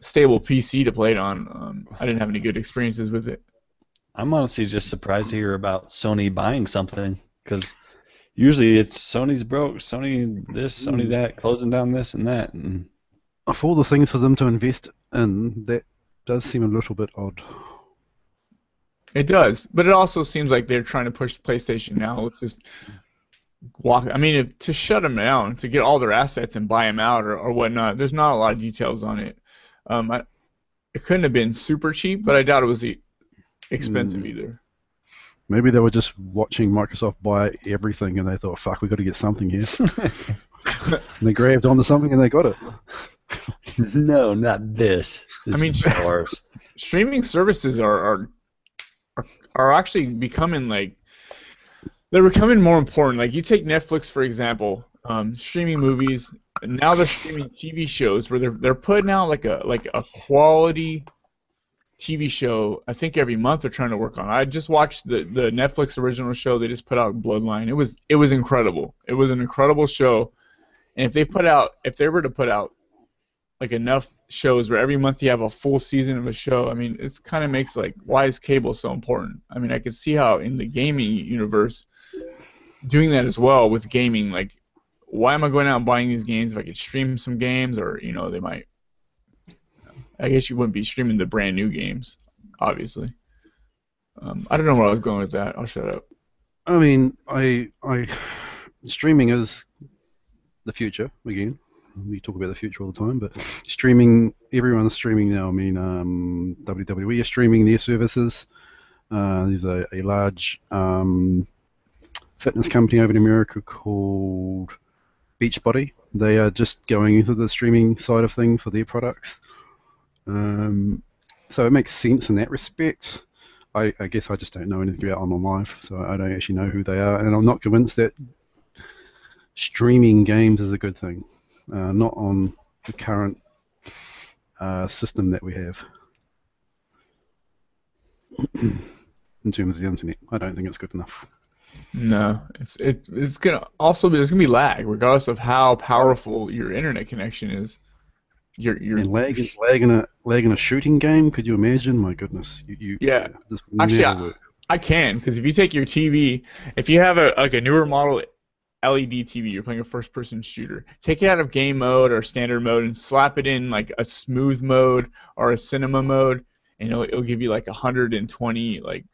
stable PC to play it on. Um, I didn't have any good experiences with it. I'm honestly just surprised to hear about Sony buying something because usually it's Sony's broke, Sony this, Sony that, closing down this and that. And Of all the things for them to invest in, that does seem a little bit odd. It does, but it also seems like they're trying to push PlayStation now. Let's just walk. I mean, if, to shut them down, to get all their assets and buy them out or, or whatnot. There's not a lot of details on it. Um, I, it couldn't have been super cheap, but I doubt it was e- expensive Mm. either. Maybe they were just watching Microsoft buy everything and they thought, fuck, we've got to get something here. and they grabbed onto something and they got it. no, not this. This I mean, is ours. streaming services are, are are are actually becoming like they're becoming more important. Like you take Netflix for example, um, streaming movies. Now they're streaming TV shows where they're they're putting out like a like a quality TV show. I think every month they're trying to work on. I just watched the the Netflix original show they just put out, Bloodline. It was it was incredible. It was an incredible show. And if they put out if they were to put out like enough shows where every month you have a full season of a show. I mean, it's kind of makes like why is cable so important? I mean, I could see how in the gaming universe doing that as well with gaming. Like, why am I going out and buying these games if I could stream some games or you know they might. I guess you wouldn't be streaming the brand new games, obviously. Um, I don't know where I was going with that. I'll shut up. I mean, I, I, streaming is the future again. We talk about the future all the time, but streaming, everyone's streaming now. I mean, um, WWE are streaming their services. Uh, there's a, a large um, fitness company over in America called Beachbody. They are just going into the streaming side of things for their products. Um, so it makes sense in that respect. I, I guess I just don't know anything about OnLive, so I don't actually know who they are, and I'm not convinced that streaming games is a good thing. Uh, not on the current uh, system that we have. in terms of the internet, I don't think it's good enough. No, it's it, it's gonna also be there's gonna be lag regardless of how powerful your internet connection is. You're you're And lag, in- lag in a lag in a shooting game. Could you imagine? My goodness. You, you Yeah. Actually, I-. I can because if you take your TV, if you have a like a newer model LED TV, you're playing a first-person shooter. Take it out of game mode or standard mode and slap it in like a smooth mode or a cinema mode, and it'll, it'll give you like 120 like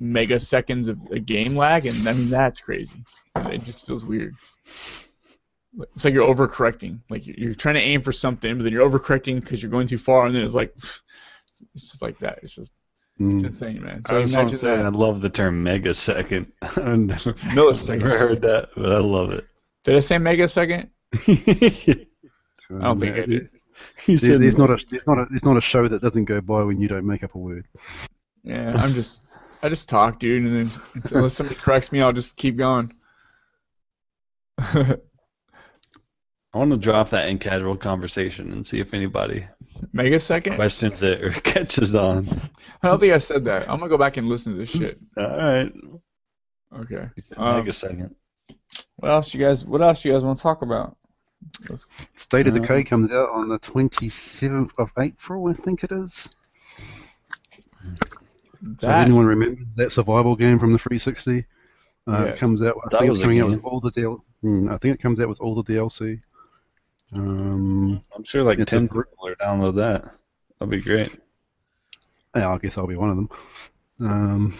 megaseconds of a game lag, and I mean that's crazy. It just feels weird. It's like you're overcorrecting. Like you're you're trying to aim for something, but then you're overcorrecting because you're going too far, and then it's like it's just like that. It's just it's Mm. insane, man. I So was going imagine say, that. I love the term megasecond. I've never, Millisecond. never heard that, but I love it. Did I say megasecond? you I don't think I did. There- said there's not a there's not a there's not a show that doesn't go by when you don't make up a word. Yeah, I'm just I just talk, dude, and then unless somebody corrects me, I'll just keep going. I want to drop that in casual conversation and see if anybody megasecond? questions it or catches on. I don't think I said that. I'm gonna go back and listen to this shit. All right. Okay. You said Um, megasecond. What else you guys? What else you guys want to talk about? State of Uh, Decay comes out on the 27th of April, I think it is. If That anyone remember that survival game from the 360? Uh, Yeah. It comes out. I That think it's coming out with all the DL. Mm, I think it comes out with all the DLC. Um, I'm sure like 10 people are download that. That'd be great. yeah, I guess I'll be one of them. Um,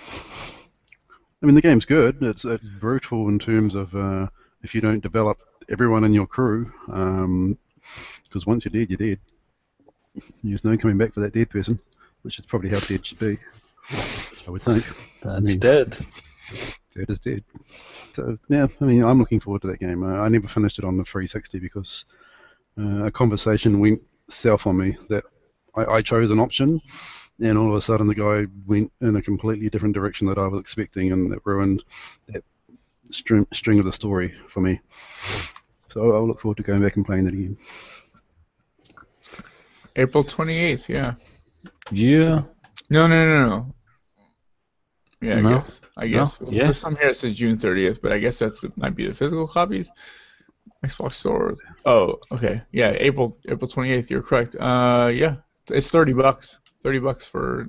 I mean, the game's good. It's it's brutal in terms of uh, if you don't develop everyone in your crew, because once you're dead, you're dead. There's no coming back for that dead person, which is probably how dead should be. I would think. That's mean- dead. Dead is dead. So yeah, I mean, I'm looking forward to that game. Uh, I never finished it on the 360 because uh, a conversation went south on me that I, I chose an option, and all of a sudden the guy went in a completely different direction that I was expecting, and that ruined that string, string of the story for me. So I'll look forward to going back and playing that again. April 28th. Yeah. Yeah. No, no, no, no. Yeah, I No? guess. I guess. No? Yeah. For some here it says June 30th, but I guess that's might be the physical copies. Xbox Store. Oh, okay. Yeah, April April 28th. You're correct. Uh, yeah, it's 30 bucks. 30 bucks for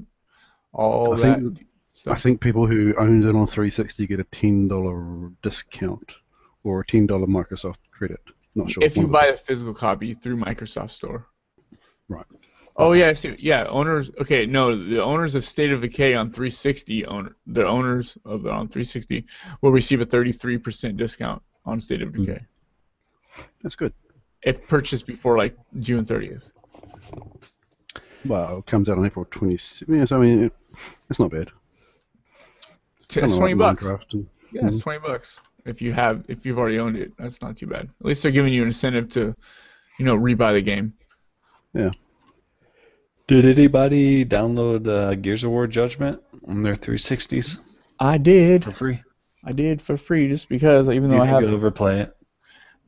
all I that think- I think people who owned it on 360 get a $10 discount or a $10 Microsoft credit. Not sure. if you buy a physical copy through Microsoft Store. Right. Oh yeah, see. Yeah, owners. Okay, no, the owners of State of Decay on 360 owner, the owners of it on 360 will receive a 33% discount on State of Decay them. That's good. if purchased before like June 30th. Well, it comes out on April 26th. Yes, I mean, it, it's not bad. It's Kinda 20 like bucks. Minecraft and- Yeah, it's 20 bucks if you have if you've already owned it. That's not too bad. At least they're giving you an incentive to, you know, rebuy the game. Yeah. Did anybody download uh, Gears of War Judgment on their 360s I did. for free? I did for free just because even You though I think have you'll ever it?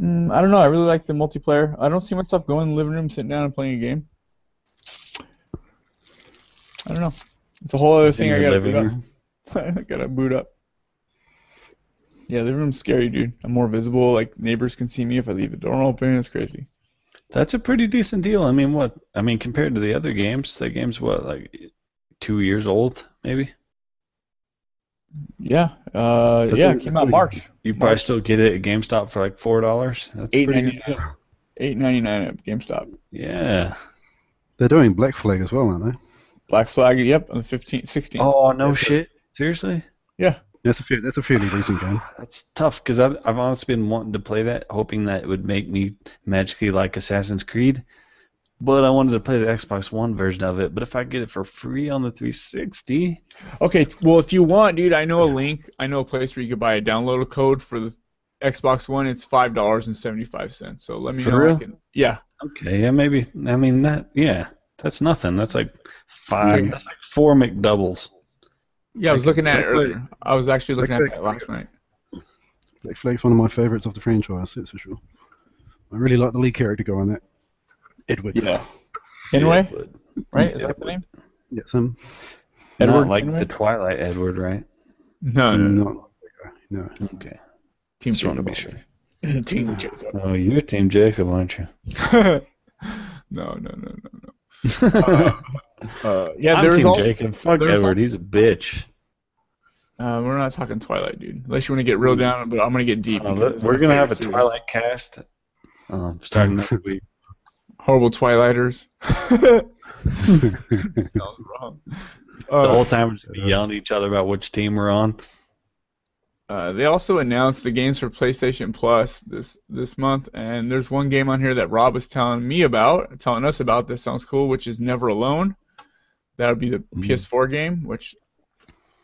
Mm, I don't know. I really like the multiplayer. I don't see myself going in the living room, sitting down, and playing a game. I don't know. It's a whole other thing I gotta boot room? up. I gotta boot up. Yeah, living room's scary, dude. I'm more visible. Like neighbors can see me if I leave the door open. It's crazy. That's a pretty decent deal. I mean, what? I mean, compared to the other games, that game's what, like two years old, maybe? Yeah. Uh, yeah. It came out March. You probably still get it at GameStop for like four dollars. That's Eight pretty ninety good. nine. Eight ninety nine at GameStop. Yeah. They're doing Black Flag as well, aren't they? Black Flag. Yep. On the 15th, 16th. Oh no Yeah, shit! Seriously? Yeah. That's a fair, that's a fairly decent game. That's tough because I've I've honestly been wanting to play that, hoping that it would make me magically like Assassin's Creed. But I wanted to play the Xbox One version of it. But if I get it for free on the 360, Okay, well, if you want, dude, I know a link. I know a place where you could buy a download code for the Xbox One. It's five dollars and seventy five cents. So let me For know. I real? can- yeah, okay, yeah, maybe. I mean that, yeah, that's nothing. That's like five. Okay. That's like four McDoubles. yeah. I was looking at it earlier. I was actually looking at Black that Flag- last night. Black Flag's one of my favorites of the franchise, that's for sure. I really like the lead character guy on that. Edward. Yeah. Anyway, but right? Is that the name? Yes, him. not Edward like Kenway? the Twilight Edward, right? No, no, no. Not like. No. Okay, Team just want to be sure. Team Jacob. Oh, you're Team Jacob, aren't you? No, no, no, no, no. Uh, uh, yeah, I'm there Team also. Jacob. Fuck there's Edward. He's a bitch. Uh, we're not talking Twilight, dude. Unless you want to get real down, but I'm gonna get deep. Uh, because let- it's we're gonna have a series. Twilight cast. Um, starting next week. Horrible Twilighters. Sounds wrong. The Uh, whole time we're just gonna yelling at each other about which team we're on. Uh, they also announced the games for PlayStation Plus this this month, and there's one game on here that Rob was telling me about, telling us about. This sounds cool, which is Never Alone. That would be the Mm-hmm. PS4 game, which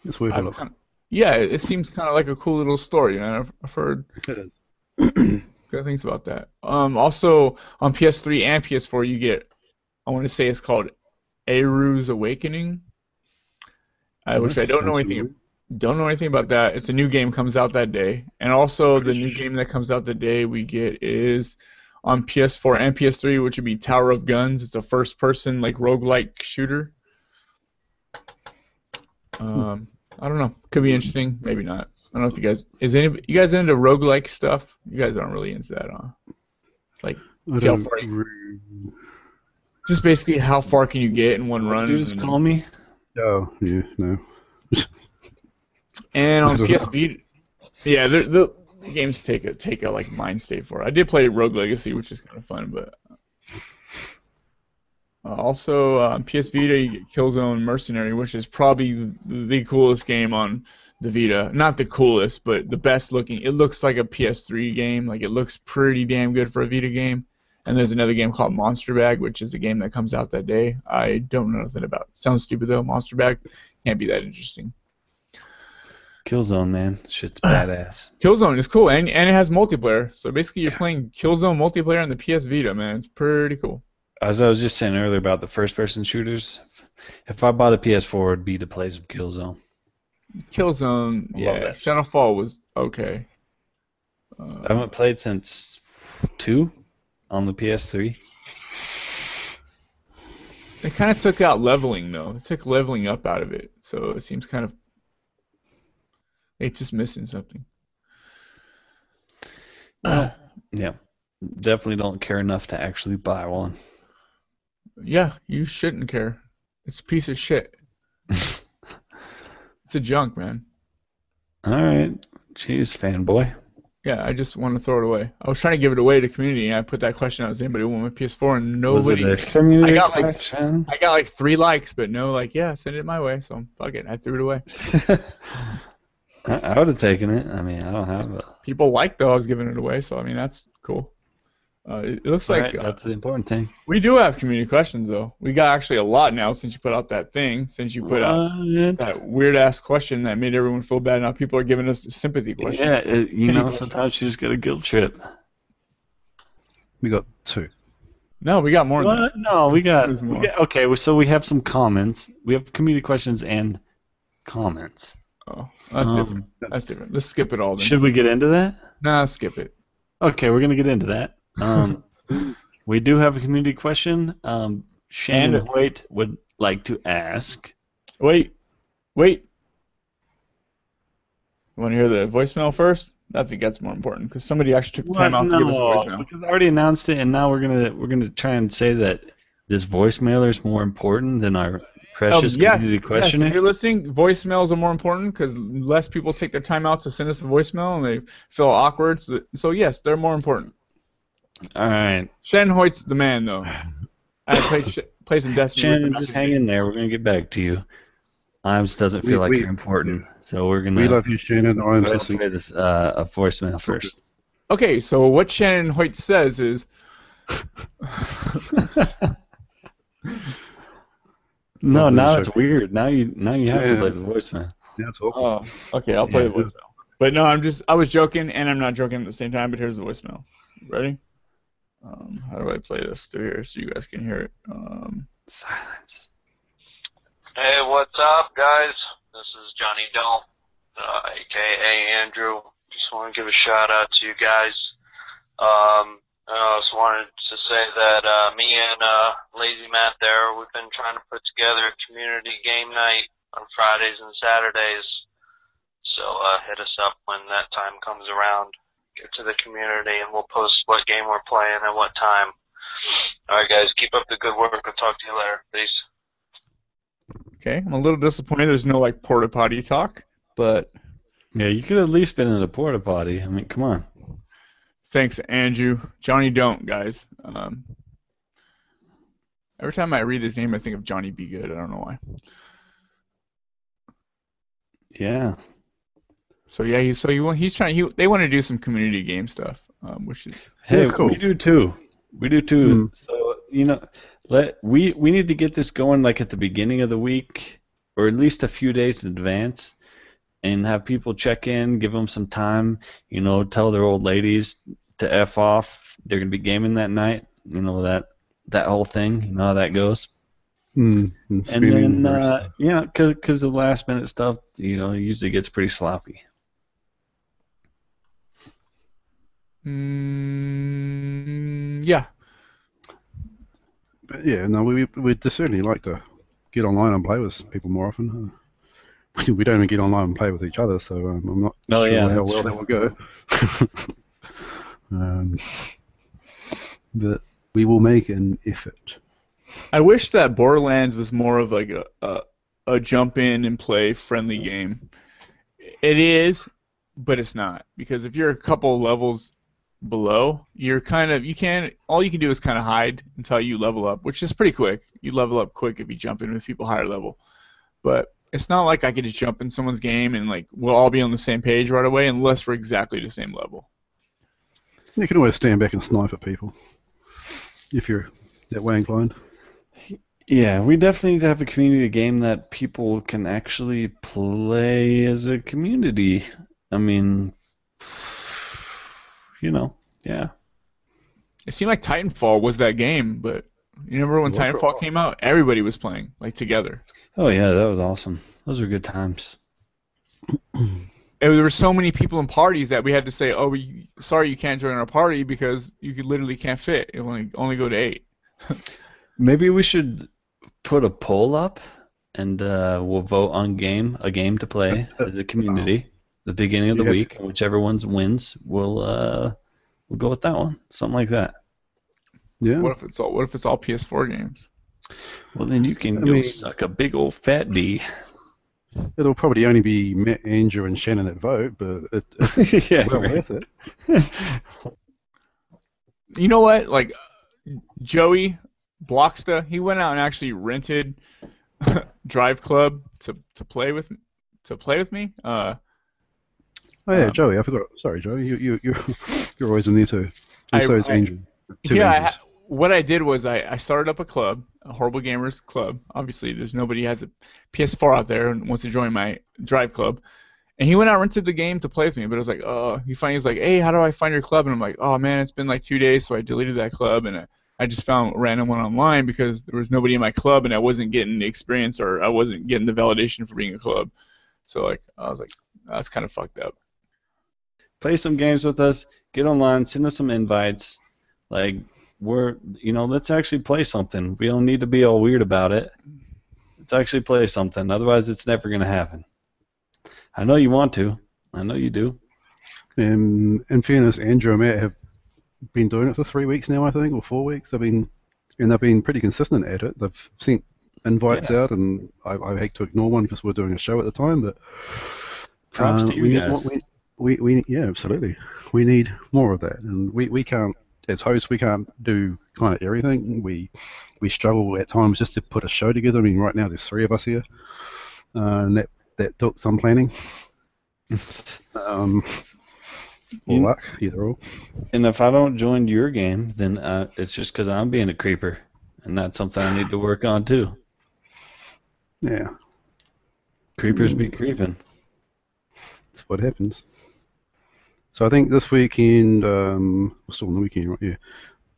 It's worth a I've look. kind of, yeah, it, it seems kind of like a cool little story. And I've, I've heard It is. good things about that. Um, also on PS3 and PS4, you get, I want to say it's called Aaru's Awakening, uh, which I don't know anything familiar. don't know anything about that. It's a new game comes out that day, and also the new game that comes out the day we get is on PS4 and PS3, which would be Tower of Guns. It's a first-person like roguelike shooter. Um, I don't know. Could be interesting. Maybe not. I don't know if you guys is any you guys into roguelike stuff. You guys aren't really into that, huh? Like See how far you- just basically how far can you get in one run? did you just and- call me? Oh, yeah, no. And on I don't PS know. Vita, yeah, the, the games take a take a like mind state for it. I did play Rogue Legacy, which is kind of fun, but uh, also uh, on PS Vita you get Killzone Mercenary, which is probably the, the coolest game on the Vita. Not the coolest, but the best looking. It looks like a PS3 game. Like it looks pretty damn good for a Vita game. And there's another game called Monster Bag, which is a game that comes out that day. I don't know nothing about. Sounds stupid though. Monster Bag can't be that interesting. Killzone, man. Shit's badass. Killzone is cool, and, and it has multiplayer. So basically, you're playing Killzone multiplayer on the PS Vita, man. It's pretty cool. As I was just saying earlier about the first-person shooters, if I bought a PS4, it'd be to play some Killzone. Killzone, I yeah. that. Shadowfall was okay. I Uh, haven't played since two on the PS3. they kind of took out leveling though. It took leveling up out of it, so it seems kind of it's just missing something. Yeah, definitely don't care enough to actually buy one. Yeah, you shouldn't care. It's a piece of shit. it's a junk, man. All right, jeez, fanboy. Yeah, I just want to throw it away. I was trying to give it away to the community, and I put that question out. Does anybody want my PS4? And nobody. Was it a community I got, like- question? I got like three likes, but no, like, yeah, send it my way. So fuck it, I threw it away. I, would have taken it. I mean, I don't have a. People liked though I was giving it away, so I mean that's cool. Uh, it, it looks like Alright, uh, that's the important thing. we do have community questions though. We got actually a lot now since you put out that thing. Since you put out that weird ass question that made everyone feel bad. Now people are giving us sympathy questions. Yeah, it, you Any know, questions? sometimes you just get a guilt trip. We got two. No, we got more than that. No, we got, There's we more. got. Okay, so we have some comments. We have community questions and comments. Oh, that's Um, different. That's different. Let's skip it all then. Should we get into that? Nah, skip it. Okay, we're gonna get into that. Um, we do have a community question. Um, Shannon And- Hoyt would like to ask. Wait, wait. You want to hear the voicemail first? I think that's more important because somebody actually took the time out to give us a voicemail. because I already announced it, and now we're gonna we're gonna try and say that this voicemailer is more important than our precious Um, yes, community yes, question. if you're listening, voicemails are more important because less people take their time out to send us a voicemail and they feel awkward. So, so yes, they're more important. All right, Shannon Hoyt's the man, though. I played sh- play some Destiny. with Shannon, just hang in there. We're gonna get back to you. Imes doesn't We- feel like we- you're important, so we're gonna We love you, Shannon. I'm we're gonna play this uh, a voicemail first. Okay, so what Shannon Hoyt says is, No, Lovely now it's weird. Now you now you have to play the voicemail. Yeah, it's awkward. oh, okay, I'll play Yeah. the voicemail. But no, I'm just, I was joking and I'm not joking at the same time. But here's the voicemail. Ready? Um, how do I play this through here so you guys can hear it? Um, Silence. Hey, what's up, guys? This is Johnny Dull, uh, aka Andrew. Just want to give a shout out to you guys. Um, I just wanted to say that uh, me and uh, Lazy Matt there, we've been trying to put together a community game night on Fridays and Saturdays. So uh, hit us up when that time comes around. Get to the community and we'll post what game we're playing and what time. All right, guys, keep up the good work. I'll talk to you later. Peace. Okay, I'm a little disappointed. There's no like porta potty talk, but Yeah, you could at least been in a porta potty. I mean, come on. thanks, Andrew. Johnny, don't guys. Um, every time I read his name, I think of Johnny Be Good. I don't know why. Yeah. So yeah, he's so he, he's trying. He, they want to do some community game stuff, um, which is Hey, Yeah, cool. we do too. We do too. Hmm. So you know, let we we need to get this going like at the beginning of the week, or at least a few days in advance, and have people check in, give them some time. You know, tell their old ladies to f off. They're gonna be gaming that night. You know that that whole thing. You know how that goes. Mm, and And then, and uh, you know, because cause the last minute stuff, you know, usually gets pretty sloppy. Mm, yeah. But yeah, no, we we'd certainly like to get online and play with people more often. We don't even get online and play with each other, so um, I'm not Oh, sure yeah, how that's well true. that will go. um, but we will make an effort. I wish that Borderlands was more of like a, a a jump in and play friendly game. It is, but it's not because if you're a couple levels below, you're kind of you can all you can do is kind of hide until you level up, which is pretty quick. You level up quick if you jump in with people higher level, but it's not like I can just jump in someone's game and like we'll all be on the same page right away unless we're exactly the same level. You can always stand back and snipe at people if you're that way inclined. Yeah, we definitely need to have a community game that people can actually play as a community. I mean, you know, yeah. It seemed like Titanfall was that game, but you remember when It was for a Titanfall came out? Everybody was playing like together. Oh yeah, that was awesome. Those were good times. And there were so many people in parties that we had to say, "Oh, we, sorry, you can't join our party because you could literally can't fit. It only only go to eight. Maybe we should put a poll up and uh, we'll vote on game a game to play as a community. The beginning of the Yeah. week, and whichever ones wins, we'll uh, we'll go with that one. Something like that. Yeah. What if it's all What if it's all PS4 games? Well, then you can I go mean- suck a big old fat D. It'll probably only be Matt, Andrew, and Shannon that vote, but it, it's yeah, well right. worth it. You know what? Like Joey Blocksta, he went out and actually rented Drive Club to, to play with to play with me. Uh, Oh yeah, Um, Joey, I forgot. Sorry, Joey, you you you're, you're always in there too. And I- so is Andrew. Two yeah, I, what I did was I, I started up a club, a Horrible Gamers club. Obviously, there's nobody has a PS4 out there and wants to join my Drive club. And he went out and rented the game to play with me, but I was like, oh, he finally was like, hey, how do I find your club? And I'm like, oh man, it's been like two days, so I deleted that club and I, I just found a random one online because there was nobody in my club and I wasn't getting the experience or I wasn't getting the validation for being a club. So like, I was like, that's kind of fucked up. Play some games with us. Get online. Send us some invites. Like we're, you know, let's actually play something. We don't need to be all weird about it. Let's actually play something. Otherwise, it's never gonna happen. I know you want to. I know you do. And in fairness, Andrew and Matt have been doing it for three weeks now, I think, or four weeks. I've been and they've been pretty consistent at it. They've sent invites out, and I, I hate to ignore one because we are doing a show at the time, but Props uh, to you guys. We, we, yeah, absolutely. We need more of that, and we, we can't, as hosts, we can't do kind of everything. We we struggle at times just to put a show together. I mean, right now there's three of us here, uh, and that that took some planning. um, or You- luck, either or. And if I don't join your game, then uh, it's just because I'm being a creeper, and that's something I need to work on too. Yeah, Creepers be creeping. that's what happens. So I think this weekend, um, we're still on the weekend, right? Yeah,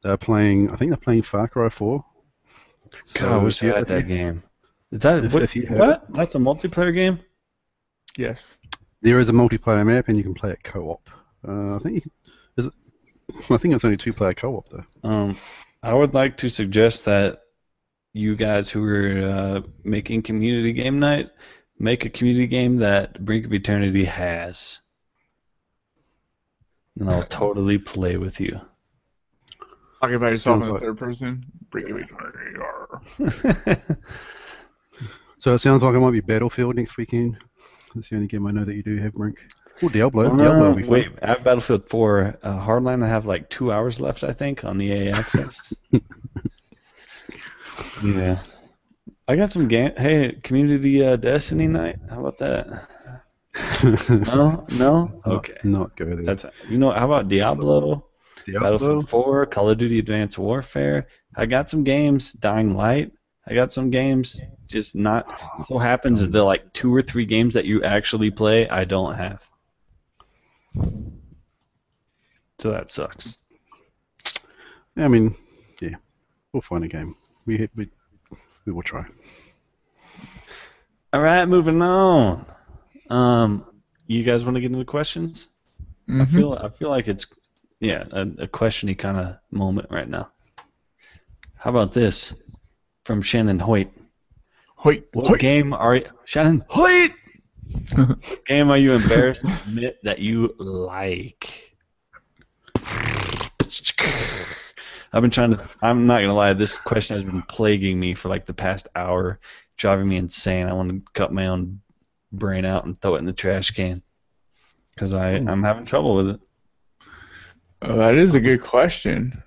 they're playing. I think they're playing Far Cry 4. God, I wish you- I had that game. Is that if- what? if you have what? That's a multiplayer game. Yes. There is a multiplayer map, and you can play it co-op. Uh, I think you can, is it? I think it's only two-player co-op though. Um, I would like to suggest that you guys who are uh, making community game night make a community game that Brink of Eternity has, and I'll totally play with you. Talking about yourself Sounds in the like- third person. Break it, So it sounds like it might be Battlefield next weekend. That's the only game I know that you do have, Brink. Or Diablo. Diablo will be fun. wait, I have Battlefield 4 uh, Hardline. I have like two hours left, I think, on the EA access. yeah. I got some game. Hey, community uh, Destiny night. How about that? No, no. Okay, Not go there. that's you know. How about Diablo, Diablo. Battlefield 4, Call of Duty Advanced Warfare? I got some games. Dying Light. I got some games. Just not. So oh, happens the like two or three games that you actually play, I don't have. So that sucks. I mean, yeah, we'll find a game. We we we will try. All right, moving on. Um, you guys want to get into questions? Mm-hmm. I feel I feel like it's yeah a, a questiony kind of moment right now. How about this from Shannon Hoyt? Hoyt, What Hoyt. game are you, Shannon Hoyt? what game are you embarrassed to admit that you like? I've been trying to. I'm not gonna lie. This question has been plaguing me for like the past hour, driving me insane. I want to cut my own brain out and throw it in the trash can because I I'm having trouble with it. Oh, that is a good question.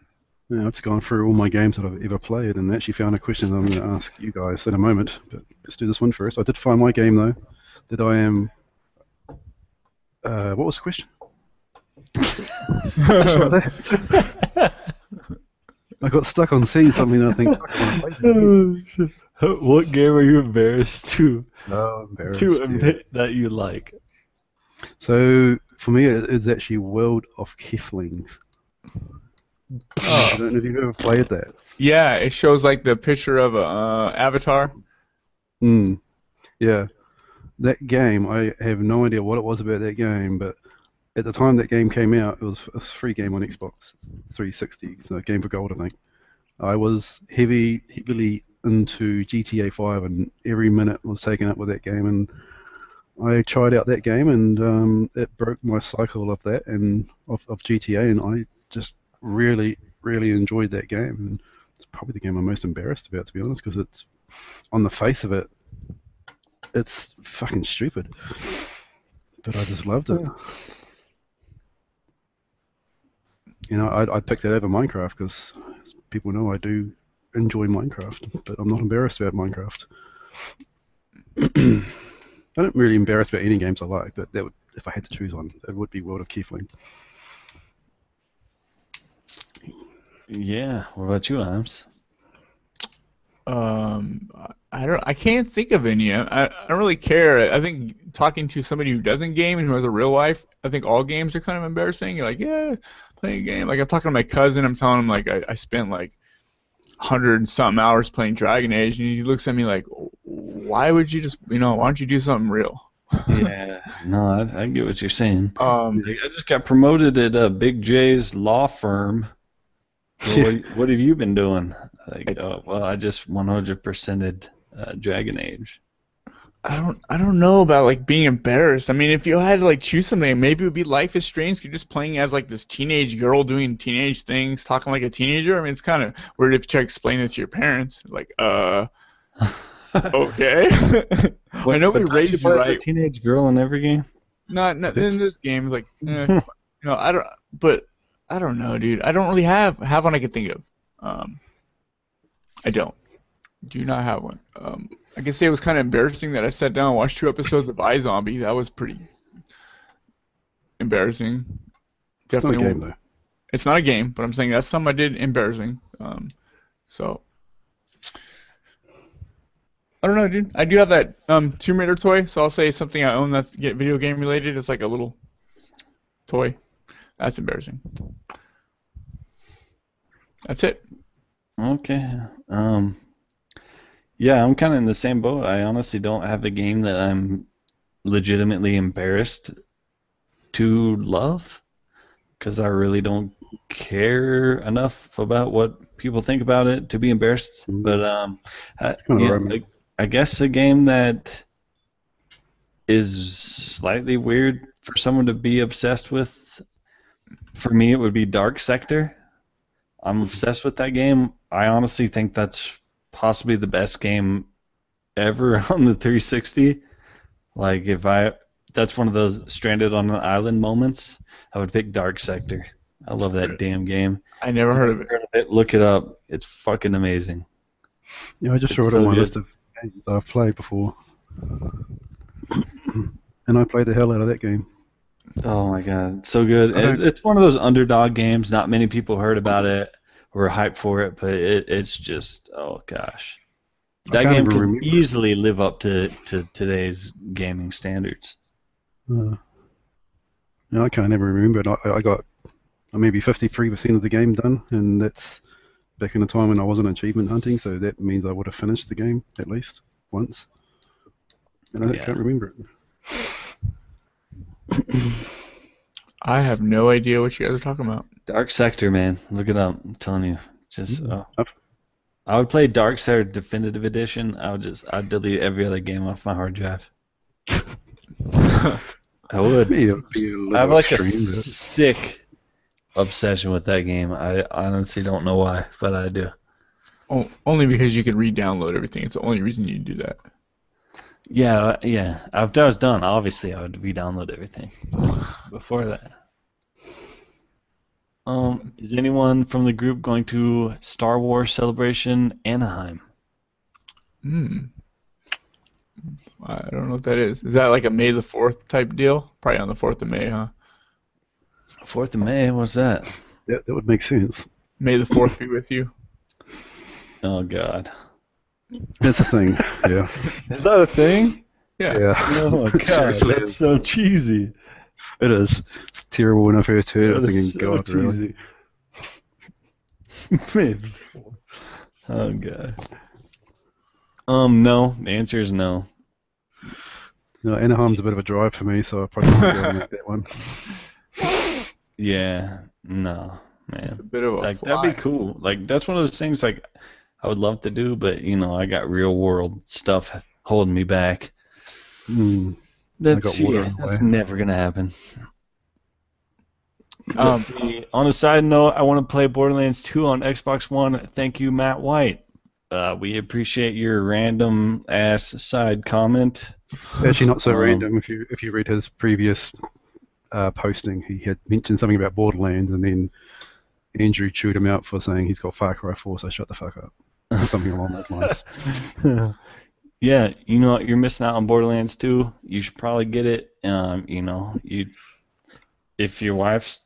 Yeah, I've just gone through all my games that I've ever played and actually found a question that I'm going to ask you guys in a moment. But let's do this one first. I did find my game though that I am. Uh, what was the question? Just right there. I got stuck on seeing something that I think. "Fuck, I wanna play this." what game are you embarrassed to No, embarrassed, to yeah. admit that you like? So for me, it- it's actually World of Keflings. I don't know if you've ever played that. Yeah, it shows like the picture of a uh, avatar. Mm. Yeah. That game, I have no idea what it was about that game, but at the time that game came out, it was a free game on Xbox 360, so Game for Gold, I think. I was heavy, heavily into GTA 5, and every minute was taken up with that game, and I tried out that game, and um, it broke my cycle of that and of, of GTA, and I just really, really enjoyed that game. And it's probably the game I'm most embarrassed about, to be honest, because it's on the face of it, it's fucking stupid. But I just loved it. You know, I'd, I'd pick that over Minecraft because people know I do enjoy Minecraft, but I'm not embarrassed about Minecraft. I don't really embarrassed about any games I like, but that would, if I had to choose one, it would be World of Kefling. Yeah. What about you, Arms? Um, I don't. I can't think of any. I, I don't really care. I think talking to somebody who doesn't game and who has a real life, I think all games are kind of embarrassing. You're like, yeah, playing a game. Like I'm talking to my cousin. I'm telling him like I, I spent like hundred and something hours playing Dragon Age, and he looks at me like, why would you just, you know, why don't you do something real? yeah. No, I, I get what you're saying. Um, I just got promoted at uh, Big J's law firm. Well, what, what have you been doing? Like, oh, well, I just 100%ed uh, Dragon Age. I don't I don't know about like being embarrassed. I mean, if you had to like choose something, maybe it would be Life is Strange. You're just playing as like this teenage girl doing teenage things, talking like a teenager. I mean, it's kind of weird if you try to explain it to your parents. Like, uh, okay. I know we raised you as a teenage girl in every game. Not, not in this game. Like, eh, you know, I don't. But I don't know, dude. I don't really have have one I can think of. Um, I don't. Do not have one. Um, I can say it was kind of embarrassing that I sat down and watched two episodes of iZombie. That was pretty embarrassing. It's not a Definitely. game, though. It's not a game, but I'm saying that's something I did embarrassing. Um, so I don't know, dude. I do have that um, Tomb Raider toy, so I'll say something I own that's get video game related. It's like a little toy. That's embarrassing. That's it. Okay. Um, yeah, I'm kind of in the same boat. I honestly don't have a game that I'm legitimately embarrassed to love because I really don't care enough about what people think about it to be embarrassed. Mhm. But um, I, kinda yeah, right, man. I, I guess a game that is slightly weird for someone to be obsessed with. For me, it would be Dark Sector. I'm obsessed with that game. I honestly think that's possibly the best game ever on the 360. Like if I, that's one of those stranded on an island moments. I would pick Dark Sector. I love that damn game. I never heard of it. Heard of it, Look it up. It's fucking amazing. Yeah, I just It's saw it so on my good. list of games I've played before. and I played the hell out of that game. Oh my god, it's so good. It, it's one of those underdog games. Not many people heard about it or were hyped for it, but it, it's just oh gosh, that game can remember. easily live up to, to today's gaming standards. Uh, no, I can't ever remember it. I, I got maybe 53% of the game done, and that's back in a time when I wasn't achievement hunting, so that means I would have finished the game at least once. And I Yeah. can't remember it. I have no idea what you guys are talking about. Dark Sector, man, look it up. I'm telling you, just Mm, oh. I've- I would play Dark Sector Definitive Edition. I would just I'd delete every other game off my hard drive. I would. Be a, be a little I have like a extreme, sick obsession with that game. I honestly don't know why, but I do. O- only because you can re-download everything. It's the only reason you do that. Yeah, uh, yeah. After I was done, obviously I would re-download everything. Before that. Um, is anyone from the group going to Star Wars Celebration Anaheim? Hmm. I don't know what that is. Is that like a May the Fourth type deal? Probably on the Fourth of May, huh? Fourth of May. What's that? but that, that would make sense. May the Fourth be with you. Oh God. That's a thing. Yeah. Is that a thing? Yeah. Yeah. Oh my God, Seriously, that's so cheesy. it is. It's terrible when I first heard it. I'm That thinking, is so God, cheesy. May the. Oh God. Um, no. The answer is no. No, Anaheim's a bit of a drive for me, so I probably won't go and make that one. Yeah. No, man. It's a bit of a like fly. that'd be cool. Like that's one of those things like I would love to do, but you know I got real world stuff holding me back. Hmm. That's yeah, that's never gonna happen. Um, see. On a side note, I want to play Borderlands 2 on Xbox One. Thank you, Matt White. Uh, we appreciate your random ass side comment. Actually, not so Um, random. If you if you read his previous uh, posting, he had mentioned something about Borderlands, and then Andrew chewed him out for saying he's got Far Cry 4, so shut the fuck up, or something along those lines. yeah, you know? You're missing out on Borderlands 2. You should probably get it. Um, you know, you if your wife's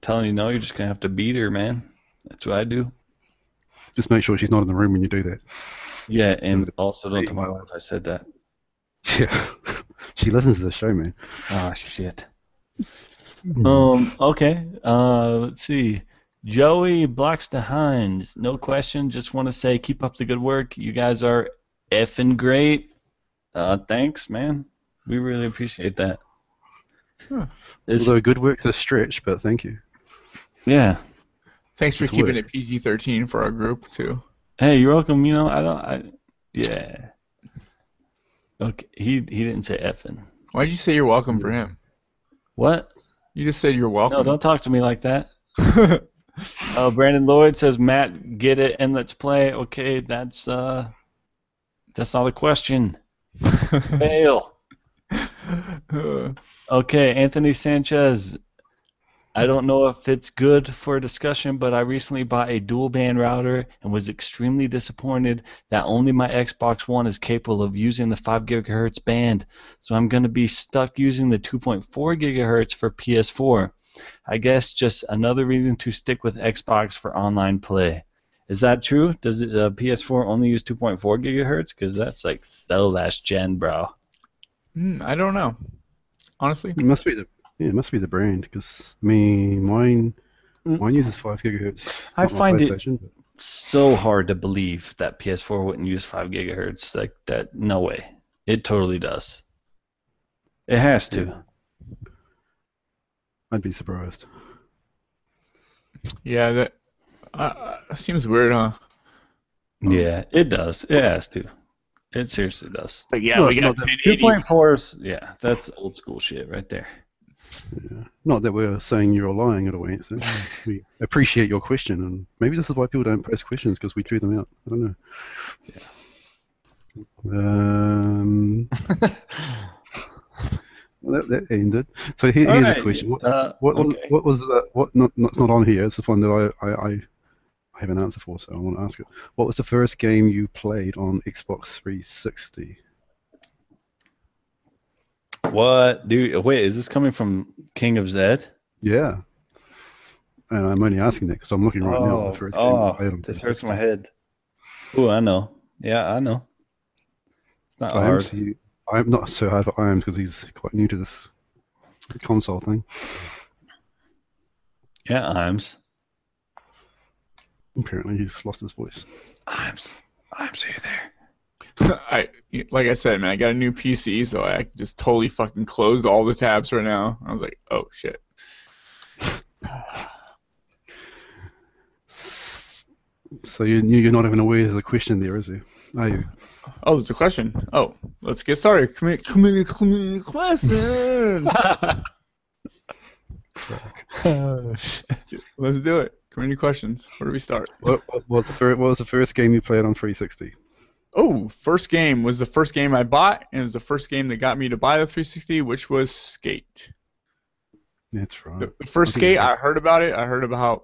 telling you no, you're just gonna have to beat her, man. That's what I do. Just make sure she's not in the room when you do that. Yeah, and So- also don't tell my wife I said that. Yeah, she listens to the show, man. Oh shit. Um. Okay. Uh. Let's see. Joey blocks the Hines. No question. Just want to say, keep up the good work. You guys are effing great. Uh. Thanks, man. We really appreciate that. Huh. It's- Although good work's a stretch, but thank you. yeah. Thanks for It's keeping work. it PG-13 for our group too. Hey, you're welcome. You know, I don't. I. Yeah. Okay. He he didn't say effing. Why'd you say you're welcome for him? What? You just said you're welcome. No, don't talk to me like that. Uh, Brandon Lloyd says, Matt, get it and let's play. Okay, that's uh, that's not a question. Fail. Okay, Anthony Sanchez. I don't know if it's good for a discussion, but I recently bought a dual band router and was extremely disappointed that only my Xbox One is capable of using the 5 gigahertz band. So I'm going to be stuck using the 2.4 gigahertz for PS4. I guess just another reason to stick with Xbox for online play. Is that true? Does it, uh, PS4 only use 2.4 gigahertz? Because that's like the last gen, bro. hmm, I don't know. Honestly, It must be the yeah, it must be the brand because I mean mine Mm. mine uses five gigahertz. I find it- but- so hard to believe that PS4 wouldn't use 5 gigahertz. Like that, no way. It totally does. It has to. I'd be surprised. yeah, that uh, seems weird, huh? Yeah, it does. It has to. It seriously does. Like, yeah, Look, we got look, 2.4s, yeah, that's old school shit right there. Yeah. Not that we're saying you're lying at all, Anthony. we appreciate your question, and maybe this is why people don't post questions because we drew them out. I don't know. Um, well, that, that ended. So here, here's Alright, a question. What, uh, what, was, okay. what was the, what? Not, not, it's not on here. It's the one that I, I, I, have an answer for, so I want to ask it. What was the first game you played on Xbox 360? What, dude? Wait, is this coming from King of Zed? Yeah. And I'm only asking that because I'm looking right now at oh, the first game oh, I this hurts my head. Oh, I know. Yeah, I know. It's not I hard. you, I'm not so hard for Iams because he's quite new to this console thing. Yeah, Imes. Apparently, he's lost his voice. Imes. Imes, are you there? I like I said, man, I got a new PC, so I just totally fucking closed all the tabs right now. I was like, oh shit. So you, you're not even aware there's a question there, is there? Are you? Oh, there's a question. Oh, let's get started. Community, community, community questions. let's do it. Community questions. Where do we start? What, what, was the first, what was the first game you played on 360? Oh, first game was the first game I bought, and it was the first game that got me to buy the 360, which was Skate. That's right. The the first skate, I heard about it. I heard about how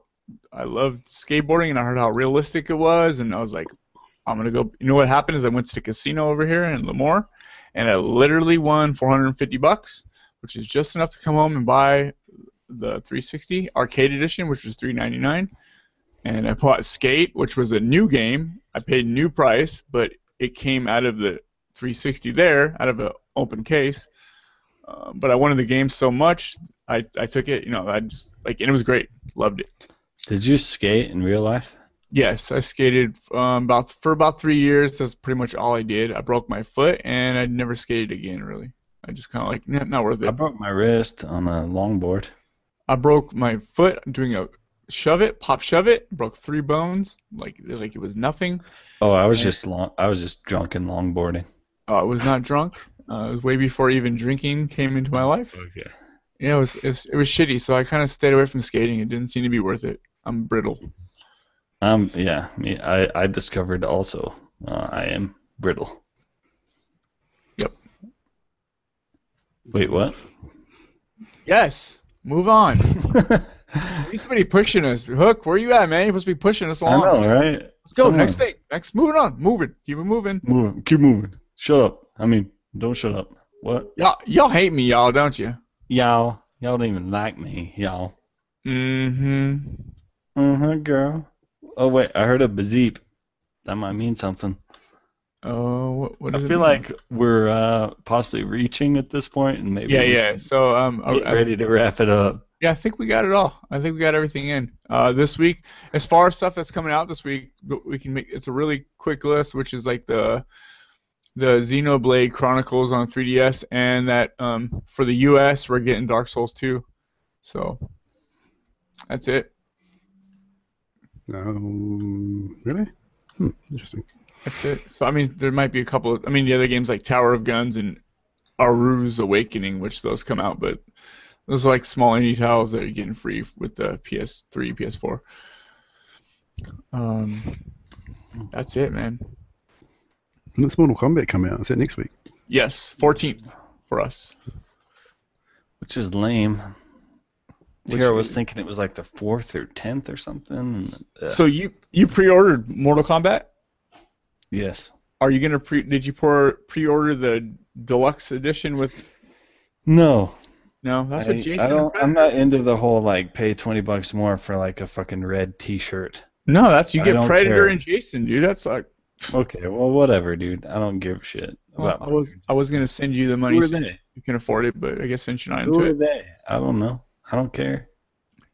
I loved skateboarding, and I heard how realistic it was, and I was like, I'm gonna go. You know what happened is I went to the casino over here in Lemoore, and I literally won 450 bucks, which is just enough to come home and buy the 360 arcade edition, which was 399. And I bought Skate, which was a new game. I paid a new price, but it came out of the 360 there, out of an open case. Uh, but I wanted the game so much, I, I took it. You know, I just like, and it was great. Loved it. Did you skate in real life? Yes, I skated um, about for about three years. That's pretty much all I did. I broke my foot, and I never skated again. Really, I just kind of like "Nah, not worth it. I broke my wrist on a longboard. I broke my foot doing a shove it, pop shove it. Broke three bones, like like it was nothing. Oh, I was Yeah. just long. I was just drunk and longboarding. Uh, I was not drunk. Uh, it was way before even drinking came into my life. Okay. Yeah, it was it was, it was shitty. So I kind of stayed away from skating. It didn't seem to be worth it. I'm brittle. Um. Yeah. Me. I. I discovered also. Uh, I am brittle. Yep. Wait. What? Yes. Move on. Need somebody pushing us. Hook, where you at, man? You're supposed to be pushing us along. I know, right? Let's go. Someone- Next thing. Next. Moving on. Moving. Keep it moving. Move. Keep moving. Shut up. I mean, don't shut up. What? Y'all, y'all hate me, y'all, don't you? Y'all. Y'all don't even like me. Y'all. Mm-hmm. Huh, girl. Oh wait, I heard a bazeep. That might mean something. Oh, what, what I feel mean? like we're uh, possibly reaching at this point, and maybe Yeah, yeah. So, um, get I- ready to wrap it up. yeah, I think we got it all. I think we got everything in. Uh, this week, as far as stuff that's coming out this week, we can make it's a really quick list, which is like the the Xenoblade Chronicles on 3DS, and that um, for the US, we're getting Dark Souls 2. So, that's it. Um, really? Hmm, interesting. That's it. So I mean, there might be a couple. Of, I mean, the other games like Tower of Guns and Aaru's Awakening, which those come out, but those are like small indie titles that are getting free with the PS3, PS4. Um, that's it, man. And does Mortal Kombat coming out? Is that next week? Yes, 14th for us. Which is lame. I was thinking it was like the fourth or tenth or something. uh, So you you pre-ordered Mortal Kombat? yes. Are you gonna pre? Did you pre pre-order the deluxe edition with? No. No, that's I, what Jason. I don't, I'm not into the whole like pay twenty bucks more for like a fucking red T-shirt. No, that's you I get Predator care. and Jason, dude. That's like. Okay, well whatever, dude. I don't give a shit Well. I was I was gonna send you the money so you can afford it, but I guess since you're not into Who are it. they? I don't know. I don't care.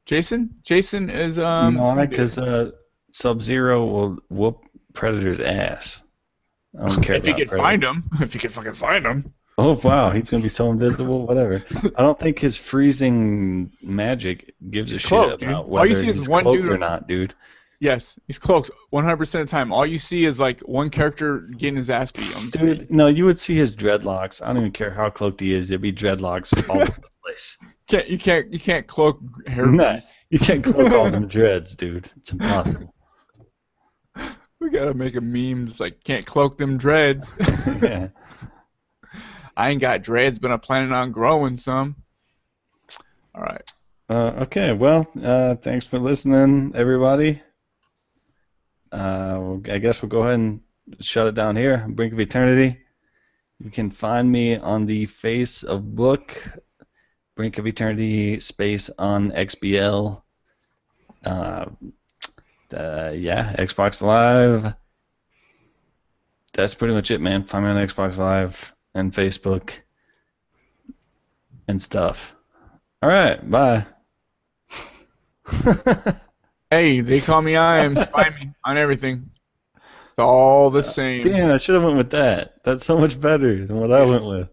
Jason? Jason is um no, because uh, Sub Zero will whoop Predator's ass. I don't care if you can Predator. find him. If you can fucking find him. Oh wow, he's gonna be so invisible. Whatever. I don't think his freezing magic gives a He's shit cloaked, dude. about All whether you see is he's one cloaked dude- or not, dude. Yes, he's cloaked 100% of the time. All you see is like one character getting his ass beat on the screen. Dude, no, you would see his dreadlocks. I don't even care how cloaked he is. There'd be dreadlocks all place. Can't you can't you can't cloak hair Nah. grease. You can't cloak all them dreads, dude. It's impossible. We gotta make a meme. It's like can't cloak them dreads. yeah. I ain't got dreads, but I'm planning on growing some. All right. Uh, okay, well, uh, thanks for listening, everybody. Uh, well, I guess we'll go ahead and shut it down here. Brink of Eternity. You can find me on the face of book, Brink of Eternity space on XBL. Uh, uh, yeah, Xbox Live. That's pretty much it, man. Find me on Xbox Live and Facebook and stuff. All right, bye. Hey, they call me I am. Me on everything. It's all the same. Damn, I should have went with that. That's so much better than what I went with.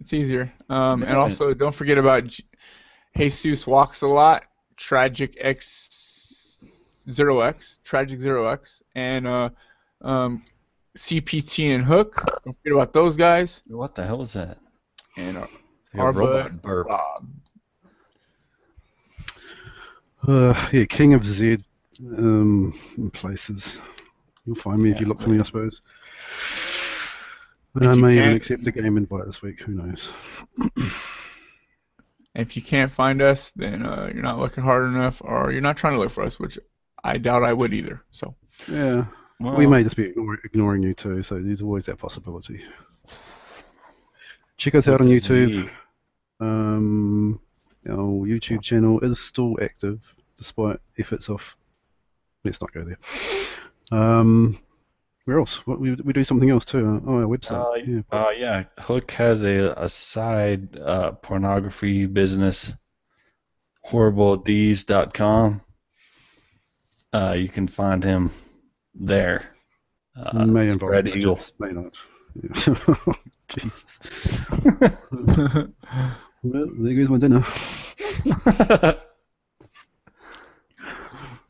It's easier. Um, and also, don't forget about J- Jesus walks a lot. Tragic X Zero X. Tragic Zero X. And uh, um, CPT and Hook. Don't forget about those guys. What the hell is that? And uh, Your our robot bud burp. Rob. Uh, yeah, King of Z um, places. You'll find me if you look for me, I suppose. If I may even accept the game invite this week. Who knows? If you can't find us, then uh, you're not looking hard enough, or you're not trying to look for us, which I doubt I would either. So Yeah, Well, we may just be ignoring you too. So there's always that possibility. Check us out on YouTube. Um, our YouTube channel is still active despite efforts of. Let's not go there. Um, where else? What, we, we do something else too. Uh, oh, our website. Uh, yeah. Uh, yeah, Hook has a, a side uh, pornography business, horribledees.com. Uh, you can find him there. Uh, may involve Spread Eagle. May not. Yeah. Jesus. Well, there goes my dinner.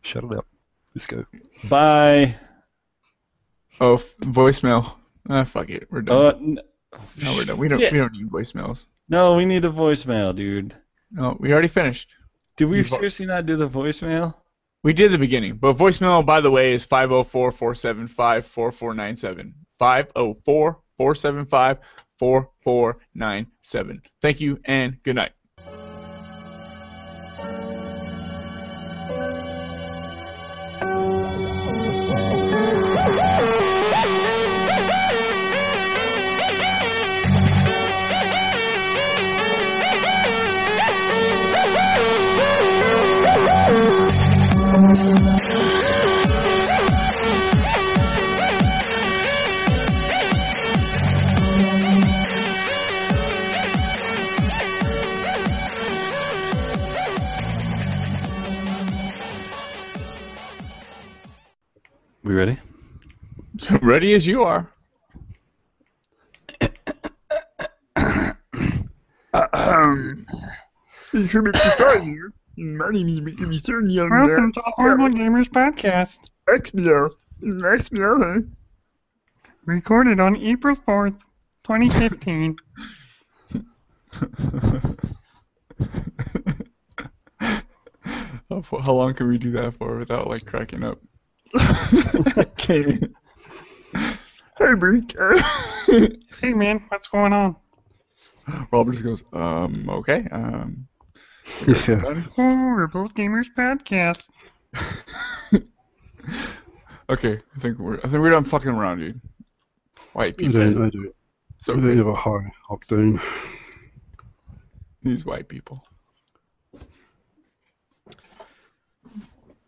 Shut it up. Let's go. Bye. Oh, f- voicemail. Ah, fuck it, we're done. Uh, n- no, we're done. We don't. shit. We don't need voicemails. No, we need a voicemail, dude. No, we already finished. Did we You've- seriously not do the voicemail? We did the beginning, but voicemail, by the way, is 504-475-4497. 504-475-4497. Thank you and good night. ready as you are. You should be start here. My name is Mickey Mr. Young. Welcome to the Horrible Gamers Podcast, XBL. XBL, huh? recorded on April 4th, 2015. how, how long can we do that for without like cracking up? Okay. Hey, Brink. hey man, what's going on? Robert just goes, um, okay, um. Yeah. done? Horrible Gamers Podcast. Okay, I think we're I think we're done fucking around, dude. White I people. don't, I do. So I don't have a high octane. These white people.